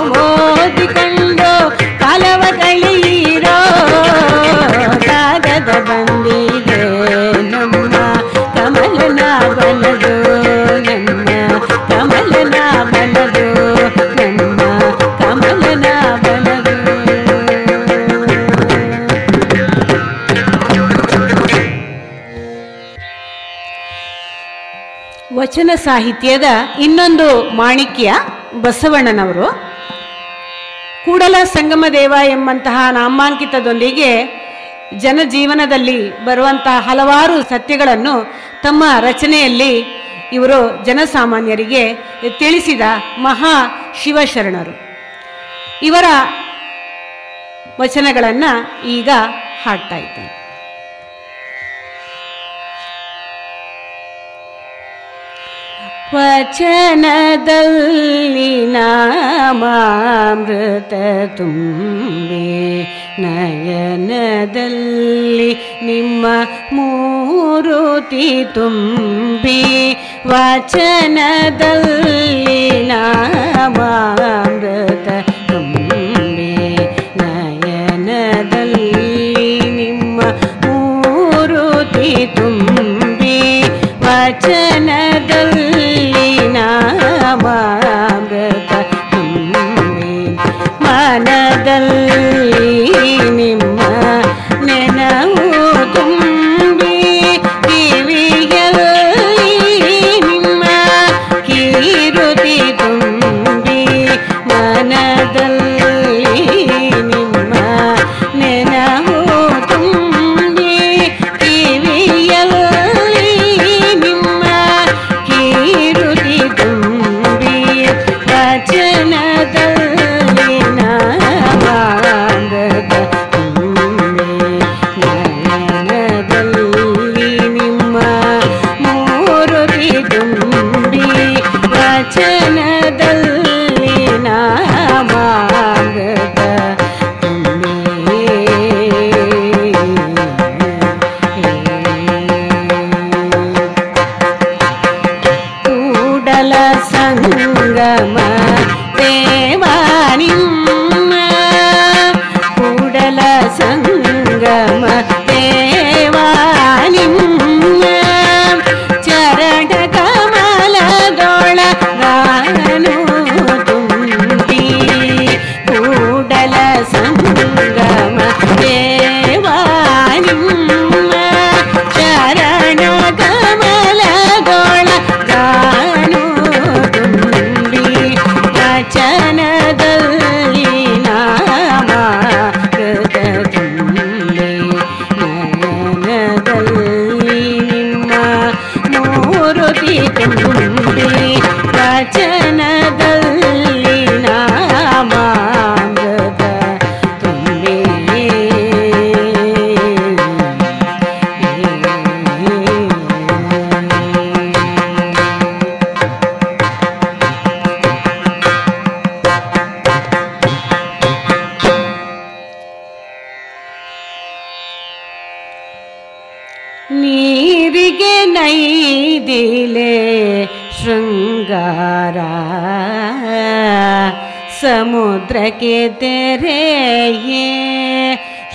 ವಚನ ಸಾಹಿತ್ಯದ ಇನ್ನೊಂದು ಮಾಣಿಕ್ಯ ಬಸವಣ್ಣನವರು. ಕೂಡಲ ಸಂಗಮ ದೇವ ಎಂಬಂತಹ ನಾಮಾಂಕಿತದೊಂದಿಗೆ ಜನಜೀವನದಲ್ಲಿ ಬರುವಂತಹ ಹಲವಾರು ಸತ್ಯಗಳನ್ನು ತಮ್ಮ ರಚನೆಯಲ್ಲಿ ಇವರು ಜನಸಾಮಾನ್ಯರಿಗೆ ತಿಳಿಸಿದ ಮಹಾ ಶಿವಶರಣರು. ಇವರ ವಚನಗಳನ್ನು ಈಗ ಹಾಡ್ತಾ ಇದ್ದೇನೆ. ವಚನದಲ್ಲಿ ನಾಮಾಮೃತ ತುಂಬಿ ನಯನದಲ್ಲಿ ನಿಮ್ಮ ಮೂರುತಿ ತುಂಬಿ ವಚನದಲ್ಲಿ ನಾಮಾಮೃತ ತುಂಬಿ ನಯನದಲ್ಲಿ ನಿಮ್ಮ ಮೂರುತಿ ತುಂಬಿ ವಚನದಲ್ಲಿ Uh. ಸಮುದ್ರಕ್ಕೆ ತೆರೆಯೇ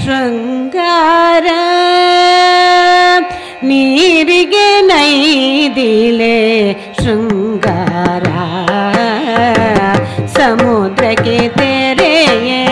ಶೃಂಗಾರ. ನೀರಿಗೆ ನೈದಿಲೆ ಶೃಂಗಾರ. ಸಮುದ್ರಕ್ಕೆ ತೆರೆಯೇ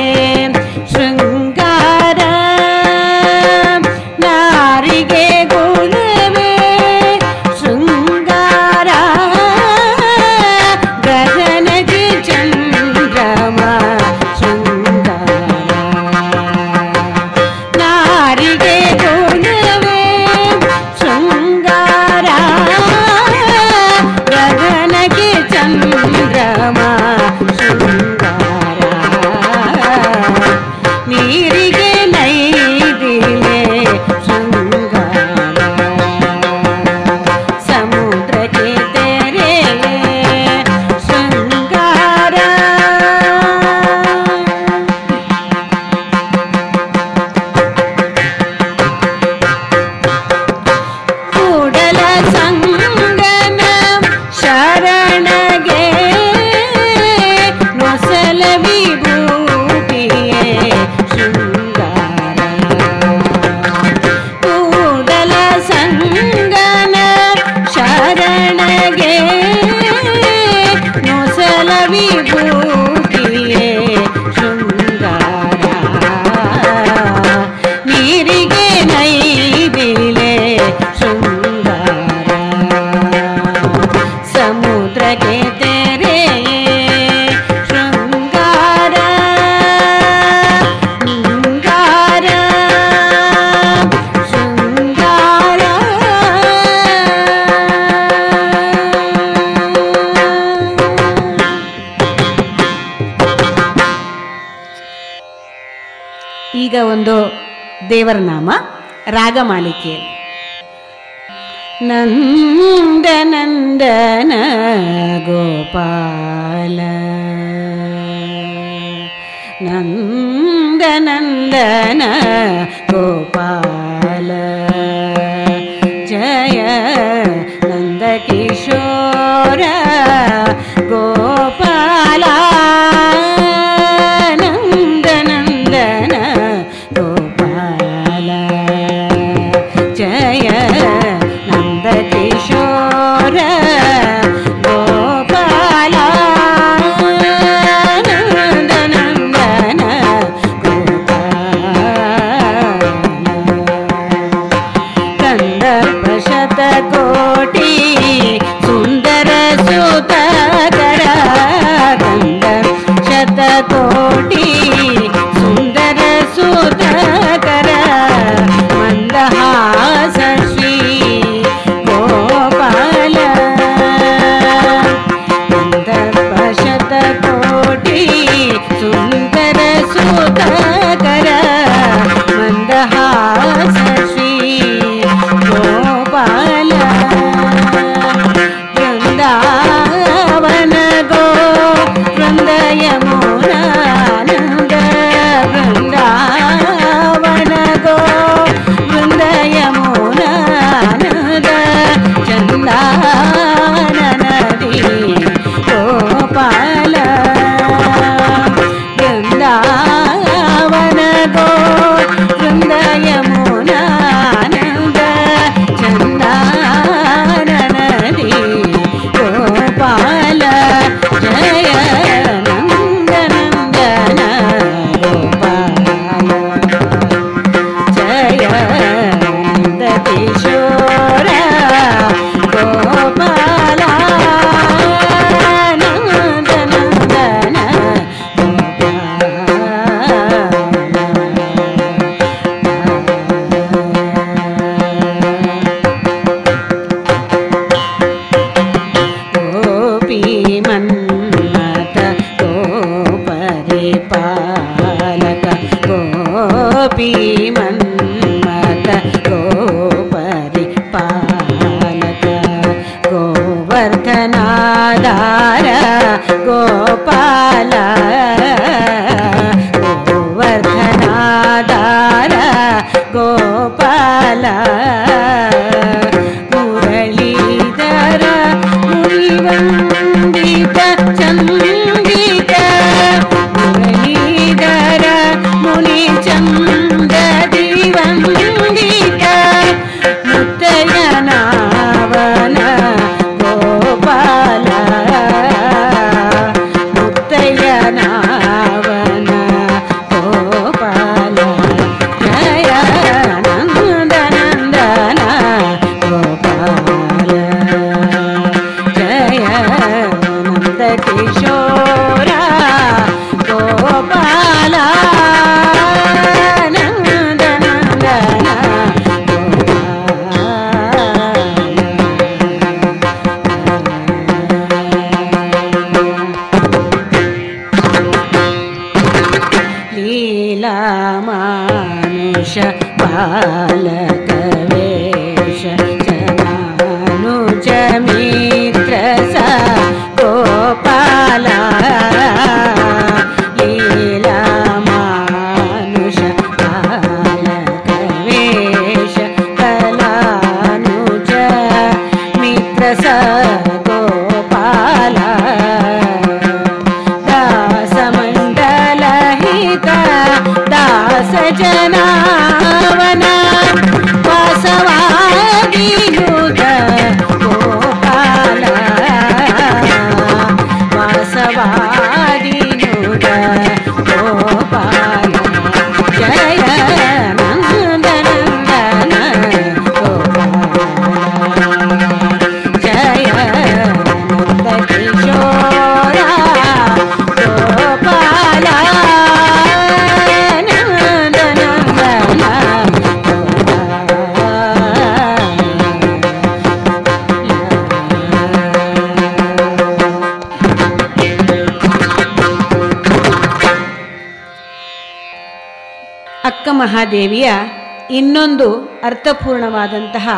ಸುಂದರವಾದಂತಹ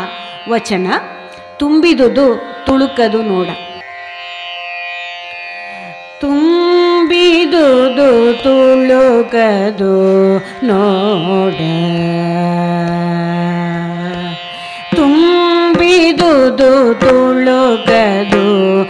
ವಚನ. ತುಂಬಿದುದು ತುಳುಕದು ನೋಡ. ತುಂಬಿದುದು ತುಳುಕದು ನೋಡ. ತುಂಬಿದುದು ತುಳುಕದು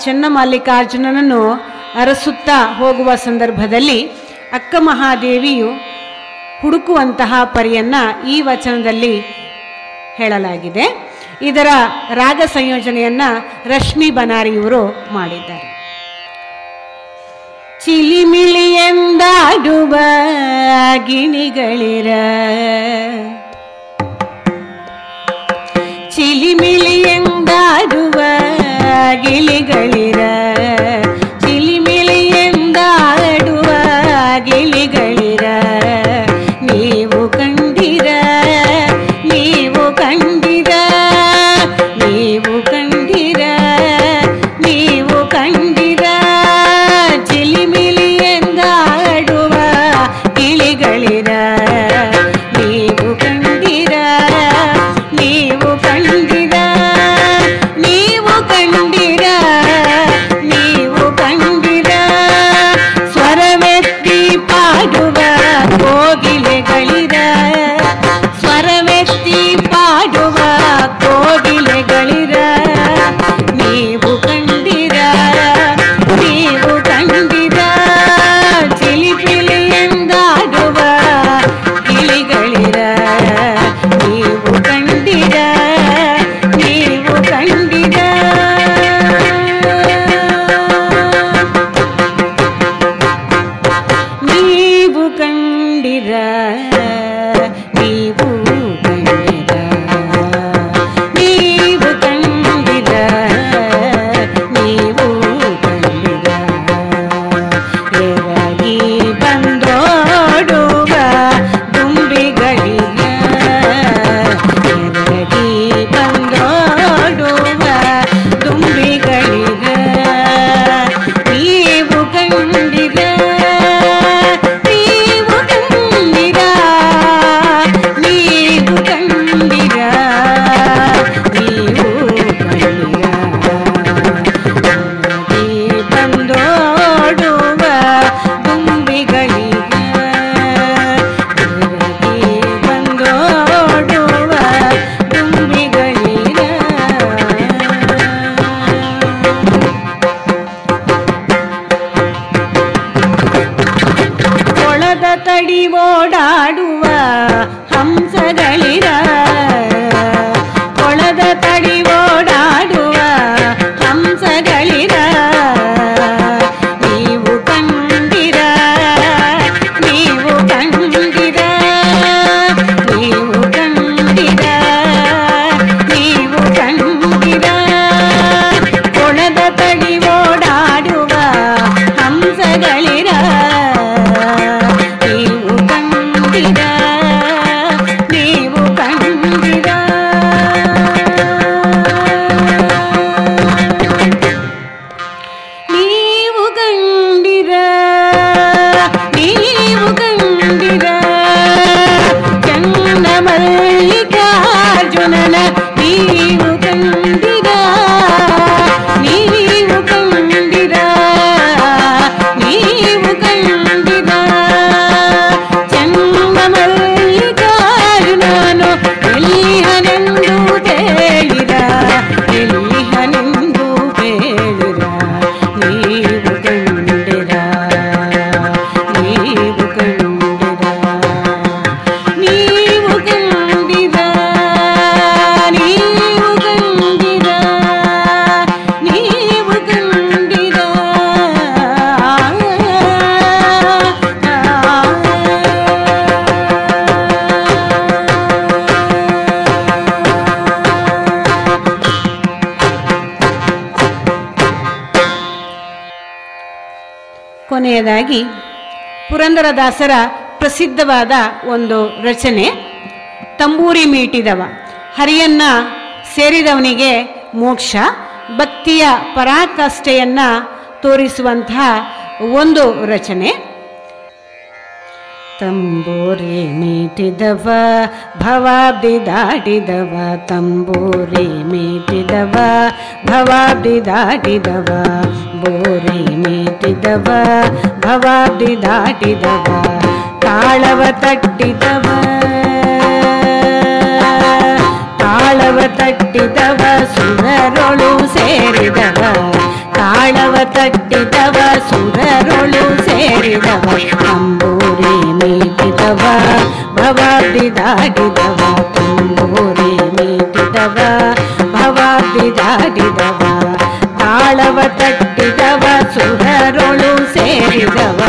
ಚನ್ನಮಲ್ಲಿಕಾರ್ಜುನನನ್ನು ಅರಸುತ್ತಾ ಹೋಗುವ ಸಂದರ್ಭದಲ್ಲಿ ಅಕ್ಕ ಮಹಾದೇವಿಯು ಹುಡುಕುವಂತಹ ಪರಿಯನ್ನ ಈ ವಚನದಲ್ಲಿ ಹೇಳಲಾಗಿದೆ. ಇದರ ರಾಗ ಸಂಯೋಜನೆಯನ್ನು ರಶ್ಮಿ ಬನಾರಿಯವರು ಮಾಡಿದ್ದಾರೆ. ಚಿಲಿಮಿಳಿಯೆಂದಾಡುವ ಗಿಣಿಗಳಿರ ಪುರಂದರದಾಸರ ಪ್ರಸಿದ್ಧವಾದ ಒಂದು ರಚನೆ. ತಂಬೂರಿ ಮೀಟಿದವ. ಹರಿಯನ್ನ ಸೇರಿದವನಿಗೆ ಮೋಕ್ಷ. ಭಕ್ತಿಯ ಪರಾಕಾಷ್ಠೆಯನ್ನ ತೋರಿಸುವಂತಹ ಒಂದು ರಚನೆ. ತಂಬೂರಿ ಮೀಟಿದವ, ಭವಾಬ್ದಿ ದಾಟಿದವ. ತಂಬೂರಿ ಮೀಟಿದವ, ಭವಾಬ್ದಿ ದಾಟಿದವ. ಬೋರಿ ಮೀಟಿದವ ಭವಾಬ್ದಿ ದಾಟಿದವ ತಾಳವ ತಟ್ಟಿದವ. ತಾಳವ ತಟ್ಟಿದವ, ಸುರರೊಳು ಸೇರಿದವ. ತಾಳವ ತಟ್ಟಿದವ, ಸುರರೊಳು ಸೇರಿದವ. ತಂಬೂರಿ ಮೀಟಿದವ ಭವಾಬ್ದಿ ದಾಟಿದವ ತಂಬೂರಿ ಮೀಟಿದವ ಭವಾಬ್ದಿ ದಾಟಿದವ ತಾಳವ ತಟ್ಟಿದವ, ಸುರರೊಳು ಸೇರಿದವ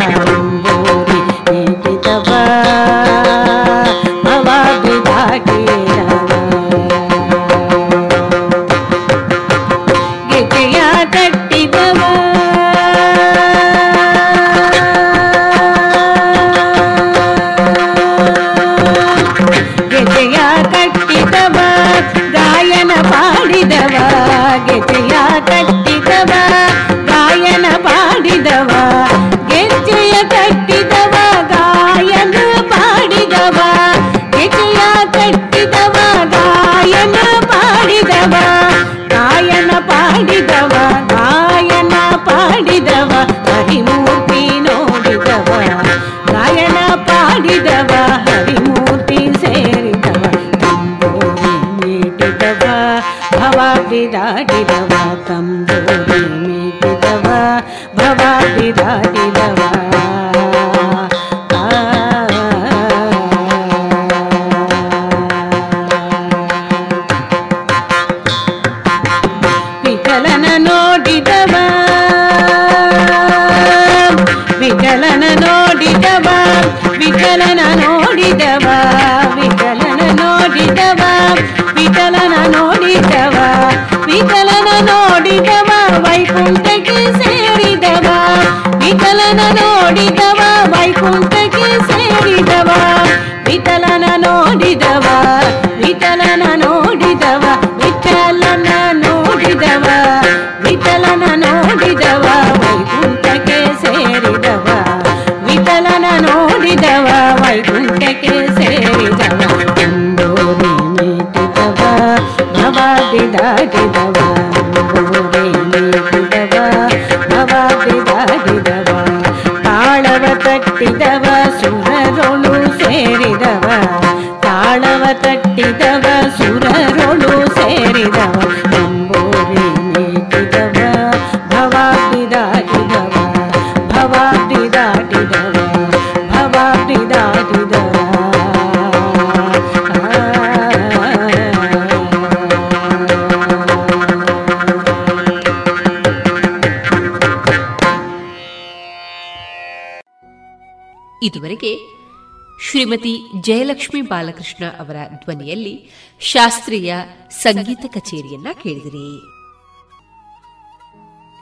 ಶ್ರೀಮತಿ ಜಯಲಕ್ಷ್ಮಿ ಬಾಲಕೃಷ್ಣ ಅವರ ಧ್ವನಿಯಲ್ಲಿ ಶಾಸ್ತ್ರೀಯ ಸಂಗೀತ ಕಚೇರಿಯನ್ನ ಕೇಳಿದಿರಿ.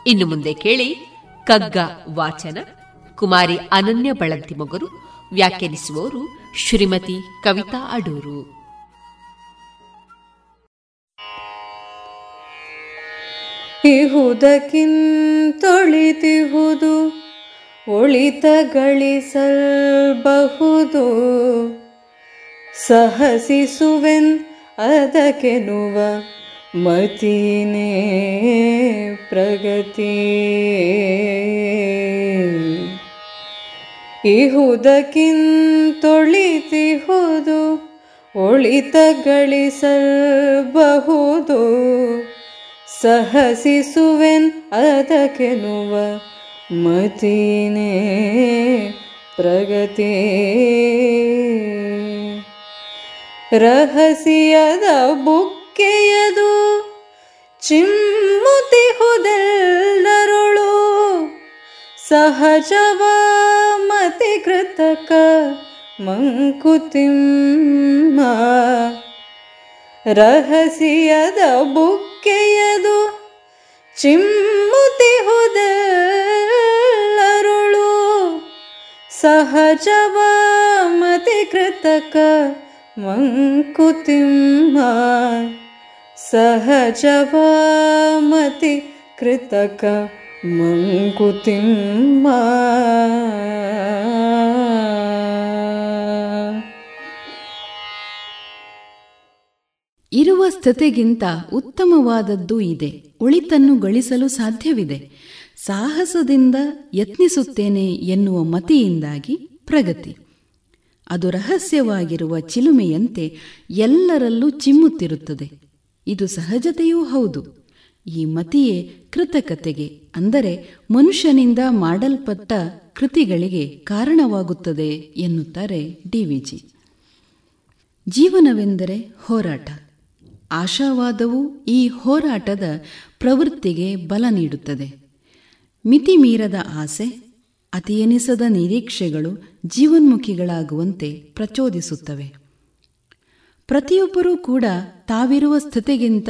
ಇನ್ನು ಮುಂದೆ ಕೇಳಿ ಕಗ್ಗ ವಾಚನ ಕುಮಾರಿ ಅನನ್ಯ ಬಳಂತಿ ಮೊಗರು ವ್ಯಾಖ್ಯಾನಿಸುವವರು ಶ್ರೀಮತಿ ಕವಿತಾ ಅಡೂರು. ಇಹುದಕ್ಕಿಂತೊಳಿತಿಹುದು ಒಳಿತ ಗಳಿಸಲ್ಬಹುದು ಸಹಸಿಸುವೆನ್ ಅದಕ್ಕೆನುವ ಮತೀನೇ ಪ್ರಗತಿ. ಇಹುದಕ್ಕಿಂತೊಳಿತಿಹುದು ಒಳಿತ ಗಳಿಸಲ್ಬಹುದು ಸಹಸಿಸುವೆನ್ ಅದಕ್ಕೆನುವ ಮತೀನೇ ಪ್ರಗತಿ. ರಹಸ್ಯದ ಬುಕ್ಕೆಯದು ಚಿಮ್ಮುತಿಹುದೆಲ್ಲರೊಳು ಸಹಜವ ಮತಿ ಕೃತಕ ಮಂಕುತಿಮ್ಮ. ರಹಸ್ಯದ ಬುಕ್ಕೆಯದು ಚಿಮ್ಮುತಿಹುದೆಲ್ಲರುಳು ಕೃತಕ ಮಂಕುತಿಮ್ಮ ಸಹಜವತಿ ಕೃತಕ ಮಂಕುತಿಮ್ಮ ಇರುವ ಸ್ಥಿತಿಗಿಂತ ಉತ್ತಮವಾದದ್ದು ಇದೆ. ಉಳಿತನ್ನು ಗಳಿಸಲು ಸಾಧ್ಯವಿದೆ. ಸಾಹಸದಿಂದ ಯತ್ನಿಸುತ್ತೇನೆ ಎನ್ನುವ ಮತಿಯಿಂದಾಗಿ ಪ್ರಗತಿ. ಅದು ರಹಸ್ಯವಾಗಿರುವ ಚಿಲುಮೆಯಂತೆ ಎಲ್ಲರಲ್ಲೂ ಚಿಮ್ಮುತ್ತಿರುತ್ತದೆ. ಇದು ಸಹಜತೆಯೂ ಹೌದು. ಈ ಮತಿಯೇ ಕೃತಕತೆಗೆ, ಅಂದರೆ ಮನುಷ್ಯನಿಂದ ಮಾಡಲ್ಪಟ್ಟ ಕೃತಿಗಳಿಗೆ ಕಾರಣವಾಗುತ್ತದೆ ಎನ್ನುತ್ತಾರೆ ಡಿವಿಜಿ ಜೀವನವೆಂದರೆ ಹೋರಾಟ. ಆಶಾವಾದವು ಈ ಹೋರಾಟದ ಪ್ರವೃತ್ತಿಗೆ ಬಲ ನೀಡುತ್ತದೆ. ಮಿತಿಮೀರದ ಆಸೆ, ಅತಿಯೆನಿಸದ ನಿರೀಕ್ಷೆಗಳು ಜೀವನ್ಮುಖಿಗಳಾಗುವಂತೆ ಪ್ರಚೋದಿಸುತ್ತವೆ. ಪ್ರತಿಯೊಬ್ಬರೂ ಕೂಡ ತಾವಿರುವ ಸ್ಥಿತಿಗಿಂತ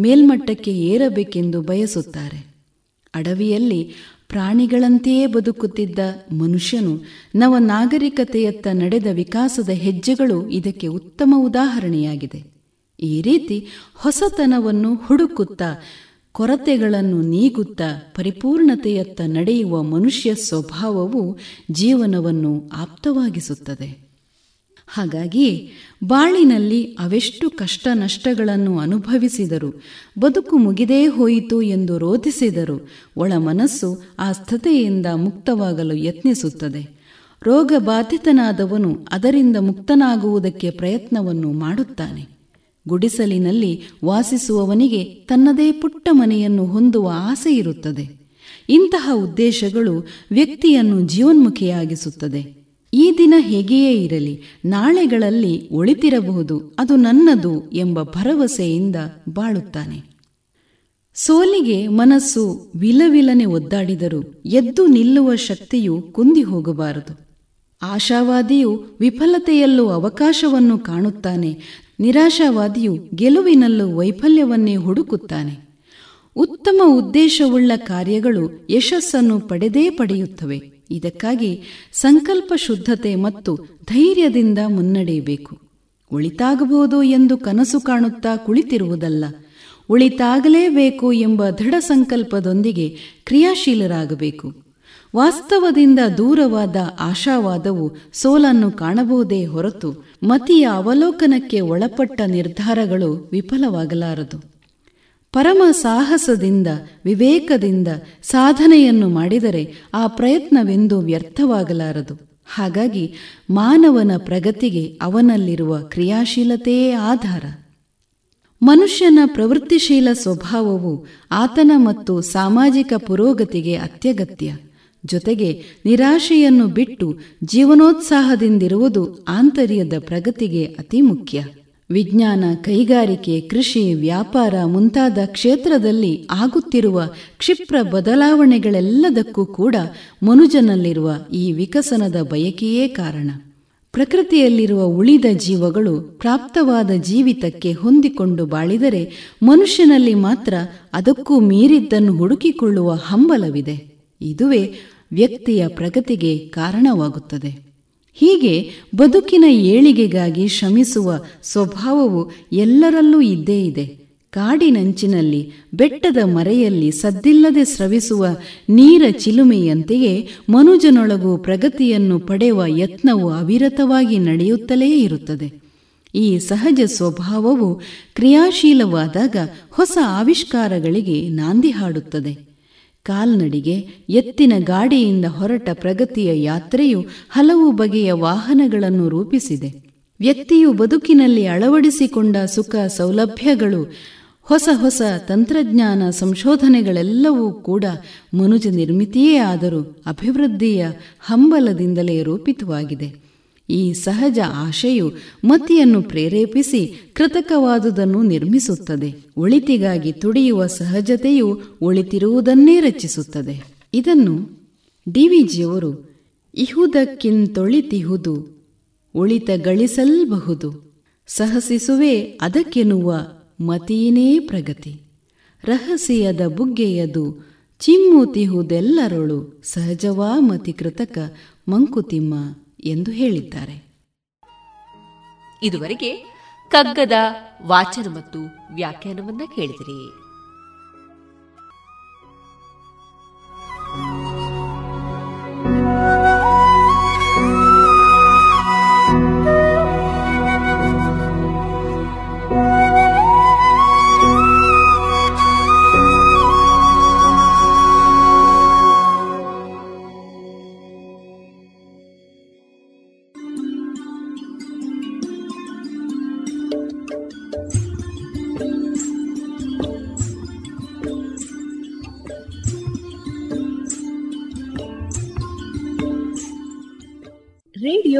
ಮೇಲ್ಮಟ್ಟಕ್ಕೆ ಏರಬೇಕೆಂದು ಬಯಸುತ್ತಾರೆ. ಅಡವಿಯಲ್ಲಿ ಪ್ರಾಣಿಗಳಂತೆಯೇ ಬದುಕುತ್ತಿದ್ದ ಮನುಷ್ಯನು ನವ ನಾಗರಿಕತೆಯತ್ತ ನಡೆದ ವಿಕಾಸದ ಹೆಜ್ಜೆಗಳು ಇದಕ್ಕೆ ಉತ್ತಮ ಉದಾಹರಣೆಯಾಗಿದೆ. ಈ ರೀತಿ ಹೊಸತನವನ್ನು ಹುಡುಕುತ್ತಾ ಕೊರತೆಗಳನ್ನು ನೀಗುತ್ತಾ ಪರಿಪೂರ್ಣತೆಯತ್ತ ನಡೆಯುವ ಮನುಷ್ಯ ಸ್ವಭಾವವು ಜೀವನವನ್ನು ಆಪ್ತವಾಗಿಸುತ್ತದೆ. ಹಾಗಾಗಿ ಬಾಳಿನಲ್ಲಿ ಅವೆಷ್ಟು ಕಷ್ಟ ನಷ್ಟಗಳನ್ನು ಅನುಭವಿಸಿದರು, ಬದುಕು ಮುಗಿದೇ ಹೋಯಿತು ಎಂದು ರೋಧಿಸಿದರು ಒಳ ಮನಸ್ಸು ಆ ಸ್ಥತೆಯಿಂದ ಮುಕ್ತವಾಗಲು ಯತ್ನಿಸುತ್ತದೆ. ರೋಗ ಬಾಧಿತನಾದವನು ಅದರಿಂದ ಮುಕ್ತನಾಗುವುದಕ್ಕೆ ಪ್ರಯತ್ನವನ್ನು ಮಾಡುತ್ತಾನೆ. ಗುಡಿಸಲಿನಲ್ಲಿ ವಾಸಿಸುವವನಿಗೆ ತನ್ನದೇ ಪುಟ್ಟ ಮನೆಯನ್ನು ಹೊಂದುವ ಆಸೆ ಇರುತ್ತದೆ. ಇಂತಹ ಉದ್ದೇಶಗಳು ವ್ಯಕ್ತಿಯನ್ನು ಜೀವನ್ಮುಖಿಯಾಗಿಸುತ್ತದೆ. ಈ ದಿನ ಹೇಗೆಯೇ ಇರಲಿ, ನಾಳೆಗಳಲ್ಲಿ ಒಳಿತಿರಬಹುದು, ಅದು ನನ್ನದು ಎಂಬ ಭರವಸೆಯಿಂದ ಬಾಳುತ್ತಾನೆ. ಸೋಲಿಗೆ ಮನಸ್ಸು ವಿಲವಿಲನೆ ಒದ್ದಾಡಿದರೂ ಎದ್ದು ನಿಲ್ಲುವ ಶಕ್ತಿಯು ಕುಂದಿ ಹೋಗಬಾರದು. ಆಶಾವಾದಿಯು ವಿಫಲತೆಯಲ್ಲೂ ಅವಕಾಶವನ್ನು ಕಾಣುತ್ತಾನೆ ನಿರಾಶಾವಾದಿಯು ಗೆಲುವಿನಲ್ಲೂ ವೈಫಲ್ಯವನ್ನೇ ಹುಡುಕುತ್ತಾನೆ. ಉತ್ತಮ ಉದ್ದೇಶವುಳ್ಳ ಕಾರ್ಯಗಳು ಯಶಸ್ಸನ್ನು ಪಡೆದೇ ಪಡೆಯುತ್ತವೆ. ಇದಕ್ಕಾಗಿ ಸಂಕಲ್ಪ ಶುದ್ಧತೆ ಮತ್ತು ಧೈರ್ಯದಿಂದ ಮುನ್ನಡೆಯಬೇಕು. ಒಳಿತಾಗಬಹುದು ಎಂದು ಕನಸು ಕಾಣುತ್ತಾ ಕುಳಿತಿರುವುದಲ್ಲ. ಉಳಿತಾಗಲೇಬೇಕು ಎಂಬ ದೃಢ ಸಂಕಲ್ಪದೊಂದಿಗೆ ಕ್ರಿಯಾಶೀಲರಾಗಬೇಕು. ವಾಸ್ತವದಿಂದ ದೂರವಾದ ಆಶಾವಾದವು ಸೋಲನ್ನು ಕಾಣಬಹುದೇ ಹೊರತು ಮತಿಯ ಅವಲೋಕನಕ್ಕೆ ಒಳಪಟ್ಟ ನಿರ್ಧಾರಗಳು ವಿಫಲವಾಗಲಾರದು. ಪರಮ ಸಾಹಸದಿಂದ, ವಿವೇಕದಿಂದ ಸಾಧನೆಯನ್ನು ಮಾಡಿದರೆ ಆ ಪ್ರಯತ್ನವೆಂದು ವ್ಯರ್ಥವಾಗಲಾರದು. ಹಾಗಾಗಿ ಮಾನವನ ಪ್ರಗತಿಗೆ ಅವನಲ್ಲಿರುವ ಕ್ರಿಯಾಶೀಲತೆಯೇ ಆಧಾರ. ಮನುಷ್ಯನ ಪ್ರವೃತ್ತಿಶೀಲ ಸ್ವಭಾವವು ಆತನ ಮತ್ತು ಸಾಮಾಜಿಕ ಪುರೋಗತಿಗೆ ಅತ್ಯಗತ್ಯ. ಜೊತೆಗೆ ನಿರಾಶೆಯನ್ನು ಬಿಟ್ಟು ಜೀವನೋತ್ಸಾಹದಿಂದಿರುವುದು ಆಂತರ್ಯದ ಪ್ರಗತಿಗೆ ಅತಿ ಮುಖ್ಯ. ವಿಜ್ಞಾನ, ಕೈಗಾರಿಕೆ, ಕೃಷಿ, ವ್ಯಾಪಾರ ಮುಂತಾದ ಕ್ಷೇತ್ರದಲ್ಲಿ ಆಗುತ್ತಿರುವ ಕ್ಷಿಪ್ರ ಬದಲಾವಣೆಗಳೆಲ್ಲದಕ್ಕೂ ಕೂಡ ಮನುಜನಲ್ಲಿರುವ ಈ ವಿಕಸನದ ಬಯಕೆಯೇ ಕಾರಣ. ಪ್ರಕೃತಿಯಲ್ಲಿರುವ ಉಳಿದ ಜೀವಗಳು ಪ್ರಾಪ್ತವಾದ ಜೀವಿತಕ್ಕೆ ಹೊಂದಿಕೊಂಡು ಬಾಳಿದರೆ ಮನುಷ್ಯನಲ್ಲಿ ಮಾತ್ರ ಅದಕ್ಕೂ ಮೀರಿದ್ದನ್ನು ಹುಡುಕಿಕೊಳ್ಳುವ ಹಂಬಲವಿದೆ. ಇದುವೇ ವ್ಯಕ್ತಿಯ ಪ್ರಗತಿಗೆ ಕಾರಣವಾಗುತ್ತದೆ. ಹೀಗೆ ಬದುಕಿನ ಏಳಿಗೆಗಾಗಿ ಶ್ರಮಿಸುವ ಸ್ವಭಾವವು ಎಲ್ಲರಲ್ಲೂ ಇದ್ದೇ ಇದೆ. ಕಾಡಿನಂಚಿನಲ್ಲಿ ಬೆಟ್ಟದ ಮರೆಯಲ್ಲಿ ಸದ್ದಿಲ್ಲದೆ ಸ್ರವಿಸುವ ನೀರ ಚಿಲುಮೆಯಂತೆಯೇ ಮನುಜನೊಳಗೂ ಪ್ರಗತಿಯನ್ನು ಪಡೆಯುವ ಯತ್ನವು ಅವಿರತವಾಗಿ ನಡೆಯುತ್ತಲೇ ಇರುತ್ತದೆ. ಈ ಸಹಜ ಸ್ವಭಾವವು ಕ್ರಿಯಾಶೀಲವಾದಾಗ ಹೊಸ ಆವಿಷ್ಕಾರಗಳಿಗೆ ನಾಂದಿ ಹಾಡುತ್ತದೆ. ಕಾಲ್ನಡಿಗೆ, ಎತ್ತಿನ ಗಾಡಿಯಿಂದ ಹೊರಟ ಪ್ರಗತಿಯ ಯಾತ್ರೆಯು ಹಲವು ಬಗೆಯ ವಾಹನಗಳನ್ನು ರೂಪಿಸಿದೆ. ವ್ಯಕ್ತಿಯು ಬದುಕಿನಲ್ಲಿ ಅಳವಡಿಸಿಕೊಂಡ ಸುಖ ಸೌಲಭ್ಯಗಳು, ಹೊಸ ಹೊಸ ತಂತ್ರಜ್ಞಾನ ಸಂಶೋಧನೆಗಳೆಲ್ಲವೂ ಕೂಡ ಮನುಜ ನಿರ್ಮಿತಿಯೇ ಆದರೂ ಅಭಿವೃದ್ಧಿಯ ಹಂಬಲದಿಂದಲೇ ರೂಪಿತವಾಗಿದೆ. ಈ ಸಹಜ ಆಶೆಯು ಮತಿಯನ್ನು ಪ್ರೇರೇಪಿಸಿ ಕೃತಕವಾದುದನ್ನು ನಿರ್ಮಿಸುತ್ತದೆ. ಒಳಿತಿಗಾಗಿ ತುಡಿಯುವ ಸಹಜತೆಯು ಒಳಿತಿರುವುದನ್ನೇ ರಚಿಸುತ್ತದೆ. ಇದನ್ನು ಡಿವಿಜಿಯವರು ಇಹುದಕ್ಕಿಂತೊಳಿತಿಹುದು ಒಳಿತ ಗಳಿಸಲ್ಬಹುದು ಸಹಸಿಸುವೆ ಅದಕ್ಕೆನ್ನುವ ಮತಿಯೇ ಪ್ರಗತಿ. ರಹಸ್ಯದ ಬುಗ್ಗೆಯದು, ಚಿಮ್ಮುತಿಹುದೆಲ್ಲರೊಳು ಸಹಜವಾ ಮತಿ ಕೃತಕ ಮಂಕುತಿಮ್ಮ. ಎಂದು ಹೇಳಿದ್ದಾರೆ. ಇದುವರೆಗೆ ಕಗ್ಗದ ವಾಚನ ಮತ್ತು ವ್ಯಾಖ್ಯಾನವನ್ನ ಕೇಳಿದಿರಿ.